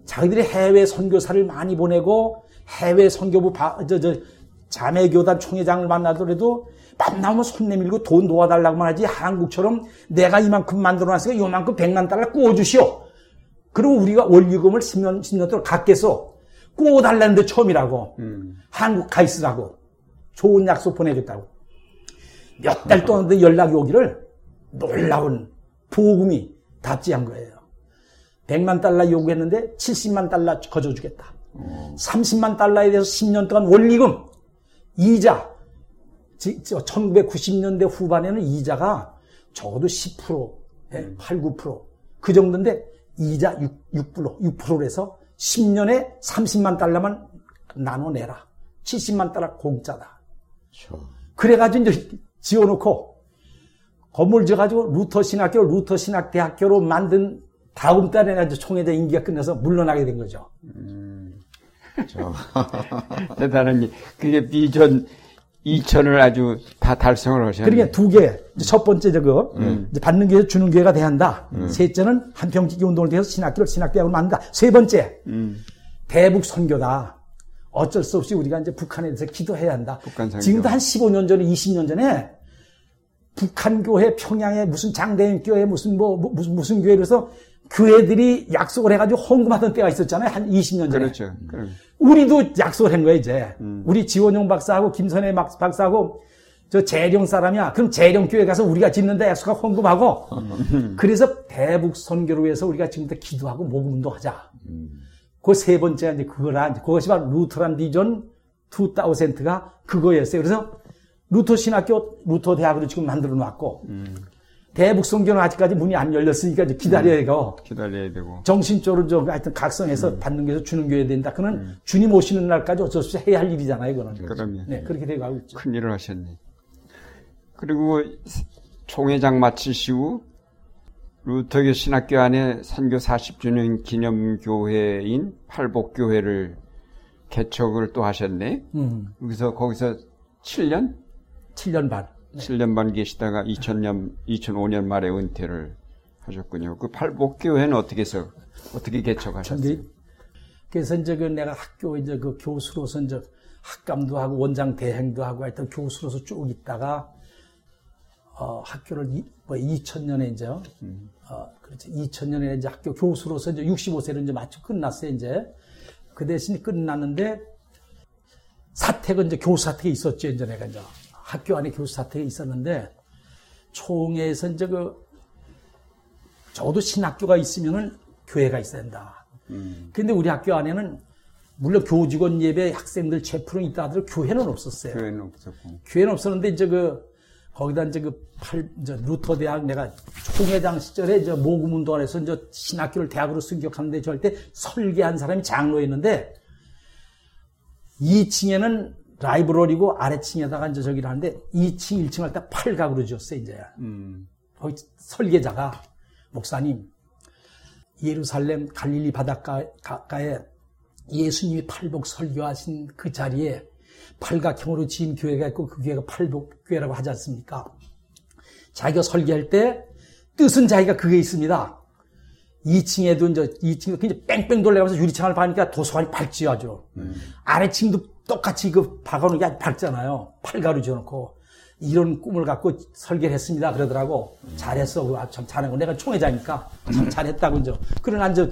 자기들이 해외 선교사를 많이 보내고 해외 선교부 바, 저, 저, 자매교단 총회장을 만나더라도 만나면 손 내밀고 돈 도와달라고만 하지 한국처럼 내가 이만큼 만들어놨으니까 이만큼 백만 달러 구워주시오. 그리고 우리가 원리금을 10년, 10년 동안 갓께서 꼬달랐는데 처음이라고. 음. 한국 가 있으라고. 좋은 약속 보내줬다고. 몇 달 [LAUGHS] 동안 연락이 오기를 놀라운 보금이 답지한 거예요. 100만 달러 요구했는데 70만 달러 거저주겠다. 30만 달러에 대해서 10년 동안 원리금, 이자, 1990년대 후반에는 이자가 적어도 10%, 8, 9%그 정도인데 이자 6, 6%, 6%에서 10년에 30만 달러만 나눠내라. 70만 달러 공짜다. 그렇죠. 그래가지고 이제 지어놓고 건물 지어가지고 루터 신학교, 루터 신학대학교로 만든 다음 달에 이제 총회장 임기가 끝나서 물러나게 된 거죠. 음. [LAUGHS] 대단한 일. 그게 비전 2천을 아주 다 달성을 하셨네요. 그러니까 두 개. 첫 번째 저거 이제 받는 게 주는 교회가 돼야 한다. 셋째는 한평짓기 운동을 통해서 신학교를 신학대학으로 만든다. 세 번째 음. 대북 선교다. 어쩔 수 없이 우리가 이제 북한에 대해서 기도해야 한다. 지금도 한 15년 전에 20년 전에 북한 교회 평양에 무슨 장대인 교회 무슨 뭐 뭐, 무슨 무슨 교회에서 교회들이 약속을 해가지고 헌금하던 때가 있었잖아요. 한 20년 전에. 그렇죠. 그럼. 우리도 약속을 한 거야, 이제. 음. 우리 지원용 박사하고 김선혜 막- 박사하고 저 재령 사람이야. 그럼 재령 교회 가서 우리가 짓는다 약속하고 헌금하고. 그래서 대북 선교를 위해서 우리가 지금부터 기도하고 모금 운동하자. 그세 번째가 이제 그거라. 그것이 바로 Lutheran 비전 2000가 그거였어요. 그래서 루터 신학교, 루터 대학으로 지금 만들어 놨고. 대북 선교는 아직까지 문이 안 열렸으니까 기다려야 되고. 기다려야 되고. 정신적으로 좀 하여튼 각성해서 받는 게서 주는 교회 된다. 그는 주님 오시는 날까지 어쩔 수 없이 해야 할 일이잖아요, 그거는. 그럼요. 네, 그렇게 돼가고 있죠. 큰 일을 하셨네. 그리고 총회장 마치시고 루터교 신학교 안에 선교 40주년 기념교회인 팔복교회를 개척을 또 하셨네. 음, 여기서 거기서 7년? 7년 반. 7년 반 계시다가 2000년 2005년 말에 은퇴를 하셨군요. 그 팔복교회는 어떻게 해서 어떻게 개척하셨어요? 그래서 이제 그 내가 학교 이제 그 교수로서 이제 학감도 하고 원장 대행도 하고 하여튼 교수로서 쭉 있다가 어, 학교를 이, 뭐 2000년에 이제 어, 그렇지 2000년에 이제 학교 교수로서 이제 65세를 이제 마치 끝났어요 이제. 그 대신 끝났는데 사택은 이제 교수 사택이 있었죠 이제 내가 이제 학교 안에 교수 사택이 있었는데 총회에서 이제 그 적어도 신학교가 있으면은 교회가 있어야 된다. 근데 우리 학교 안에는 물론 교직원 예배 학생들 체프는 있다 하더라도 교회는 없었어요. 교회는 없었고. 교회는 없었는데 이제 그 거기다 이제 그 팔, 이제 루터 대학 내가 총회장 시절에 이제 모금 운동을 해서 이제 신학교를 대학으로 승격하는데 저할 때 설계한 사람이 장로였는데 2층에는 라이브러리고 아래층에다가 이제 저기를 하는데 2층, 1층 할때 팔각으로 지었어요, 이제. 음. 거기 설계자가 목사님 예루살렘 갈릴리 바닷가에 예수님이 팔복 설교하신 그 자리에 팔각형으로 지은 교회가 있고 그 교회가 팔복교회라고 하지 않습니까? 자기가 설계할 때 뜻은 자기가 그게 있습니다. 2층에도 이제 2층에도 굉장히 뺑뺑 돌려가면서 유리창을 봐니까 도서관이 밝지요 아주. 아래층도 똑같이 그 박아놓은 게 밝잖아요. 팔가루 지어놓고. 이런 꿈을 갖고 설계를 했습니다. 그러더라고. 잘했어. 그거 참 잘하고. 내가 총회장이니까 참 잘했다고 이제. 그러나 이제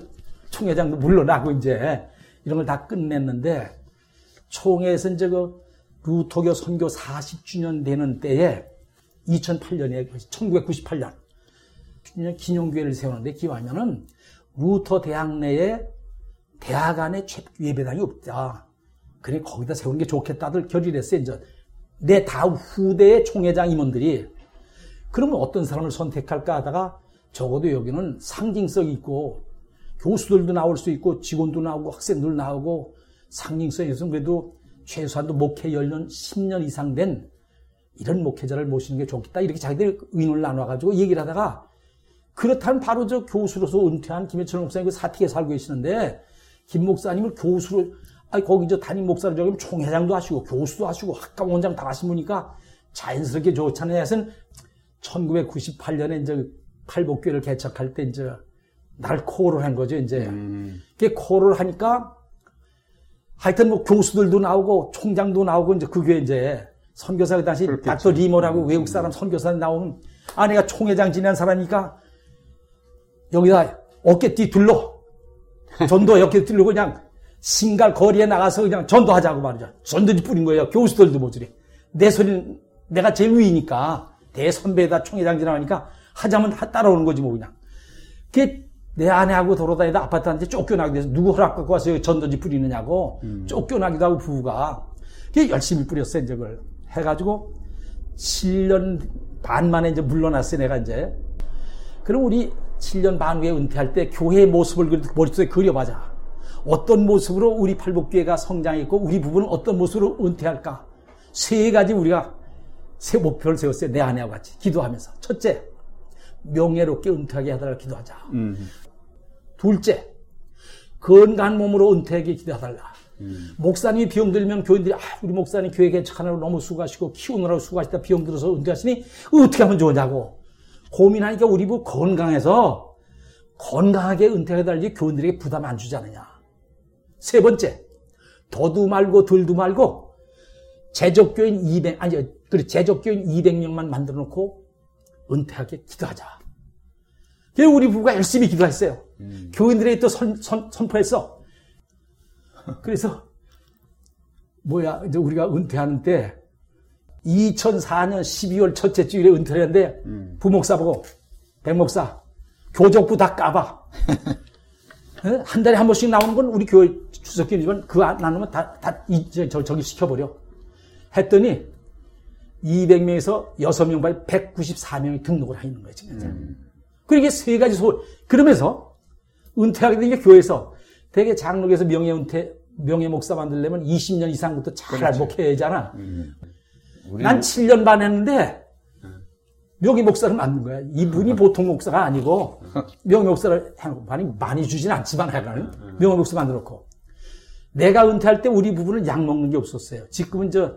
총회장도 물러나고 이제 이런 걸 다 끝냈는데 총회에서 이제 그 루터교 선교 40주년 되는 때에 2008년에 1998년 기념교회를 세우는데 기왕이면은 루터 대학 내에 대학 안에 예배당이 없다. 그래 거기다 세우는 게 좋겠다들 결의를 했어요. 이제 내 다음 후대의 총회장 임원들이 그러면 어떤 사람을 선택할까 하다가 적어도 여기는 상징성이 있고 교수들도 나올 수 있고 직원도 나오고 학생들 나오고 상징성이 있으면 그래도 최소한도 목회 연령 10년 이상 된 이런 목회자를 모시는 게 좋겠다. 이렇게 자기들 의논을 나눠가지고 얘기를 하다가 그렇다면 바로 저 교수로서 은퇴한 김해철 목사님 그 사택에 살고 계시는데 김 목사님을 교수로 아니 거기 저 담임 목사를 저기 총회장도 하시고 교수도 하시고 학감 원장 다 하신 분이니까 자연스럽게 좋잖아요. 해서 1998년에 이제 팔복교회를 개척할 때 이제 날 코를 한 거죠. 이제 그 코를 하니까 하여튼 뭐 교수들도 나오고 총장도 나오고 이제 그게 이제 선교사 그 당시. 닥터 리모라고 외국 사람 선교사 나오는 아 내가 총회장 지낸 사람이니까 여기다 어깨띠 둘러 전도 이렇게 들고 그냥 신갈 거리에 나가서 그냥 전도하자고 말이죠. 전도지 뿌린 거예요. 교수들도 모조리. 내 소리는 내가 제일 위니까 대선배다 총회장 지나가니까 하자면 따라오는 거지 뭐 그냥. 그게 내 아내하고 돌아다니다 아파트한테 쫓겨나게 돼서 누구 허락 갖고 와서 전도지 뿌리느냐고 음. 쫓겨나기도 하고 부부가 그게 열심히 뿌렸어요 이제 그걸 해가지고 7년 반 만에 이제 물러났어요 내가 이제 그럼 우리 7년 반 후에 은퇴할 때 교회의 모습을 머릿속에 그려봐자 어떤 모습으로 우리 팔복교회가 성장했고 우리 부부는 어떤 모습으로 은퇴할까 세 가지 우리가 새 목표를 세웠어요 내 아내와 같이 기도하면서 첫째 명예롭게 은퇴하게 하달라 기도하자 음. 둘째, 건강한 몸으로 은퇴하게 기도해달라. 음. 목사님이 비용 들면 교인들이 아 우리 목사님 교회 개척하느라고 너무 수고하시고 키우느라고 수고하시다 비용 들어서 은퇴하시니 어떻게 하면 좋으냐고 고민하니까 우리 부 건강해서 건강하게 은퇴해달리 교인들에게 부담 안 주지 않느냐. 세 번째, 더도 말고 덜도 말고 제적교인 200 아니 그래 제적교인 200명만 만들어 놓고 은퇴하게 기도하자. 우리 부부가 열심히 기도했어요. 음. 교인들에게 또 선, 선, 선포했어. 그래서, 뭐야, 이제 우리가 은퇴하는 때, 2004년 12월 첫째 주일에 은퇴를 했는데, 음. 부목사 보고, 백목사, 교적부 다 까봐. [LAUGHS] 한 달에 한 번씩 나오는 건 우리 교회 주석기지만 그안 나누면 다, 다, 이제 저, 저기 시켜버려. 했더니, 200명에서 6명 발 194명이 등록을 하 있는 거예요, 지금. 음. 그러니까 세 가지 소, 그러면서 은퇴하게 된게 교회에서 되게 장로에서 명예 은퇴, 명예 목사 만들려면 20년 이상부터 잘 되잖아. 음. 난 7년 반 했는데 명예 목사를 만든 거야. 이분이 [LAUGHS] 보통 목사가 아니고 명예 목사를 해놓고 많이, 많이 주진 않지만 하여간 명예 목사 만들었고 내가 은퇴할 때 우리 부부는 약 먹는 게 없었어요. 지금은 저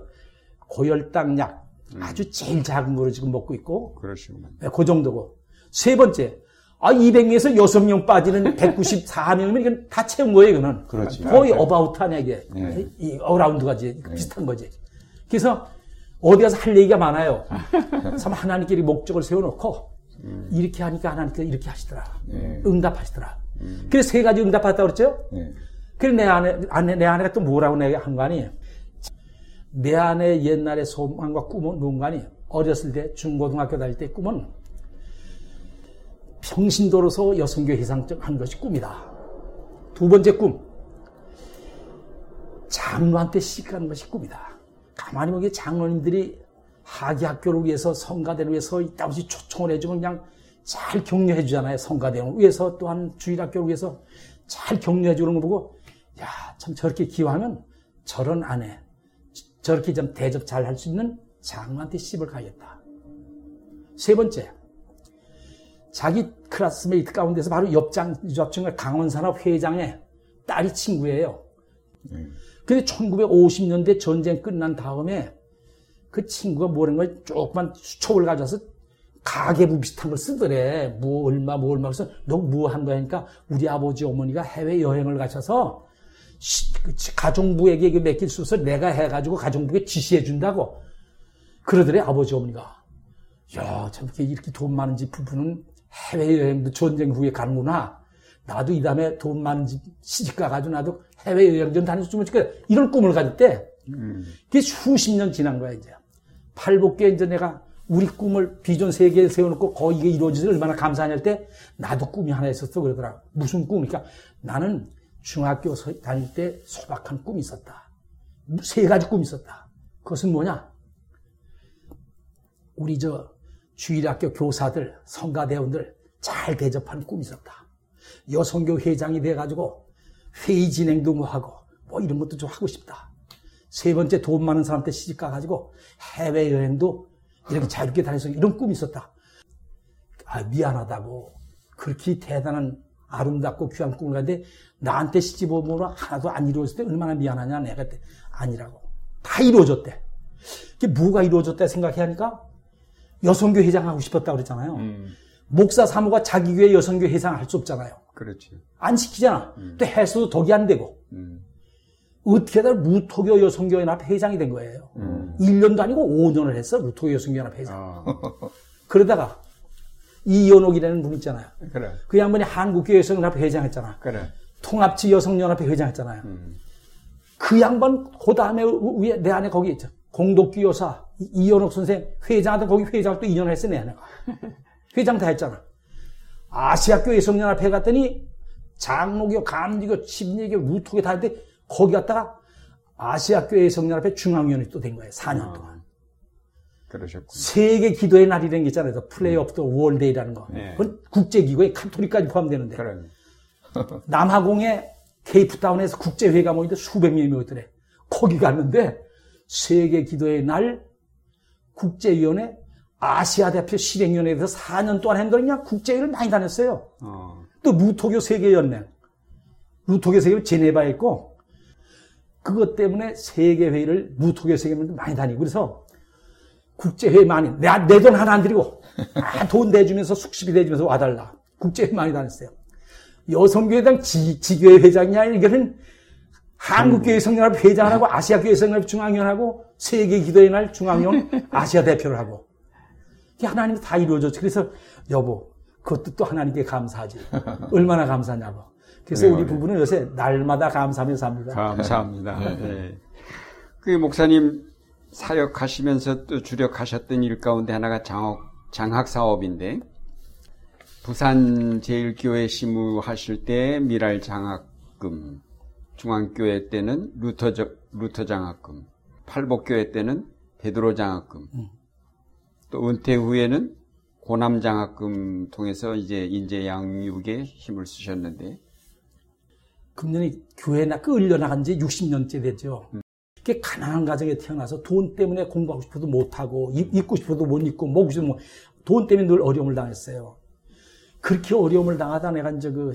고혈당 약 아주 제일 작은 거로 지금 먹고 있고 그러시구나. 네, 그 정도고 세 번째, 아, 200명에서 6명 빠지는 194명이면 이건 다 채운 거예요, 이거는. 그렇지. 거의 네. about 아니야, 이게. 네. 이 around가 이제 네. 비슷한 거지. 그래서 어디 가서 할 얘기가 많아요. [LAUGHS] 참 하나님끼리 목적을 세워놓고 음. 이렇게 하니까 하나님께서 이렇게 하시더라. 네. 응답하시더라. 음. 그래서 세 가지 응답하셨다 그랬죠? 네. 그래서 내 아내, 아내, 내 아내가 또 뭐라고 내가 한 거 아니에요? 내 아내 옛날의 소망과 꿈은 뭔가 아니에요? 어렸을 때 중고등학교 다닐 때 꿈은 평신도로서 여성교회 회상하는 것이 꿈이다. 두 번째 꿈. 장로한테 시집가는 것이 꿈이다. 가만히 보기 장로님들이 하기학교를 위해서 성가대를 위해서 이따없이 초청을 해주면 그냥 잘 격려해 주잖아요. 성가대를 위해서 또한 주일학교를 위해서 잘 격려해 주는 거 보고 야, 참 저렇게 기여하면 저런 아내, 저렇게 좀 대접 잘 할 수 있는 장로한테 시집을 가겠다. 세 번째, 자기 classmate 가운데서 바로 옆장, 옆장을 강원산업 회장의 딸이 친구예요. 음. 근데 1950년대 전쟁 끝난 다음에 그 친구가 뭐라는 걸 조그만 수첩을 가져와서 가계부 비슷한 걸 쓰더래. 뭐 얼마 뭐 얼마 그래서 너 뭐한 거야 하니까 우리 아버지 어머니가 해외 여행을 가셔서 그 가정부에게 맡길 수 있어 내가 해가지고 가정부에 지시해 준다고 그러더래 아버지 어머니가. 야, 참 이렇게 돈 많은 집 부부는 해외여행도 전쟁 후에 가는구나. 나도 이 다음에 돈 많은 집 시집 가가지고 나도 해외 여행 좀 다녔으면 좋겠다. 이런 꿈을 가질 때, 음. 그게 수십 년 지난 거야, 이제. 팔복계 이제 내가 우리 꿈을 비전 세계에 세워놓고 거의 이게 이루어져서 얼마나 감사하냐 할 때, 나도 꿈이 하나 있었어. 그러더라. 무슨 꿈이니까 나는 중학교 다닐 때 소박한 꿈이 있었다. 세 가지 꿈이 있었다. 그것은 뭐냐? 우리 저 주일학교 교사들, 성가대원들 잘 대접하는 꿈이 있었다. 여성교 회장이 돼가지고 회의 진행도 뭐 하고 뭐 이런 것도 좀 하고 싶다. 세 번째 돈 많은 사람한테 시집 가가지고 해외 여행도 이렇게 자유롭게 다니서 이런 꿈이 있었다. 아, 미안하다고. 그렇게 대단한 아름답고 귀한 꿈을 가는데 나한테 시집 오면 하나도 안 이루어졌을 때 얼마나 미안하냐 내가 그때 아니라고. 다 이루어졌대. 그게 뭐가 이루어졌다 생각해 하니까 여성교 회장하고 싶었다 그랬잖아요. 음. 목사 사모가 자기 교회 여성교 회장 할 수 없잖아요. 그렇지. 안 시키잖아. 음. 또 해서도 덕이 안 되고. 음. 어떻게든 무토교 여성교연합 회장이 된 거예요. 음. 1년도 아니고 5년을 했어. 무토교 여성교연합 회장. 아. [LAUGHS] 그러다가 이연옥이라는 분 있잖아요. 그래. 그 양반이 한국교 여성연합 회장 했잖아. 그래. 통합지 여성연합회 회장 했잖아요. 음. 그 양반 그 다음에 위에 내 안에 거기 있죠. 공덕기 여사 이현옥 선생 회장하던 거기 회장 또 2년 했어 내 안에 [LAUGHS] 회장 다 했잖아. 아시아교 여성연합회 갔더니 장로교, 감리교, 침례교, 무토교 다 했는데 거기 갔다가 아시아교 여성연합회 중앙위원회 또 된 거예요. 4년 아, 동안. 그러셨군요. 세계 기도의 날이라는 게 있잖아요. 플레이 오프 더 월데이라는 거. 네. 그건 국제기구에 카톨릭까지 포함되는데. 그럼. [LAUGHS] 남하공에 케이프타운에서 국제회가 모이는데 수백 명이 모였더래. 거기 갔는데 세계 기도의 날 국제위원회 아시아 대표 실행위원회에서 4년 동안 한 거냐 국제회를 많이 다녔어요. 어. 또 무토교 세계연맹, 무토교 세계 제네바에 있고 그것 때문에 세계회의를 무토교 세계연맹도 많이 다니고 그래서 국제회의 많이 내 돈 하나 안 드리고 아, 돈 내주면서 숙식비 내주면서 와달라 국제회의 많이 다녔어요. 여성교회당 지, 지교회 회장이 아니라 이거는 한국교회 성연합 회장하고 아시아교회 성연합 중앙위원하고 세계기도의 날 중앙위원 [LAUGHS] 아시아 대표를 하고 이게 하나님이 다 이루어졌죠. 그래서 여보 그것도 또 하나님께 감사하지. 얼마나 감사냐고. 그래서 네, 우리 부부는 요새 날마다 감사하면서 삽니다. 감사합니다. 네. 네. 그 목사님 사역하시면서 또 주력하셨던 일 가운데 하나가 장학, 장학 사업인데 부산 제일교회 시무하실 때 밀알 장학금, 중앙교회 때는 루터, 루터 장학금, 팔복교회 때는 베드로 장학금, 음. 또 은퇴 후에는 고남 장학금 통해서 이제 인재 양육에 힘을 쓰셨는데 금년이 교회 나 끌려 나간 지 60년째 되죠. 음. 그게 가난한 가정에 태어나서 돈 때문에 공부하고 싶어도 못하고 입고 싶어도 못 입고 먹고 싶어도 못, 돈 때문에 늘 어려움을 당했어요. 그렇게 어려움을 당하다 내가 이제 그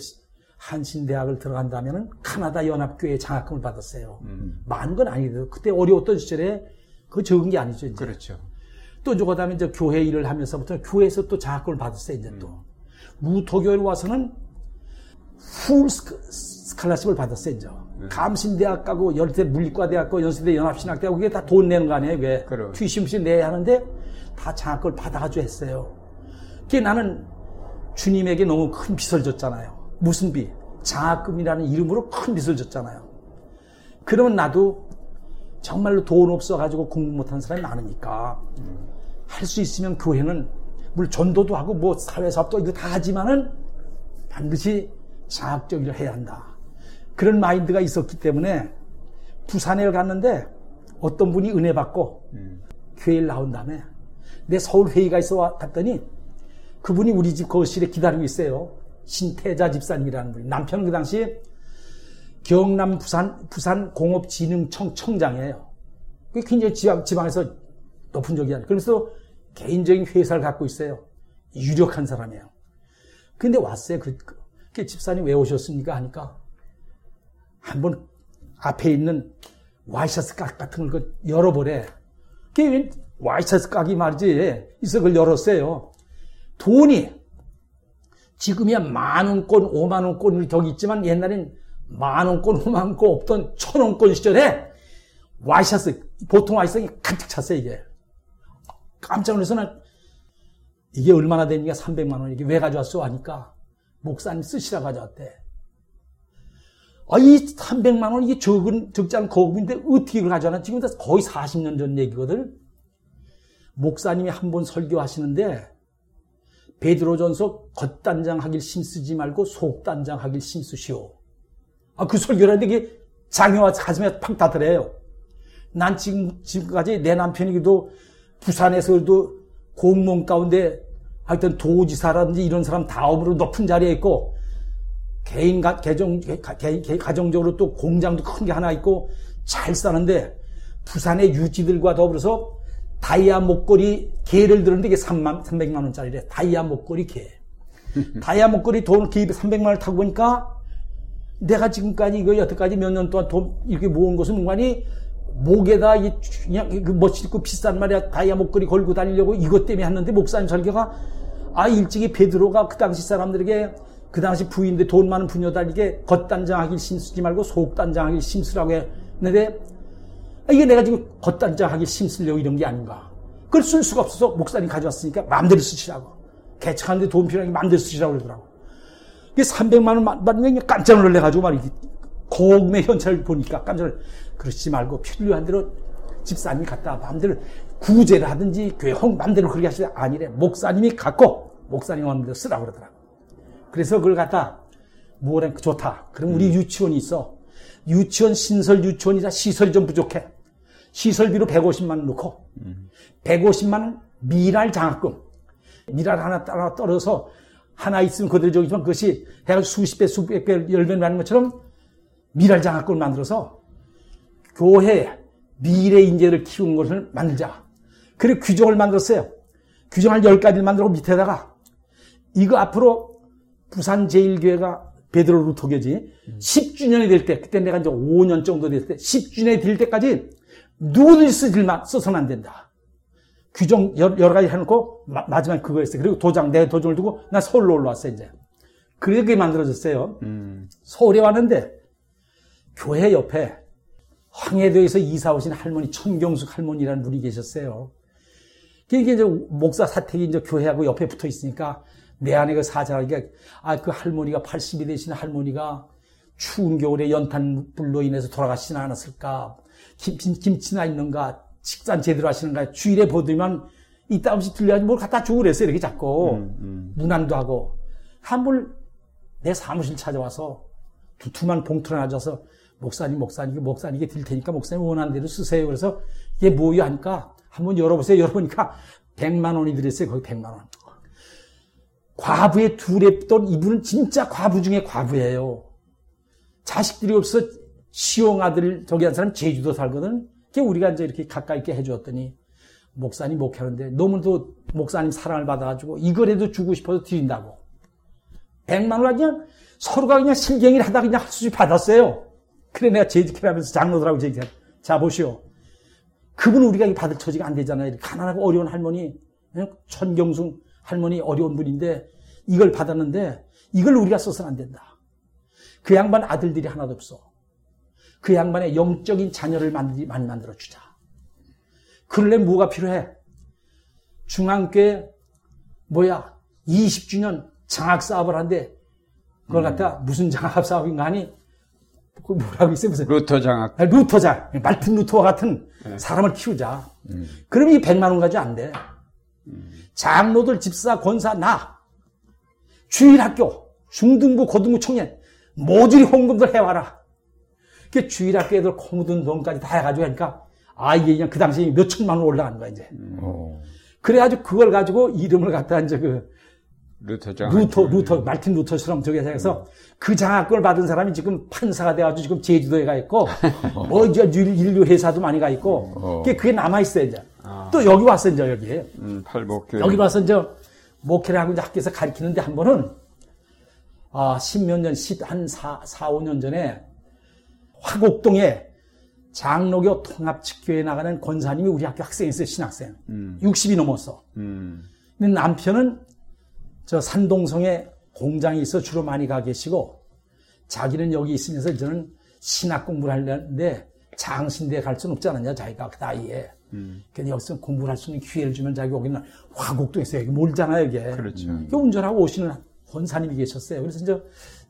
한신대학을 들어간다면은 카나다 연합교회 장학금을 받았어요. 음. 많은 건 아니더라도 그때 어려웠던 시절에 그 적은 게 아니죠. 이제. 그렇죠. 또 이제 그다음에 이제 교회 일을 하면서부터 교회에서 또 장학금을 받았어요. 이제 또 음. 무토교회에 와서는 풀 스칼라십을 받았어요. 이제 음. 감신대학 가고 열대 물리과대학 고 연세대 연합신학대학 그게 다 돈 내는 거 아니에요. 왜 튜이션시 내야 하는데 다 장학금을 받아가지고 했어요. 그게 나는 주님에게 너무 큰 빚을 졌잖아요. 무슨 빚? 장학금이라는 이름으로 큰 빚을 졌잖아요. 그러면 나도 정말로 돈 없어가지고 공부 못하는 사람이 많으니까 할 수 있으면 교회는 물론 전도도 하고 뭐 사회사업도 이거 다 하지만은 반드시 일을 해야 한다. 그런 마인드가 있었기 때문에 부산에 갔는데 어떤 분이 은혜 받고 음. 교회를 나온 다음에 내 서울 회의가 있어 갔더니 그분이 우리 집 거실에 기다리고 있어요. 신태자 집사님이라는 분이. 남편은 그 당시에 경남 부산, 부산 공업진흥청 청장이에요. 굉장히 지방, 지방에서 높은 적이 아니에요. 그래서 개인적인 회사를 갖고 있어요. 유력한 사람이에요. 근데 왔어요. 그, 그, 그 집사님 왜 오셨습니까? 하니까 한번 앞에 있는 와이셔츠 각 같은 걸그 열어보래. 그게 와이셔츠 각이 말이지. 그걸 열었어요. 돈이 지금이야 만 원권, 오만 원권이 더 있지만 옛날엔 만 원권, 오만 원권 없던 천 원권 시절에 와이셔츠, 보통 와이셔츠가 가득 찼어요, 이게. 깜짝 놀라서는 이게 얼마나 되니까 300만 원, 이게 왜 가져왔어? 하니까 목사님 쓰시라 가져왔대. 아, 이 300만 원, 이게 적은, 적지 않은 거금인데 어떻게 이걸 가져왔나? 지금 거의 40년 전 얘기거든. 목사님이 한 번 설교하시는데 베드로전서 겉단장 하길 심쓰지 말고 속단장 하길 심쓰시오. 아, 그 설교를 하는데 이게 장애와 가슴에 팍 다더래요. 난 지금, 지금까지 내 남편이기도 부산에서도 공무원 가운데 하여튼 도지사라든지 이런 사람 다음으로 높은 자리에 있고 개인 가, 개정, 가, 개, 가정적으로 또 공장도 큰 게 하나 있고 잘 사는데 부산의 유지들과 더불어서 다이아 목걸이 개를 들었는데 이게 3만, 300만 원짜리래. 다이아 목걸이 개. [LAUGHS] 다이아 목걸이 돈 기입에 300만 원을 타고 보니까 내가 지금까지 이거 여태까지 몇 년 동안 돈 이렇게 모은 것은 뭔가니 목에다 이 그냥 그 멋있고 비싼 말이야 다이아 목걸이 걸고 다니려고 이것 때문에 했는데 목사님 설교가 아 일찍이 베드로가 그 당시 사람들에게 그 당시 부인들 돈 많은 부녀들에게 겉단장하길 심쓰지 말고 속단장하길 심쓰라고 했는데 이게 내가 지금 겉단장하게 심쓰려고 이런 게 아닌가. 그걸 쓸 수가 없어서 목사님 가져왔으니까 마음대로 쓰시라고. 개척하는데 돈 필요하니 마음대로 쓰시라고 그러더라고. 이게 300만 원 받는 게 깜짝 놀래가지고 말이지. 고금의 현찰을 보니까 깜짝 놀래. 그러지 말고 필요한 대로 집사님이 갖다 마음대로 구제를 하든지 교회 홍 마음대로 그렇게 하시되 아니래. 목사님이 갖고 목사님 마음대로 쓰라고 그러더라고. 그래서 그걸 갖다 뭐래 좋다. 그럼 우리 유치원이 있어. 유치원 신설 유치원이라 시설이 좀 부족해. 시설비로 150만 원 넣고 150만 원 미랄 장학금. 미랄 하나 따라 떨어서 하나 있으면 그대로 저기지만 그것이 해가 수십 배, 수백 배 열매 나는 것처럼 미랄 장학금을 만들어서 교회 미래 인재를 키우는 것을 만들자. 그리고 규정을 만들었어요. 규정을 10가지를 만들고 밑에다가 이거 앞으로 부산 제일교회가 베드로 루토교지 10주년이 될 때, 그때 내가 이제 5년 정도 됐을 때, 10주년이 될 때까지 누구든지 쓰질만 써서는 안 된다. 규정 여러 가지 해놓고 마 지막에 그거였어요. 그리고 도장, 내 도장을 두고 나 서울로 올라왔어요, 이제. 그렇게 만들어졌어요. 음. 서울에 왔는데 교회 옆에 황해도에서 이사 오신 할머니 천경숙 할머니라는 분이 계셨어요. 그게 이제 목사 사택이 이제 교회하고 옆에 붙어 있으니까 내 안에 그 사자가 아그 할머니가 80이 되신 할머니가 추운 겨울에 연탄불로 인해서 돌아가시지 않았을까? 김치, 김치나 있는가? 식단 제대로 하시는가? 주일에 보더니만 이따 없이 들려가지고 뭘 갖다 주고 그랬어요. 이렇게 자꾸. 음, 음. 무난도 하고. 한번 내 사무실 찾아와서 두툼한 봉투를 놔줘서 목사님, 목사님, 목사님께 드릴 테니까 목사님 원하는 대로 쓰세요. 그래서 이게 뭐야 하니까 한번 열어보세요. 열어보니까 100만 원이 들었어요. 거기 100만 원. 과부의 둘의 돈 이분은 진짜 과부 중에 과부예요. 자식들이 없어 시용 아들 저기 한 사람 제주도 살거든. 그게 우리가 이제 이렇게 가까이 있게 해주었더니 목사님 목회하는데 너무도 목사님 사랑을 받아가지고 이거라도 주고 싶어서 드린다고. 백만 원 그냥 서로가 그냥 실갱이를 하다 그냥 할 수지 받았어요. 그래 내가 하면서 장로들하고 제지케 자 보시오. 그분 우리가 받을 처지가 안 되잖아요. 가난하고 어려운 할머니 천경숭 할머니 어려운 분인데 이걸 받았는데 이걸 우리가 써서는 안 된다. 그 양반 아들들이 하나도 없어. 그 양반의 영적인 자녀를 많이 만들어 주자. 그럴래 뭐가 필요해? 중앙교회 뭐야 20주년 장학 사업을 한데 그걸 갖다 무슨 장학 사업인가 하니 그 뭐라고 있어요 무슨 루터 장학 아, 루터 장 마틴 루터와 같은 네. 사람을 키우자. 음. 그럼 이 100만 원 가지고 안 돼. 음. 장로들 집사 권사 나 주일 학교 중등부 고등부 청년 모조리 헌금들 해와라. 그 주일 학교 애들 코 묻은 돈까지 다 해가지고 하니까 아 이게 그냥 그 당시에 몇 천만 원 올라가는 거야 이제. 음. 그래가지고 그걸 가지고 이름을 갖다 이제 그 루터 장 루터 루터 말틴 루터처럼 저기 해서 음. 그 장학금을 받은 사람이 지금 판사가 돼가지고 지금 제주도에 가 있고 [LAUGHS] 뭐 이제 인류 회사도 많이 가 있고 어. 그게 남아 있어요 이제. 아. 또 여기 왔어 이제 여기. 음, 팔복교. 여기 와서 이제 목회를 하고 이제 학교에서 가르치는데 한 번은 아, 십몇 년, 한 사, 사, 오 년 전에 화곡동에 장로교 통합측교에 나가는 권사님이 우리 학교 학생이었어요, 신학생. 음. 60이 넘었어. 음. 근데 남편은 저 산동성에 공장이 있어 주로 많이 가 계시고 자기는 여기 있으면서 저는 신학 공부를 하려는데 장신대에 갈 수는 없지 않았냐, 자기가 그 나이에. 음. 그래서 여기서 공부를 할 수 있는 기회를 주면 자기 여기는 화곡동에서 여기 몰잖아요, 이게. 그렇죠. 음. 운전하고 오시는 권사님이 계셨어요. 그래서 이제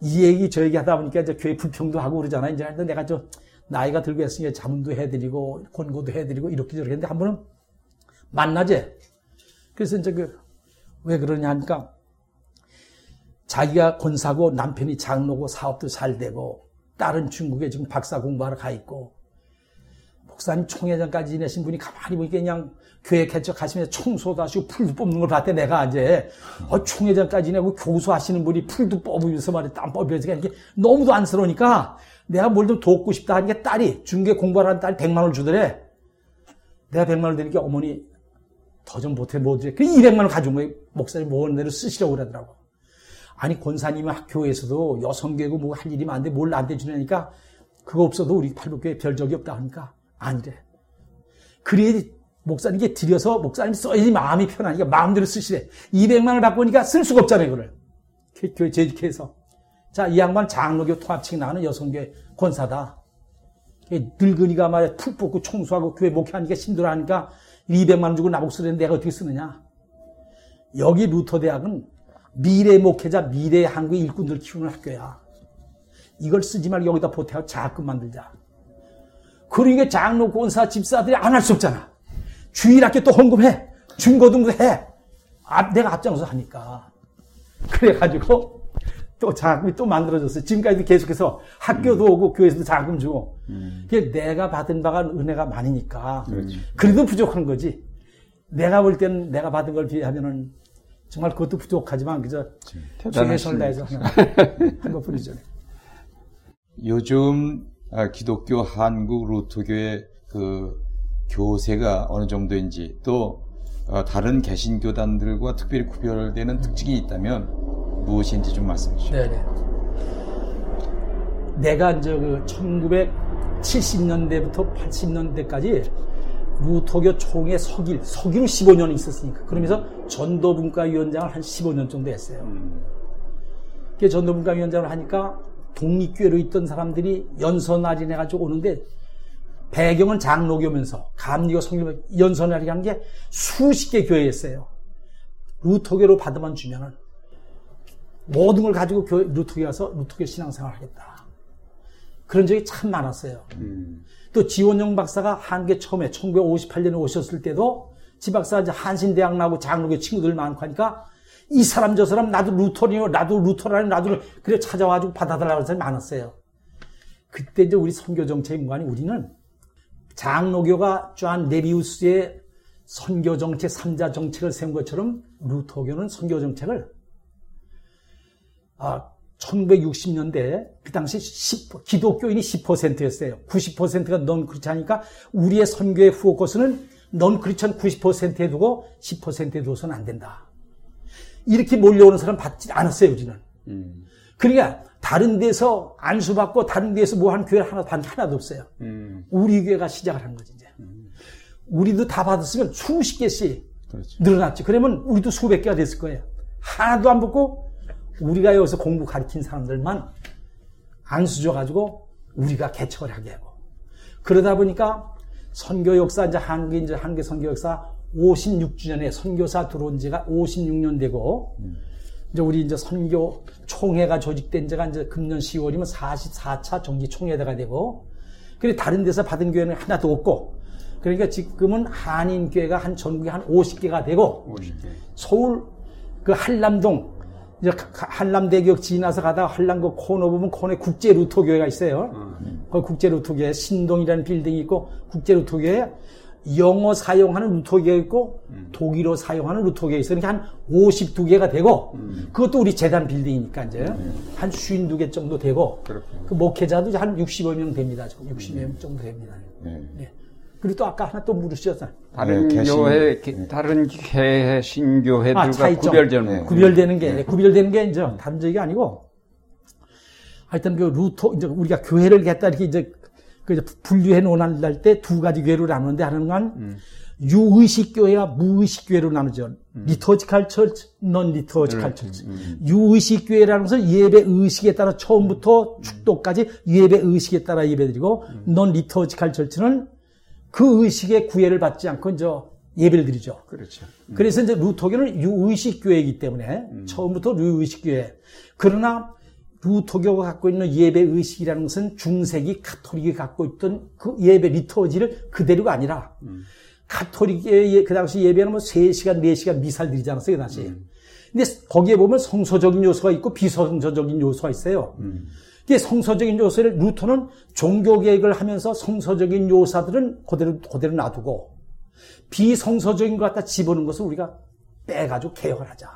이 얘기 저 얘기 하다 보니까 이제 교회 불평도 하고 그러잖아요. 이제 내가 저 나이가 들고 했으니까 자문도 해드리고 권고도 해드리고 이렇게 저렇게 했는데 한 번은 만나재. 그래서 이제 그 왜 그러냐 하니까 자기가 권사고 남편이 장로고 사업도 잘 되고 딸은 중국에 지금 박사 공부하러 가 있고 목사님 총회장까지 지내신 분이 가만히 보니까 그냥 교회 개척하시면서 청소도 하시고 풀도 뽑는 걸 봤대 내가 이제. 어, 총회장까지 내고 교수하시는 분이 풀도 뽑으면서 말이야 땀 뽑으면서 이게 너무도 안쓰러우니까 내가 뭘 좀 돕고 싶다 하니까 딸이 중계 공부하는 딸이 100만 원을 주더래. 내가 100만 원 드리니까 어머니 더 좀 보태 뭐 드려 그 200만 원 가지고 뭐 목사님 모은 대로 쓰시려고 그러더라고 아니 권사님이 학교에서도 여성교육고 뭐 할 일이 많은데 뭘 나한테 주냐니까 그거 없어도 우리 팔복교에 별 적이 없다 하니까 아니래 그래야 목사님께 드려서 목사님 써야지 마음이 편하니까 마음대로 쓰시래. 200만 원을 받고 오니까 쓸 수가 없잖아요, 그거를. 교회 재직해서. 자, 이 양반 장로교 통합층 나가는 여성교회 권사다. 늙은이가 말이야, 풀 뽑고 청소하고 교회 목회하니까 힘들어하니까 200만 원 주고 나보고 쓰는데 내가 어떻게 쓰느냐. 여기 루터 대학은 미래 목회자, 미래 한국의 일꾼들 키우는 학교야. 이걸 쓰지 말고 여기다 보태고 자금 만들자. 그러니까 장로, 권사, 집사들이 안 할 수 없잖아. 주일학교 또 헌금해. 중고등부 해. 앞, 내가 앞장서 하니까. 그래가지고 또 자금이 또 만들어졌어요. 지금까지도 계속해서 학교도 오고 교회에서도 자금 주고. 음. 그게 내가 받은 바가 은혜가 많으니까. 그렇죠. 그래도 부족한 거지. 내가 볼 때는 내가 받은 걸 비하면은 정말 그것도 부족하지만 그저 최선을 다해서 하는 한 것뿐이죠. 요즘 아, 기독교 한국 루트교의 그 교세가 어느 정도인지 또 어, 다른 개신교단들과 특별히 구별되는 특징이 있다면 무엇인지 좀 말씀해 주시죠. 네네. 내가 이제 그 1970년대부터 80년대까지 루터교 총회 서길, 서기로 15년 있었으니까. 그러면서 전도분과위원장을 한 15년 정도 했어요. 그 전도분과위원장을 하니까 독립교회로 있던 사람들이 연선날이 해가지고 오는데 배경은 장로교면서 감리교 성교 연선날이 한게 수십 개 교회였어요. 루터교로 받아만 주면은 모든 걸 가지고 루터교 가서 루터교 신앙생활 하겠다. 그런 적이 참 많았어요. 또 지원영 박사가 한국에 처음에 1958년에 오셨을 때도 지 박사가 이제 한신대학 나오고 장로교 친구들 많고 하니까 이 사람 저 사람 나도 루터니요 나도 루터라니 나도 그래 찾아와가지고 받아달라고 사람이 많았어요. 그때 이제 우리 선교 정책인관이 우리는 장로교가 쟈안 네비우스의 선교 정책, 삼자 정책을 세운 것처럼 루터교는 선교 정책을 아, 1960년대 그 당시 10, 기독교인이 10%였어요. 90%가 넌 크리스찬이니까 우리의 선교의 후오코스는 넌 크리스찬 90%에 두고 10%에 둬서는 안 된다. 이렇게 몰려오는 사람 받지 않았어요, 우리는. 음. 그러니까 다른 데서 안수받고 다른 데서 뭐 한 교회 하나 반 하나도 없어요. 음. 우리 교회가 시작을 한 거지 이제. 우리도 다 받았으면 수십 개씩 그렇죠. 늘어났지. 그러면 우리도 수백 개가 됐을 거예요. 하나도 안 붙고 우리가 여기서 공부 가르친 사람들만 안 수 줘가지고 우리가 개척을 하게 하고 그러다 보니까 선교 역사 이제 한국에 이제 한국 선교 역사 56주년에 선교사 들어온 지가 56년 되고 이제 우리 이제 선교 총회가 조직된 지가 이제 금년 10월이면 44차 정기 총회대가 되고 그래 다른 데서 받은 교회는 하나도 없고 그러니까 지금은 한인 교회가 한 전국에 한 50개가 되고 50개. 서울 그 한남동 이제 가- 한남대교역 지나서 가다가 한남그 코너 보면 코너에 국제 루터 교회가 있어요. 그 국제 루터 교회 신동이라는 빌딩이 있고 국제 루터 교회 영어 사용하는 루터 교회 있고 독일어 사용하는 루터 교회 있어요. 그러니까 한 52개가 되고 그것도 우리 재단 빌딩이니까 이제 한 52개 정도 되고 그렇군요. 그 목회자도 한 60여 명 됩니다. 지금 60여 명 정도 됩니다. 네. 네. 그리고 또 아까 하나 또 물으셨잖아요. 다른 네, 개신- 교회, 기- 다른 교회, 신교회들과 아, 차이점. 구별되는 네. 거. 구별되는 게 구별되는 게 이제 다른 적이 아니고 하여튼 그 루터 이제 우리가 교회를 갖다 이렇게 이제 그 이제 분류해 놓을 때두 가지 교회로 나누는데 하나는 건 유의식 교회와 무의식 교회로 나누죠. liturgical church, non-liturgical church. 유의식 교회라는 것은 예배 의식에 따라 처음부터 축도까지 예배 의식에 따라 예배드리고 넌 리터지칼 철치는 그 의식의 구애를 받지 않고 이제 예배를 드리죠. 그렇죠. 그래서 이제 루터교는 유의식 교회이기 때문에 처음부터 유의식 교회. 그러나 루터교가 갖고 있는 예배 의식이라는 것은 중세기 카톨릭이 갖고 있던 그 예배 리터지를 그대로가 아니라 카톨릭의 예- 그 당시 예배는 뭐 3시간, 4시간 미사를 드리지 않았어요, 그 당시. 근데 거기에 보면 성서적인 요소가 있고 비성서적인 요소가 있어요. 이게 성서적인 요소를 루터는 종교 개혁을 하면서 성서적인 요소들은 그대로, 그대로 놔두고 비성서적인 것 갖다 집어넣은 것을 우리가 빼가지고 개혁을 하자.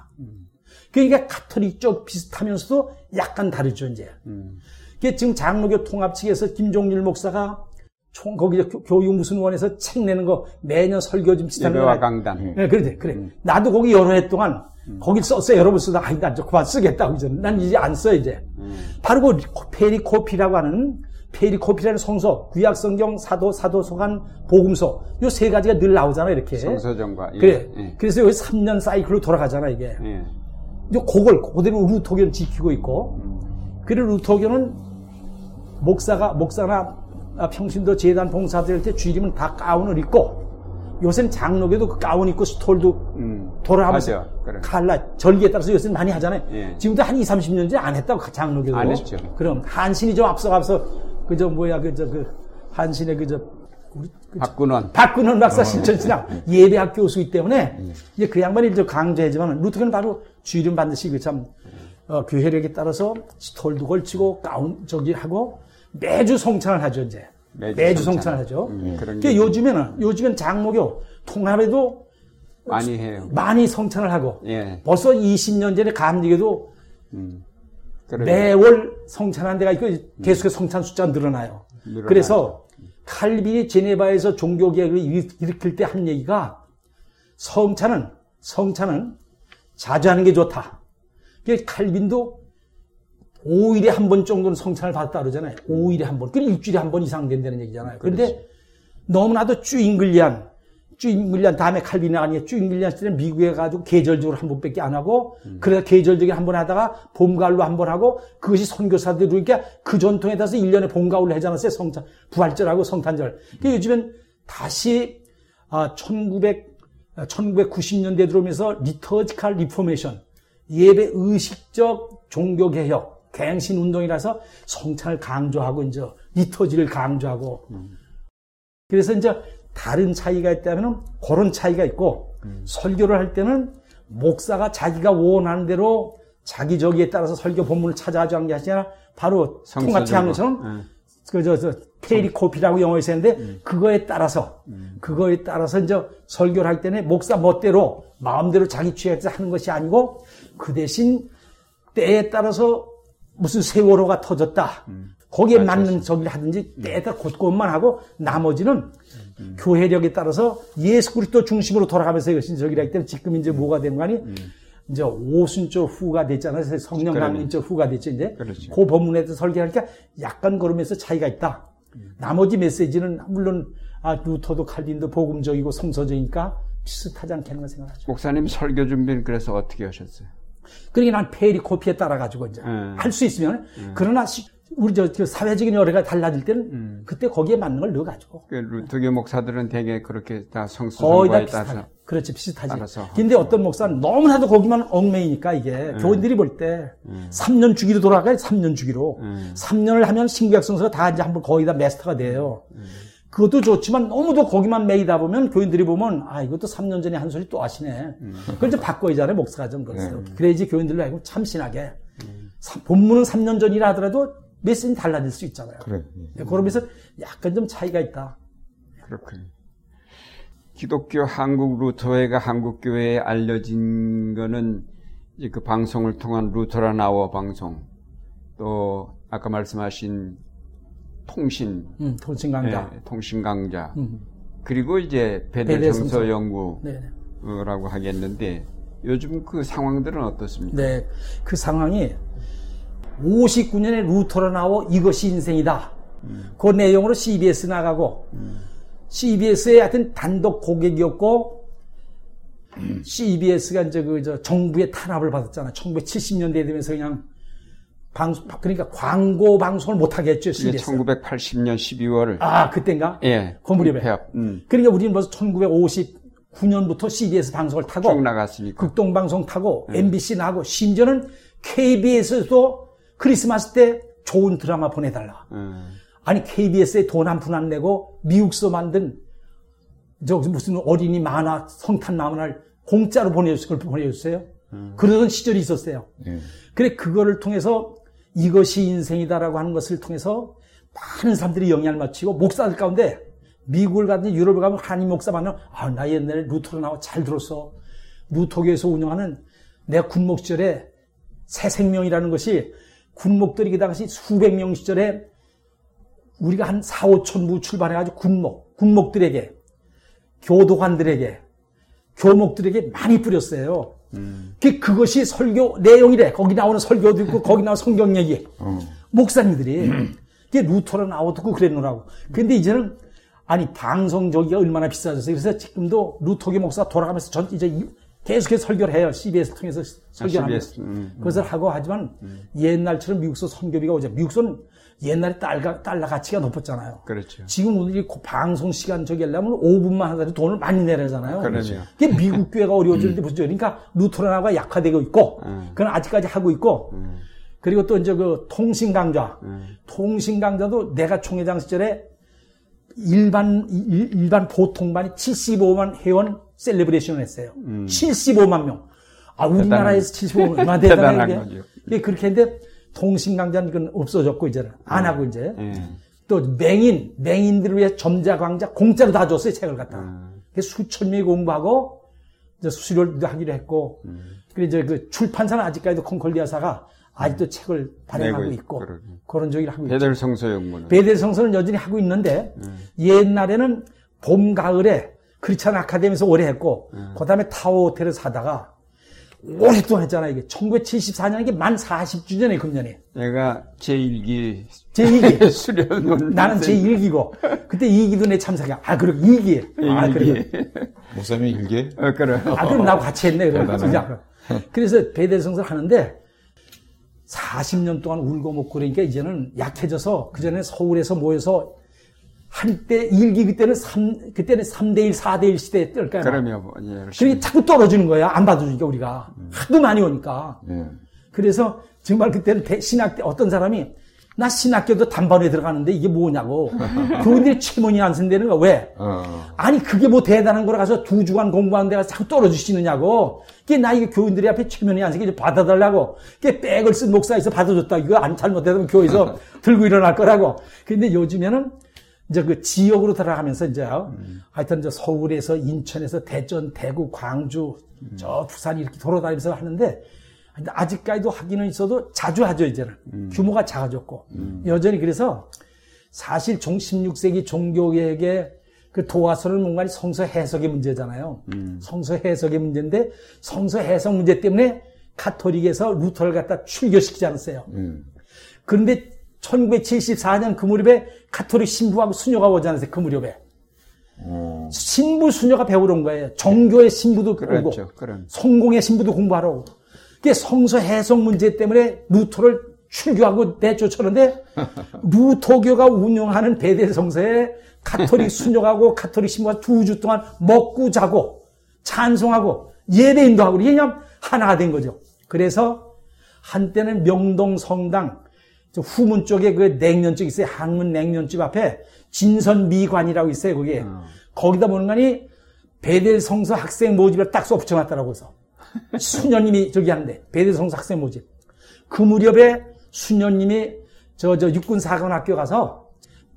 그러니까 카톨릭 쪽 비슷하면서도 약간 다르죠, 이제. 그게 지금 장로교 통합 측에서 김종률 목사가 총, 거기 교- 교육 무슨 원에서 책 내는 거 매년 설교 좀 비슷한 거. 예배와 나- 강단. 네, 그래, 그래. 나도 거기 여러 해 동안 거기 썼어. 여러 번 쓰다가, 아니, 난 그만 쓰겠다고 이제. 난 이제 안 써, 이제. 바로 그 페리코피라고 하는 페리코피라는 성서, 구약성경, 사도, 사도소간, 복음서. 요 세 가지가 늘 나오잖아, 이렇게. 성서정과. 예, 그래. 예. 그래서 여기 3년 사이클로 돌아가잖아, 이게. 예. 이제 그걸 그대로 루터교는 지키고 있고, 그리고 루터교는 목사가, 목사나 아, 평신도 재단 봉사들 때 주일이면 다 가운을 입고, 요새는 장로교도 그 가운 입고 스톨도 음. 돌아가면서 맞아. 그래. 칼라 절기에 따라서 요새는 많이 하잖아요. 예. 지금도 한 2, 30년 전에 안 했다고 장로교도. 안 했죠. 그럼 한신이 좀 앞서가서 그저 뭐야 그저 그 한신의 그저 우리 그 박근원. 박근원 박사 실천신앙 예배학 교수이기 때문에 이제 그 양반이 이제 강조하지만 루터는 바로 주일은 반드시 그참 어, 교회력에 따라서 스톨도 걸치고 가운 저기 하고 매주 성찬을 하죠 이제 매주 매주, 성찬. 성찬을 하죠. 음, 그런 그러니까 게 요즘에는 요즘엔 장로교 통합에도 많이 해요. 많이 성찬을 하고 예. 벌써 20년 전에 감리교도 그래. 매월 성찬한 데가 있고 계속해서 성찬 숫자가 늘어나요. 늘어나요. 그래서 칼빈이 제네바에서 종교 개혁을 일- 일으킬 때 한 얘기가 성찬은 성찬은 자주 하는 게 좋다. 그 칼빈도 5일에 한 번 정도는 성찬을 받았다 그러잖아요. 5일에 한 번. 그럼 일주일에 한 번 이상 된다는 얘기잖아요. 그런데 너무나도 Zwinglian, Zwinglian 다음에 칼빈이 아니에요. Zwinglian 시대는 미국에 가지고 계절적으로 한 번밖에 안 하고 그래서 계절적인 한 번 하다가 봄, 가을로 한 번 하고 그것이 선교사들 그러니까 그 전통에 따라서 1년에 봄, 가을로 하지 않았어요. 성찬, 부활절하고 성탄절. 그러니까 요즘엔 다시 아, 1900, 1990년대 들어오면서 liturgical reformation, 예배 의식적 종교개혁, 갱신 운동이라서 성찬을 강조하고 이제 리터지를 강조하고. 그래서 이제 다른 차이가 있다면 그런 차이가 있고 설교를 할 때는 목사가 자기가 원하는 대로 자기 저기에 따라서 설교 본문을 찾아가지고 한게 아니라 바로 통같이 하는 것처럼 예. 그저 저 페리코피라고 영어에서 했는데 그거에 따라서 그거에 따라서 이제 설교를 할 때는 목사 멋대로 마음대로 자기 취해서 하는 것이 아니고 그 대신 때에 따라서 무슨 세월호가 터졌다. 거기에 맞는 저기를 하든지 때에 따라 곳곳만 하고 나머지는 교회력에 따라서 예수 그리스도 중심으로 돌아가면서 이것이 저기라 했기 때문에 지금 이제 뭐가 된 거니? 이제 오순절 후가 됐잖아요. 성령. 강림절 후가 됐죠, 이제. 그렇죠. 그 본문에서 설계하니까 약간 그러면서 차이가 있다. 나머지 메시지는 물론 아, 루터도 칼빈도 복음적이고 성서적이니까 비슷하지 않겠는가 생각하죠. 목사님 설교 준비는 그래서 어떻게 하셨어요? 그러니까 난 페리코피에 따라 가지고 이제 음. 할수 있으면 그러나 시- 우리 저, 저 사회적인 여러가 달라질 때는 그때 거기에 맞는 걸 넣어 가지고 그 루터교 목사들은 대개 그렇게 다 성수성과에. 따라서 그렇지 비슷하지. 따라서 근데 어떤 목사는 너무나도 거기만 얽매이니까 이게 교인들이 볼때 3년 주기로 돌아가요. 3년 주기로. 3년을 하면 신구약 성서가 다 이제 한번 거의 다 마스터가 돼요. 그것도 좋지만 너무도 거기만 매이다 보면 교인들이 보면 아 이것도 3년 전에 한 소리 또 하시네. 그걸 좀 바꿔야잖아요. 목사가 좀 그랬어요. 그래야지 교인들로 알고 참신하게. 사- 본문은 3년 전이라 하더라도 메시지는 달라질 수 있잖아요. 그래. 그러면서 약간 좀 차이가 있다. 그렇군요. 기독교 한국 루터회가 한국 교회에 알려진 거는 이제 그 방송을 통한 루터라 나워 방송 또 아까 말씀하신 통신 음, 통신 강좌. 예, 통신 강좌 음. 그리고 이제 베델 성서. 연구라고 네. 하겠는데 요즘 그 상황들은 어떻습니까? 네. 그 상황이 59년에 루터로 나오 이것이 인생이다. 그 내용으로 CBS 나가고 CBS의 하여튼 단독 고객이었고 CBS가 이제 그 저 정부의 탄압을 받았잖아. 1970년대에 되면서 그냥 방송 그러니까 광고 방송을 못. 이게 CBS. 1980년 12월 아, 그때인가? 예 건물협회. 음, 그러니까 우리는 벌써 1959년부터 CBS 방송을 타고 쭉 나갔으니까 극동방송 타고 MBC 나고 심지어는 KBS에서도 크리스마스 때 좋은 드라마 보내달라. 음, 아니 KBS에 돈 한 푼 안 내고 미국서 만든 저 무슨 어린이 만화 성탄 만화를 공짜로 보내줬을 걸 보내줬어요. 그러던 시절이 있었어요. 예. 그래 그거를 통해서 이것이 인생이다라고 하는 것을 통해서 많은 사람들이 영향을 미치고 목사들 가운데 미국을 가든지 유럽을 가면 한인 목사 만나면 아, 나 옛날에 루터로 나와 잘 들었어. 루터교에서 운영하는 내가 군목 시절에 새 생명이라는 것이 군목들이 그 당시 수백 명 시절에 우리가 한 4, 5천 부 출발해가지고 군목, 군목들에게, 교도관들에게, 교목들에게 많이 뿌렸어요. 그 그것이 설교 내용이래. 거기 나오는 설교도 있고, 거기 나오는 성경 얘기. 목사님들이. 그게 루터로 나와 듣고 그랬노라고. 근데 이제는, 아니, 방송 저기가 얼마나 비싸졌어요. 그래서 지금도 루터교 목사 돌아가면서 전 이제 이- 계속해서 설교를 해요. CBS 통해서 설교를 하고. CBS, 음, 그것을 하고 하지만 옛날처럼 미국서 선교비가 오죠. 미국서는 옛날에 달러, 달러 가치가 높았잖아요. 그렇죠. 지금 우리 방송 시간 저기 하려면 5분만 하더라도 돈을 많이 내라잖아요. 그러네요. 그게 미국 교회가 어려워지는데 무슨 그러니까 루터란화가 약화되고 있고, 음. 그건 아직까지 하고 있고, 그리고 또 이제 그 통신 강좌, 음. 통신 강좌도 내가 총회장 시절에 일반 일- 일반 보통반이 75만 회원 셀레브레이션을 했어요. 75만 명. 아 우리나라에서 75만 얼마나 대단한 대단한 게. 거죠. 예, 그렇게 했는데 통신 강좌는 그건 없어졌고 이제는 안 하고 이제 예. 또 맹인 맹인들을 위해 점자 강좌 공짜로 다 줬어요 책을 갖다가. 음. 수천 명이 공부하고 이제 수료도 하기로 했고 음. 그리고 이제 그 출판사는 아직까지도 콩콜디아사가 아직도 책을 발행하고 있고 그러네. 그런 저기를 하고 있죠. 베델 성서 연구는 베델 성서는 여전히 하고 있는데 음. 옛날에는 봄 가을에 크리스찬 아카데미에서 오래 했고 음. 그다음에 타워 호텔에서 하다가 오랫동안 했잖아요 이게. 1974년 이게 만 40주년에 금년에 내가 제1기 제2기. [LAUGHS] 수련원 나는 제1기고. 그때 2기도 내 참석이야 아 그래 2기. 아 그래 목사님 일개? 어, 그래. 아 그럼 나하고 같이 했네 그래서 성서를 하는데 40년 동안 울고 먹고 그러니까 이제는 약해져서 그전에 서울에서 모여서 한때 일기 그때는 3 그때는 3대 1 4대 1 시대였을 거야. 그러면 뭐, 예. 그게 자꾸 떨어지는 거야. 안 받아주니까 우리가 하도 많이 오니까. 예. 그래서 정말 그때는 대- 신학 때 어떤 사람이 나 신학교도 단반에 들어가는데 이게 뭐냐고. [LAUGHS] 교인들이 최문이 안 쓴다는 거야. 왜? 어. 아니 그게 뭐 대단한 거라 가서 두 주간 공부하는 데가 자꾸 떨어지시느냐고. 그게 나 이게 교인들이 앞에 최면이 안 쓰게 좀 받아달라고. 그게 백을 쓴 목사에서 받아줬다. 이거 안 잘못되면 교회에서 [LAUGHS] 들고 일어날 거라고. 근데 요즘에는 이제 그 지역으로 들어가면서 이제 하여튼 저 서울에서 인천에서 대전, 대구, 광주, 저 부산 이렇게 돌아다니면서 하는데 아직까지도 하기는 있어도 자주 하죠 이제는 규모가 작아졌고 여전히 그래서 사실 종 16세기 종교개혁의 그 도화서는 뭔가 성서 해석의 문제잖아요. 성서 해석의 문제인데 성서 해석 문제 때문에 카톨릭에서 루터를 갖다 출교시키지 않았어요. 음. 그런데 1974년 그 무렵에 카톨릭 신부하고 수녀가 오지 않았어요. 그 무렵에. 어. 신부 수녀가 배우러 온 거예요. 정교회 신부도 오고 그렇죠. 그럼. 성공회 신부도 공부하러 오고. 그게 성서 해석 문제 때문에 루터를 출교하고 내쫓았는데 [LAUGHS] 루터교가 운영하는 베델 성서에 카톨릭 [LAUGHS] 수녀하고 카톨릭 신부가 두 주 동안 먹고 자고 찬송하고 예배 인도 하고 왜냐면 하나가 된 거죠. 그래서 한때는 명동 성당 저 후문 쪽에 그 냉면집 있어요. 항문 냉면집 앞에 진선미관이라고 있어요. 거기에 거기다 보는 거니 베델 성서 학생 모집을 딱 써 붙여놨더라고 그래서 수녀님이 저기 하는데 베델 성서 학생 모집 그 무렵에 수녀님이 저 저 육군 사관학교 가서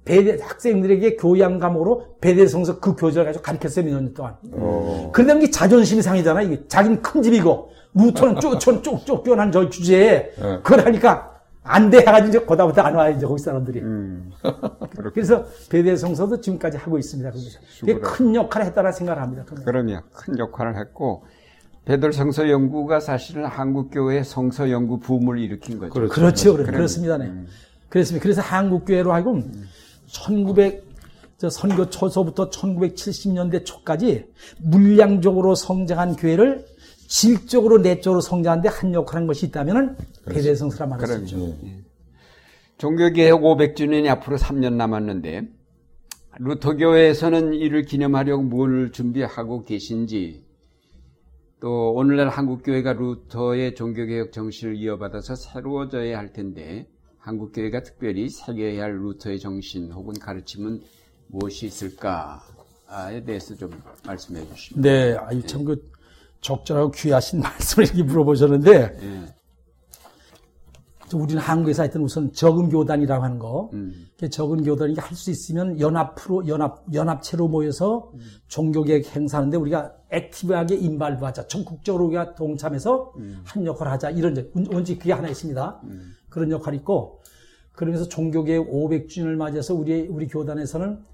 베델 학생들에게 교양 과목으로 베델 성서 그 교재를 가지고 가르쳤어요 몇 년 동안. 어. 그러다 이게 자존심이 상해잖아. 이게 자기는 큰 집이고 루터는 쪼쪼 쪽쪽교난 저 주제에 네. 그걸 하니까 안 돼 해가지고 이제 거다부터 안 와요 이제 거기 사람들이. 음. [LAUGHS] 그래서 베델 성서도 지금까지 하고 있습니다. 그게. 큰 역할을 했다는 생각을 합니다. 그러면 큰 역할을 했고 베델 성서 연구가 사실은 한국 교회 성서 연구 붐을 일으킨 거죠. 그렇죠. 그렇죠. 그렇, 그럼. 그렇습니다. 네. 그렇습니다. 그래서 한국 교회로 하여금 1900, 저 선교 초서부터 1970년대 초까지 물량적으로 성장한 교회를 질적으로 내적으로 성장하는데 한 역할한 것이 있다면은 베델성서라 말할 수 있죠. 예. 종교개혁 500주년이 앞으로 3년 남았는데 루터교회에서는 이를 기념하려고 뭘 준비하고 계신지 또 오늘날 한국교회가 루터의 종교개혁 정신을 이어받아서 새로워져야 할 텐데 한국교회가 특별히 새겨야 할 루터의 정신 혹은 가르침은 무엇이 있을까에 대해서 좀 말씀해 주시면. 네, 아유, 참, 그, 적절하고 귀하신 [LAUGHS] 말씀을 이렇게 물어보셨는데, 예. 우리는 한국에서 하여튼 우선 적은 교단이라고 하는 거, 음. 그 적은 교단이 할 수 있으면 연합으로, 연합, 연합체로 모여서 종교개혁 행사하는데 우리가 액티브하게 인발부하자. 전국적으로 우리가 동참해서 한 역할을 하자. 이런, 언제 그게 하나 있습니다. 그런 역할이 있고, 그러면서 종교개혁 500주년을 맞이해서 우리, 우리 교단에서는,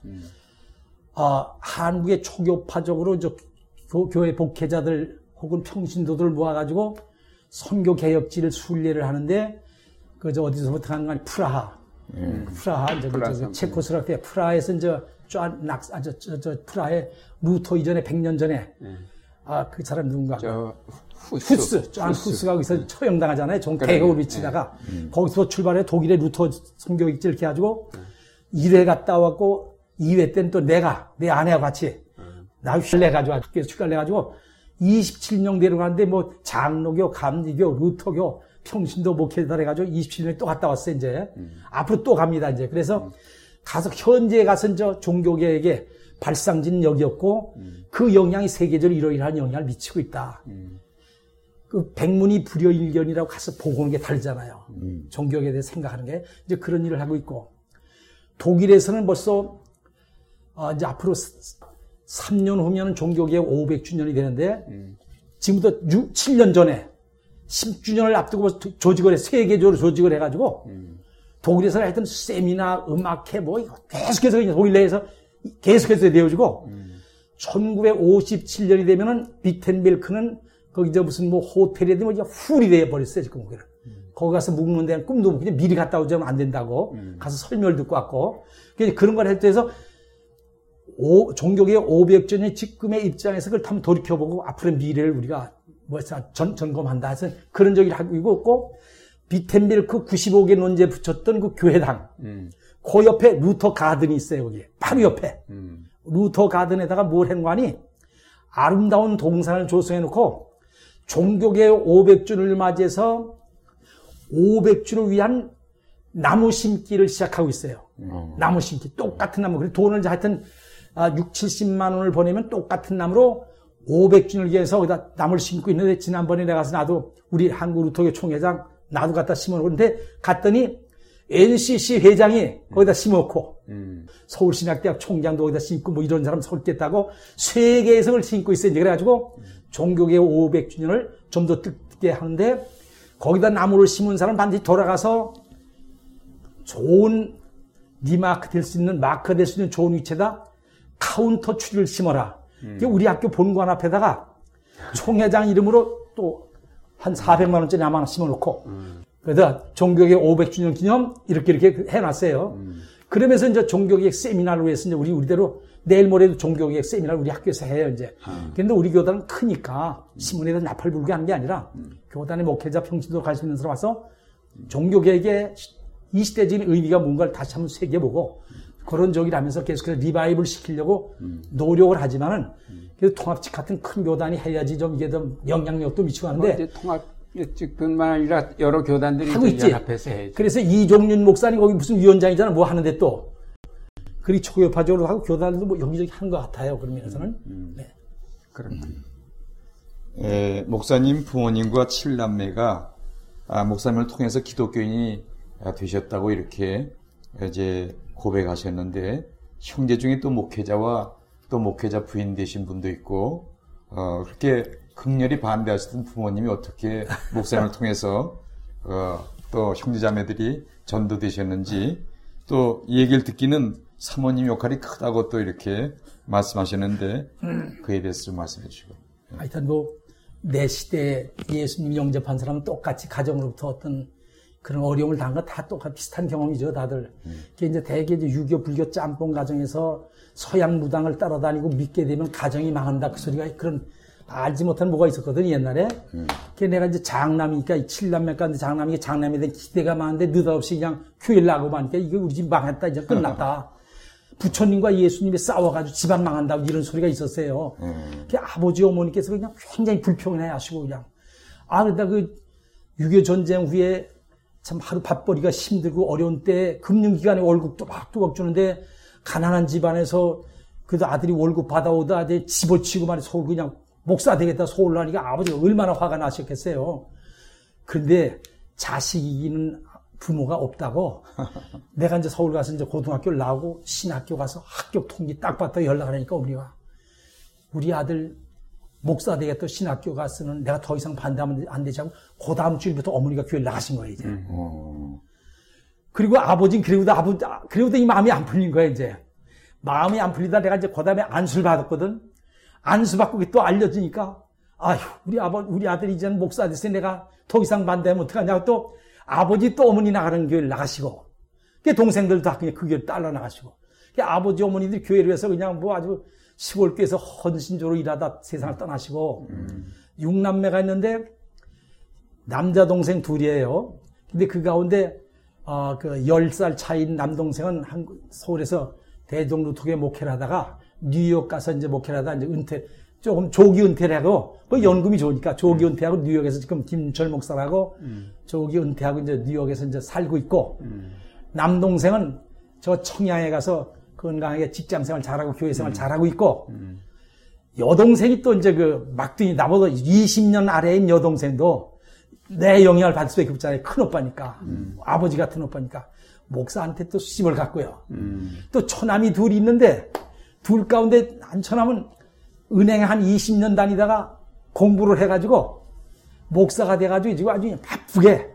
아, 한국의 초교파적으로 저 교, 교회 목회자들 혹은 평신도들을 모아가지고 종교 개혁지를 순례를 하는데 그저 어디서부터 하는 거 아니 프라하. 그 프라하 이제 그 체코스로바키아 프라하에서 이제 쫙 낙, 아, 저, 저, 저 프라하에 루터 이전에 100년 전에 아, 그 사람 누군가. 저 후스. 후스. 얀 후스가 거기서 처형당하잖아요. 종 대국을 미치다가. 거기서 출발해 독일의 루터 성교육질 이렇게 해가지고 1회 갔다 왔고 2회 때는 또 내가, 내 아내와 같이 나 휠내가지고 학교에서 출발해가지고 27년 데려가는데 뭐 장로교, 감리교, 루터교, 평신도 목회다 해가지고 27년에 또 갔다 왔어요, 이제. 앞으로 또 갑니다, 이제. 그래서 가서, 현재 가서 저 종교계에게 발상진 역이었고 그 영향이 세계적으로 이러이러한 영향을 미치고 있다. 그 백문이 불여일견이라고 가서 보고 오는 게 다르잖아요. 종교에 대해 생각하는 게 이제 그런 일을 하고 있고 독일에서는 벌써 어, 이제 앞으로 3년 후면 종교개혁 500주년이 되는데 지금부터 6, 7년 전에 10주년을 앞두고 조직을 해 세계적으로 조직을 해가지고 독일에서 하여튼 세미나 음악회 뭐 이거 계속해서 독일 내에서 계속해서 내어주고 1957년이 되면은 비텐빌크는 거기 저 무슨 뭐 호텔에 뭐 훌이 돼 버렸어요 지금 거기를. 거기 가서 묵는 데는 꿈도 못 그냥 미리 갔다 오자면 안 된다고. 가서 설명을 듣고 왔고. 그런 걸 해서 오, 종교개혁 500년의 지금의 입장에서 그걸 한번 돌이켜보고 앞으로의 미래를 우리가 뭐 전, 점검한다 해서 그런 적이 하고 있고 비텐베르크 95개 논제 붙였던 그 교회당 음. 그 옆에 루터 가든이 있어요 거기 바로 옆에 음. 루터 가든에다가 뭘 했는가 하니 아름다운 동산을 조성해 놓고 종교계 500주를 맞이해서 500주를 위한 나무 심기를 시작하고 있어요. 어. 나무 심기. 똑같은 나무. 그래 돈을 하여튼 6, 아, 70만 원을 보내면 똑같은 나무로 500주를 위해서 거기다 나무를 심고 있는데 지난번에 내가 가서 나도 우리 한국 루터교 총회장 나도 갖다 심어놓는데 갔더니 NCC 회장이 거기다 심었고 음. 서울신학대학 총장도 거기다 심고 뭐 이런 사람 서울 겠다고 세계에서 그걸 심고 있어요. 이제 그래가지고 종교개혁 500주년을 좀 더 뜻게 하는데 거기다 나무를 심은 사람 반드시 돌아가서 좋은 remark 될 수 있는 마크 될 수 있는 좋은 위치에다 counter tree를 심어라. 음. 우리 학교 본관 앞에다가 총회장 이름으로 또 한 400만 원짜리 하나 심어놓고 음. 그래서 종교개혁 500주년 기념 이렇게 이렇게 해놨어요. 음. 그러면서 이제 종교계획 세미나를 위해서 이제 우리 우리대로 내일 모레도 종교계획 세미나를 우리 학교에서 해요 이제. 그런데 우리 교단은 크니까 신문에다 나팔 불게 하는 게 아니라 교단의 목회자 평신도 갈수 있는 사람 와서 종교계획의 이 시대적인 의미가 뭔가를 다시 한번 새겨보고 그런 적이라면서 계속해서 리바이블 시키려고 노력을 하지만은 그래서 통합직 같은 큰 교단이 해야지 좀 이게 좀 영향력도 미치고 하는데 뭐 통합직뿐만 아니라 여러 교단들이 하고 있지. 연합해서 해야지. 그래서 이종윤 목사님 거기 무슨 위원장이잖아 뭐 하는데 또 그리 초교파적으로 하고 교단도 뭐 여기저기 하는 것 같아요. 그런 면에서는. 네. 그렇군요. 에, 목사님 부모님과 칠남매가 아, 목사님을 통해서 기독교인이 되셨다고 이렇게 이제 고백하셨는데 형제 중에 또 목회자와 또 목회자 부인 되신 분도 있고 어, 그렇게 극렬히 반대하시던 부모님이 어떻게 목사님을 [LAUGHS] 통해서 어, 또 형제자매들이 전도되셨는지 또이 얘기를 듣기는 사모님 역할이 크다고 또 이렇게 말씀하셨는데 그에 대해서 좀 말씀해 주시고. 하여튼 뭐 내 시대에 예수님 영접한 사람은 똑같이 가정으로부터 어떤 그런 어려움을 당한 거 다 똑같 비슷한 경험이죠, 다들. 음. 그게 이제 대개 이제 유교, 불교 짬뽕 가정에서 서양 무당을 따라다니고 믿게 되면 가정이 망한다. 그 소리가 그런 알지 못한 뭐가 있었거든, 옛날에. 음. 그게 내가 이제 장남이니까, 칠남매가 장남이니까 장남에 대한 기대가 많은데 느닷없이 그냥 교회를 나고 마니까 이거 우리 집 망했다, 이제 끝났다. [LAUGHS] 부처님과 예수님이 싸워가지고 집안 망한다고 이런 소리가 있었어요. 음. 그 아버지, 어머니께서 그냥 굉장히 불평해 하시고 그냥. 아, 그러다 그 유교 전쟁 후에 참 하루 밥벌이가 힘들고 어려운 때 금융기관에 월급 또박또박 주는데 가난한 집안에서 그래도 아들이 월급 받아오다 아들 집어치고 말이 서울 그냥 목사 되겠다 서울 나니까 아버지가 얼마나 화가 나셨겠어요. 그런데 자식이기는 부모가 없다고 [LAUGHS] 내가 이제 서울 가서 이제 고등학교를 나오고 신학교 가서 학교 통지 딱 받다 연락하니까 우리가 우리 아들 목사 되겠다 신학교 갔으면 내가 더 이상 반대하면 안 되지 하고 그 다음 주일부터 어머니가 교회 를 나가신 거예요 이제. 음. 어. 그리고 아버지는 그리고도 아버지 그리고도 이 마음이 안 풀린 거야 이제. 마음이 안 풀리다 내가 이제 그 다음에 안수를 받았거든. 안수 받고 또 알려주니까 아휴 우리 아버 우리 아들이 이제는 목사 됐으니 내가 더 이상 반대하면 어떡하냐고 또 아버지 또 어머니 나가는 교회를 나가시고 그 동생들도 다 그냥 그 교회를 따라 나가시고 아버지 어머니들이 교회를 위해서 그냥 뭐 아주 시골교에서 헌신적으로 일하다 세상을 떠나시고 육남매가 있는데 남자 동생 둘이에요. 근데 그 가운데 어, 그 10살 차인 남동생은 한, 서울에서 대종루트교에 목회를 하다가 뉴욕 가서 이제 목회를 하다 이제 은퇴, 조금 조기 은퇴를 하고, 그 연금이 좋으니까 조기 은퇴하고 뉴욕에서 지금 김철 목사라고 조기 은퇴하고 이제 뉴욕에서 이제 살고 있고, 남동생은 저 청양에 가서 건강하게 직장 생활 잘하고 교회 생활 잘하고 있고, 여동생이 또 이제 그 막둥이 나보다 20년 아래인 여동생도 내 영향을 받을 수밖에 없잖아요. 큰 오빠니까. 아버지 같은 오빠니까. 목사한테 또 수집을 갖고요. 또 처남이 둘이 있는데 둘 가운데 한 처남은 은행에 한 20년 다니다가 공부를 해가지고 목사가 돼가지고 지금 아주 바쁘게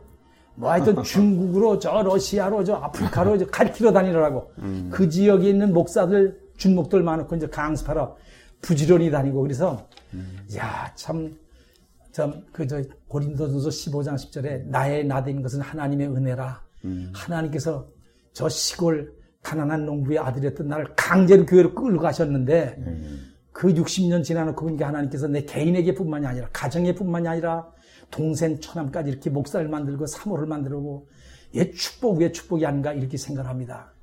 뭐 하여튼 [LAUGHS] 중국으로 저 러시아로 저 아프리카로 저 가르치러 다니느라고 그 지역에 있는 목사들 준목들 많고 이제 강습하러 부지런히 다니고 그래서 야참 참, 그, 저, 고린도전서 15장 10절에 나의 나된 것은 하나님의 은혜라. 하나님께서 저 시골 가난한 농부의 아들이었던 나를 강제로 교회로 끌고 가셨는데 그 60년 지나놓고 보니까 하나님께서 내 개인에게 뿐만이 아니라 가정에 뿐만이 아니라 동생 처남까지 이렇게 목사를 만들고 사모를 만들고 얘 축복 위에 축복이 아닌가 이렇게 생각합니다.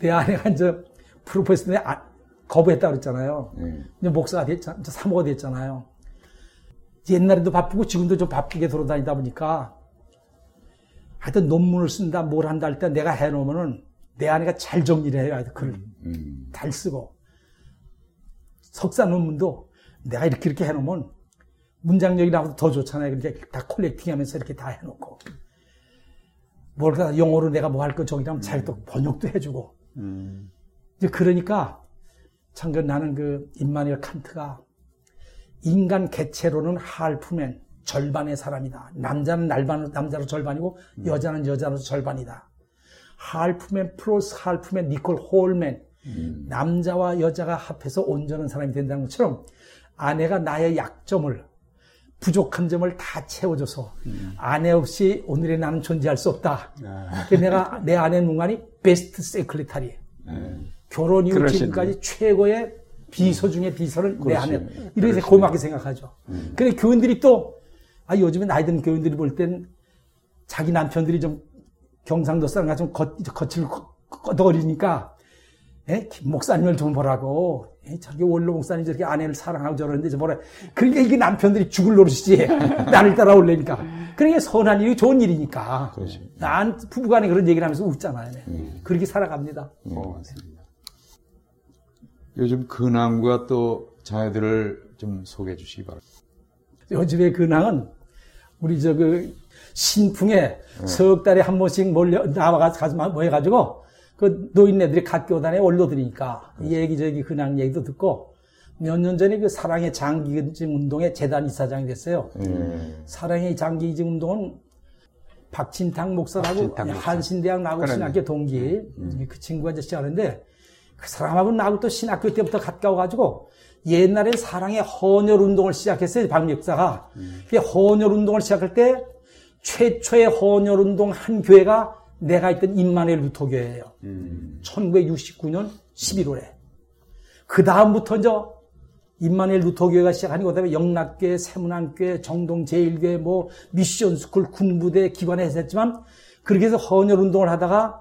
내 아내가 이제 프로페스에 아, 거부했다 그랬잖아요. 이제 목사가 됐잖아요. 사모가 됐잖아요. 옛날에도 바쁘고 지금도 좀 바쁘게 돌아다니다 보니까 하여튼 논문을 쓴다 뭘 한다 할 때 내가 해놓으면은 내 아내가 잘 정리를 해요. 하여튼 글을 음. 잘 쓰고 석사 논문도 내가 이렇게 이렇게 해놓으면 문장력이 나와도 더 좋잖아요. 그렇게 다 콜렉팅 하면서 이렇게 다 해놓고. 뭘까? 영어로 내가 뭐 할 거 저기라면 잘또 번역도 해주고. 이제 그러니까 참 그 나는 그 임마누엘 칸트가 인간 개체로는 할프맨 절반의 사람이다. 남자는 날반, 남자로 절반이고 여자는 여자로 절반이다. 할프맨 플러스 할프맨 니콜 홀맨. 남자와 여자가 합해서 온전한 사람이 된다는 것처럼 아내가 나의 약점을 부족한 점을 다 채워줘서 아내 없이 오늘의 나는 존재할 수 없다. 그래서 내가 내 아내 문관이 베스트 세클리타리. 결혼 이후 그러시네. 지금까지 최고의 비서 중에 비서를 내 아내. 이렇게 고맙게 생각하죠. 근데 교인들이 또, 아, 요즘에 나이 든 교인들이 볼 땐 자기 남편들이 좀 경상도 사람과 좀 거, 거칠 꺼덕거리니까, 예? 김 목사님을 좀 보라고. 예? 자기 원로 목사님 저렇게 아내를 사랑하고 저러는데 저 뭐라. 그러니까 이게 남편들이 죽을 노릇이지. [LAUGHS] 나를 따라올래니까. 그러니까 선한 일이 좋은 일이니까. 그렇죠. 난 부부간에 그런 얘기를 하면서 웃잖아요. 네. 그렇게 살아갑니다. 어, 요즘 근황과 또 자녀들을 좀 소개해 주시기 바랍니다. 요즘의 근황은 우리 저 그 신풍에 석 달에 한 번씩 몰려 나와가지고 모여가지고 그 노인네들이 각 교단에 올려드리니까 이 얘기 저기 근황 얘기도 듣고 몇 년 전에 그 사랑의 장기증 운동의 재단 이사장이 됐어요. 예. 사랑의 장기증 운동은 박진탕 목사라고 박진탕. 한신대학 나고. 신학교 동기 그 친구가 이제 시작하는데 그 사람하고 나하고 또 신학교 때부터 가까워가지고 옛날에 사랑의 헌혈 운동을 시작했어요 박 역사가 그 헌혈 운동을 시작할 때 최초의 헌혈 운동 한 교회가 내가 있던 임마누엘 루터 교회예요. 1969년 11월에. 그 다음부터 이제 임마누엘 루터 교회가 시작하니까 그다음에 영락교회, 새문안교회, 정동 제일교회, 뭐 미션 스쿨, 군부대 기관에 했었지만 그렇게 해서 헌혈 운동을 하다가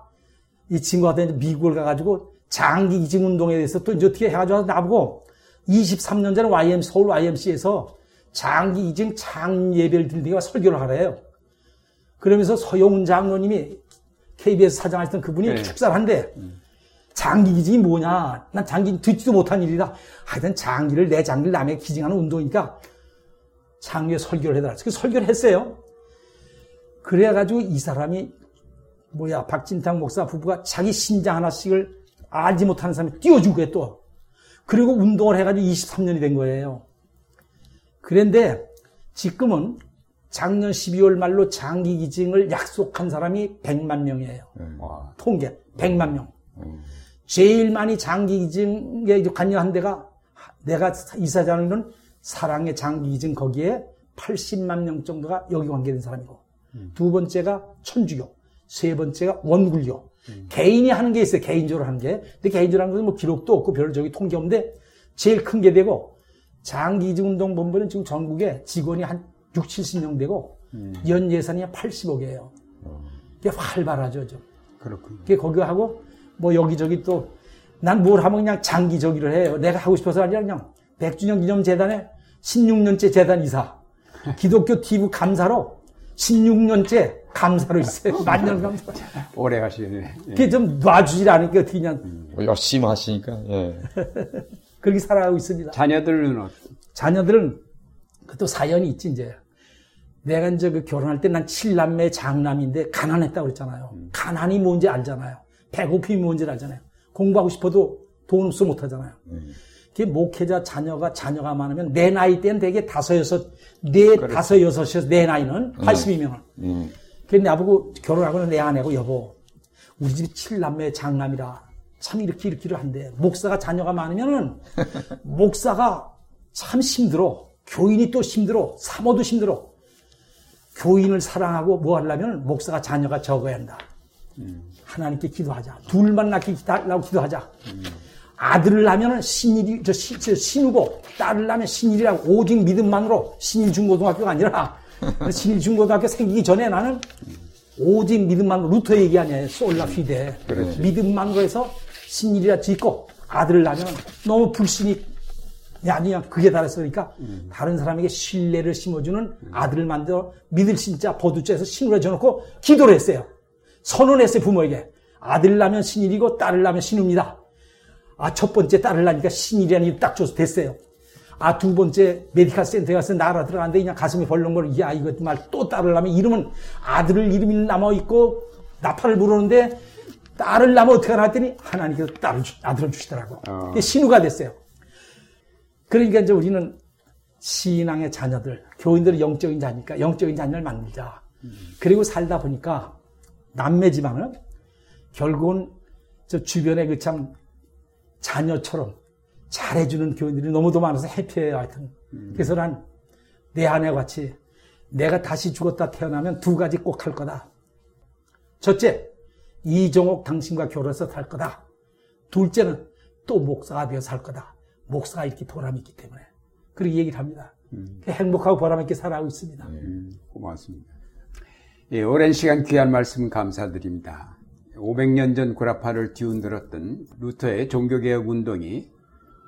이 친구가 이제 미국을 가가지고 장기 이식 운동에 대해서 또 이제 어떻게 해가지고 나보고 23년 전에 YM 서울 YMCA에서 장기 이직 장 예배를 드리다가 설교를 하래요. 그러면서 서영훈 장로님이 KBS 사장하셨던 그분이 네. 축사를 한대. 장기 기증이 뭐냐? 난 장기 듣지도 못한 일이다. 하여튼 장기를 내 장기를 남에게 기증하는 운동이니까 장기에 설교를 해달라. 그 설교를 했어요. 그래가지고 이 사람이 뭐야 박진탕 목사 부부가 자기 신장 하나씩을 알지 못하는 사람이 띄워주고 해 또. 그리고 운동을 해가지고 23년이 된 거예요. 그런데 지금은 작년 12월 말로 장기 기증을 약속한 사람이 100만 명이에요. 와, 통계 100만 명. 제일 많이 장기 기증에 관여한 데가 내가 이사장은 사랑의 장기 기증 거기에 80만 명 정도가 여기 관계된 사람이고 두 번째가 천주교, 세 번째가 원굴교. 개인이 하는 게 있어요. 개인적으로 하는 게. 근데 개인적으로 하는 것은 뭐 기록도 없고 별로 저기 통계 없는데 제일 큰 게 되고 장기운동 본부는 지금 전국에 직원이 한 6, 70명 되고 연 예산이 한 80억이에요. 그게 활발하죠, 좀. 그렇군요. 그게 거기 하고 뭐 여기저기 또 난 뭘 하면 그냥 장기적이를 해요. 내가 하고 싶어서 아니라 그냥 백주년 기념 재단에 16년째 재단 이사. 기독교 TV 감사로 16년째 감사로 있어요. [LAUGHS] 만년 감사. 오래 하시네. 예. 그게 좀 놔주질 않으니까 어떻게 그냥 뭐 열심히 하시니까, 예. [LAUGHS] 그렇게 살아가고 있습니다. 자녀들은 어- 자녀들은 그또 사연이 있지 이제. 내가 이제 그 결혼할 때난 칠남매 장남인데 가난했다고 그랬잖아요. 가난이 뭔지 알잖아요. 배고픔이 뭔지 알잖아요. 공부하고 싶어도 돈 없어 못 하잖아요. 그게 목회자 자녀가 자녀가 많으면 내 나이 때는 되게 다섯 여섯 네 다섯 여섯이어서 내 나이는 82명은. 음. 그래 나보고 결혼하고는 내 아내고 여보 우리 집이 칠남매 장남이라 참 이렇게 이렇게를 한대. 목사가 자녀가 많으면은 [LAUGHS] 목사가 참 힘들어. 교인이 또 힘들어. 사모도 힘들어. 교인을 사랑하고 뭐 하려면 목사가 자녀가 적어야 한다. 하나님께 기도하자. 둘만 낳기 달라고 기도하자. 아들을 낳으면 신일이 저, 시, 저 신우고 딸을 낳으면 신일이라고 오직 믿음만으로 신일 중고등학교가 아니라 [LAUGHS] 신일 중고등학교 생기기 전에 나는 오직 믿음만으로 루터 얘기 아니에요. 솔라 휘대. 믿음만으로 해서 신일이라 짓고 아들을 낳으면 너무 불신이 아니야 그게 달했으니까 다른 사람에게 신뢰를 심어주는 아들을 만들어 믿을 신자 보두자에서 신으로 해줘놓고 기도를 했어요. 선언했어요 부모에게 아들 낳으면 신일이고 딸을 낳으면 신우입니다. 아 첫 번째 딸을 낳으니까 신일이라는 이름 딱 줘서 됐어요. 아 두 번째 메디컬 센터에 가서 나라 들어갔는데 그냥 가슴이 벌렁거려 야 이거 말 또 딸을 낳으면 이름은 아들을 이름이 남아 있고 나팔을 부르는데 딸을 낳으면 어떻게 하나 했더니 하나님께서 딸을 주- 아들을 주시더라고. 어. 신우가 됐어요. 그러니까 이제 우리는 신앙의 자녀들, 교인들은 영적인 자니까 영적인 자녀를 만들자. 그리고 살다 보니까 남매지만은 결국은 저 주변에 그 참 자녀처럼 잘해주는 교인들이 너무도 많아서 해피해요, 하여튼. 그래서 난 내 아내와 같이 내가 다시 죽었다 태어나면 두 가지 꼭 할 거다. 첫째, 이종옥 당신과 결혼해서 살 거다. 둘째는 또 목사가 되어 살 거다. 목사가 이렇게 보람이 있기 때문에. 그렇게 얘기를 합니다. 행복하고 보람 있게 살아가고 있습니다. 음, 고맙습니다. 예, 오랜 시간 귀한 말씀 감사드립니다. 500년 전 구라파를 뒤흔들었던 루터의 종교개혁 운동이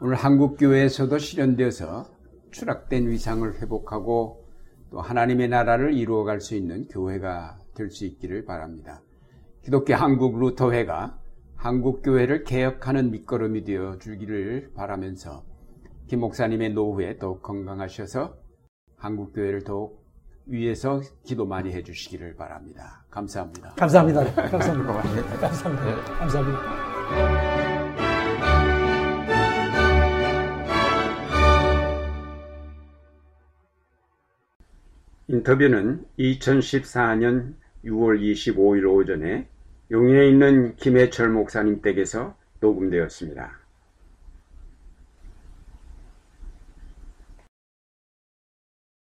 오늘 한국교회에서도 실현되어서 추락된 위상을 회복하고 또 하나님의 나라를 이루어갈 수 있는 교회가 될 수 있기를 바랍니다. 기독교 한국 루터회가 한국교회를 개혁하는 밑거름이 되어 주기를 바라면서 김 목사님의 노후에 더욱 건강하셔서 한국교회를 더욱 위에서 기도 많이 해주시기를 바랍니다. 감사합니다. 감사합니다. 감사합니다. 감사합니다. 감사합니다. 인터뷰는 2014년 6월 25일 오전에 용인에 있는 김해철 목사님 댁에서 녹음되었습니다.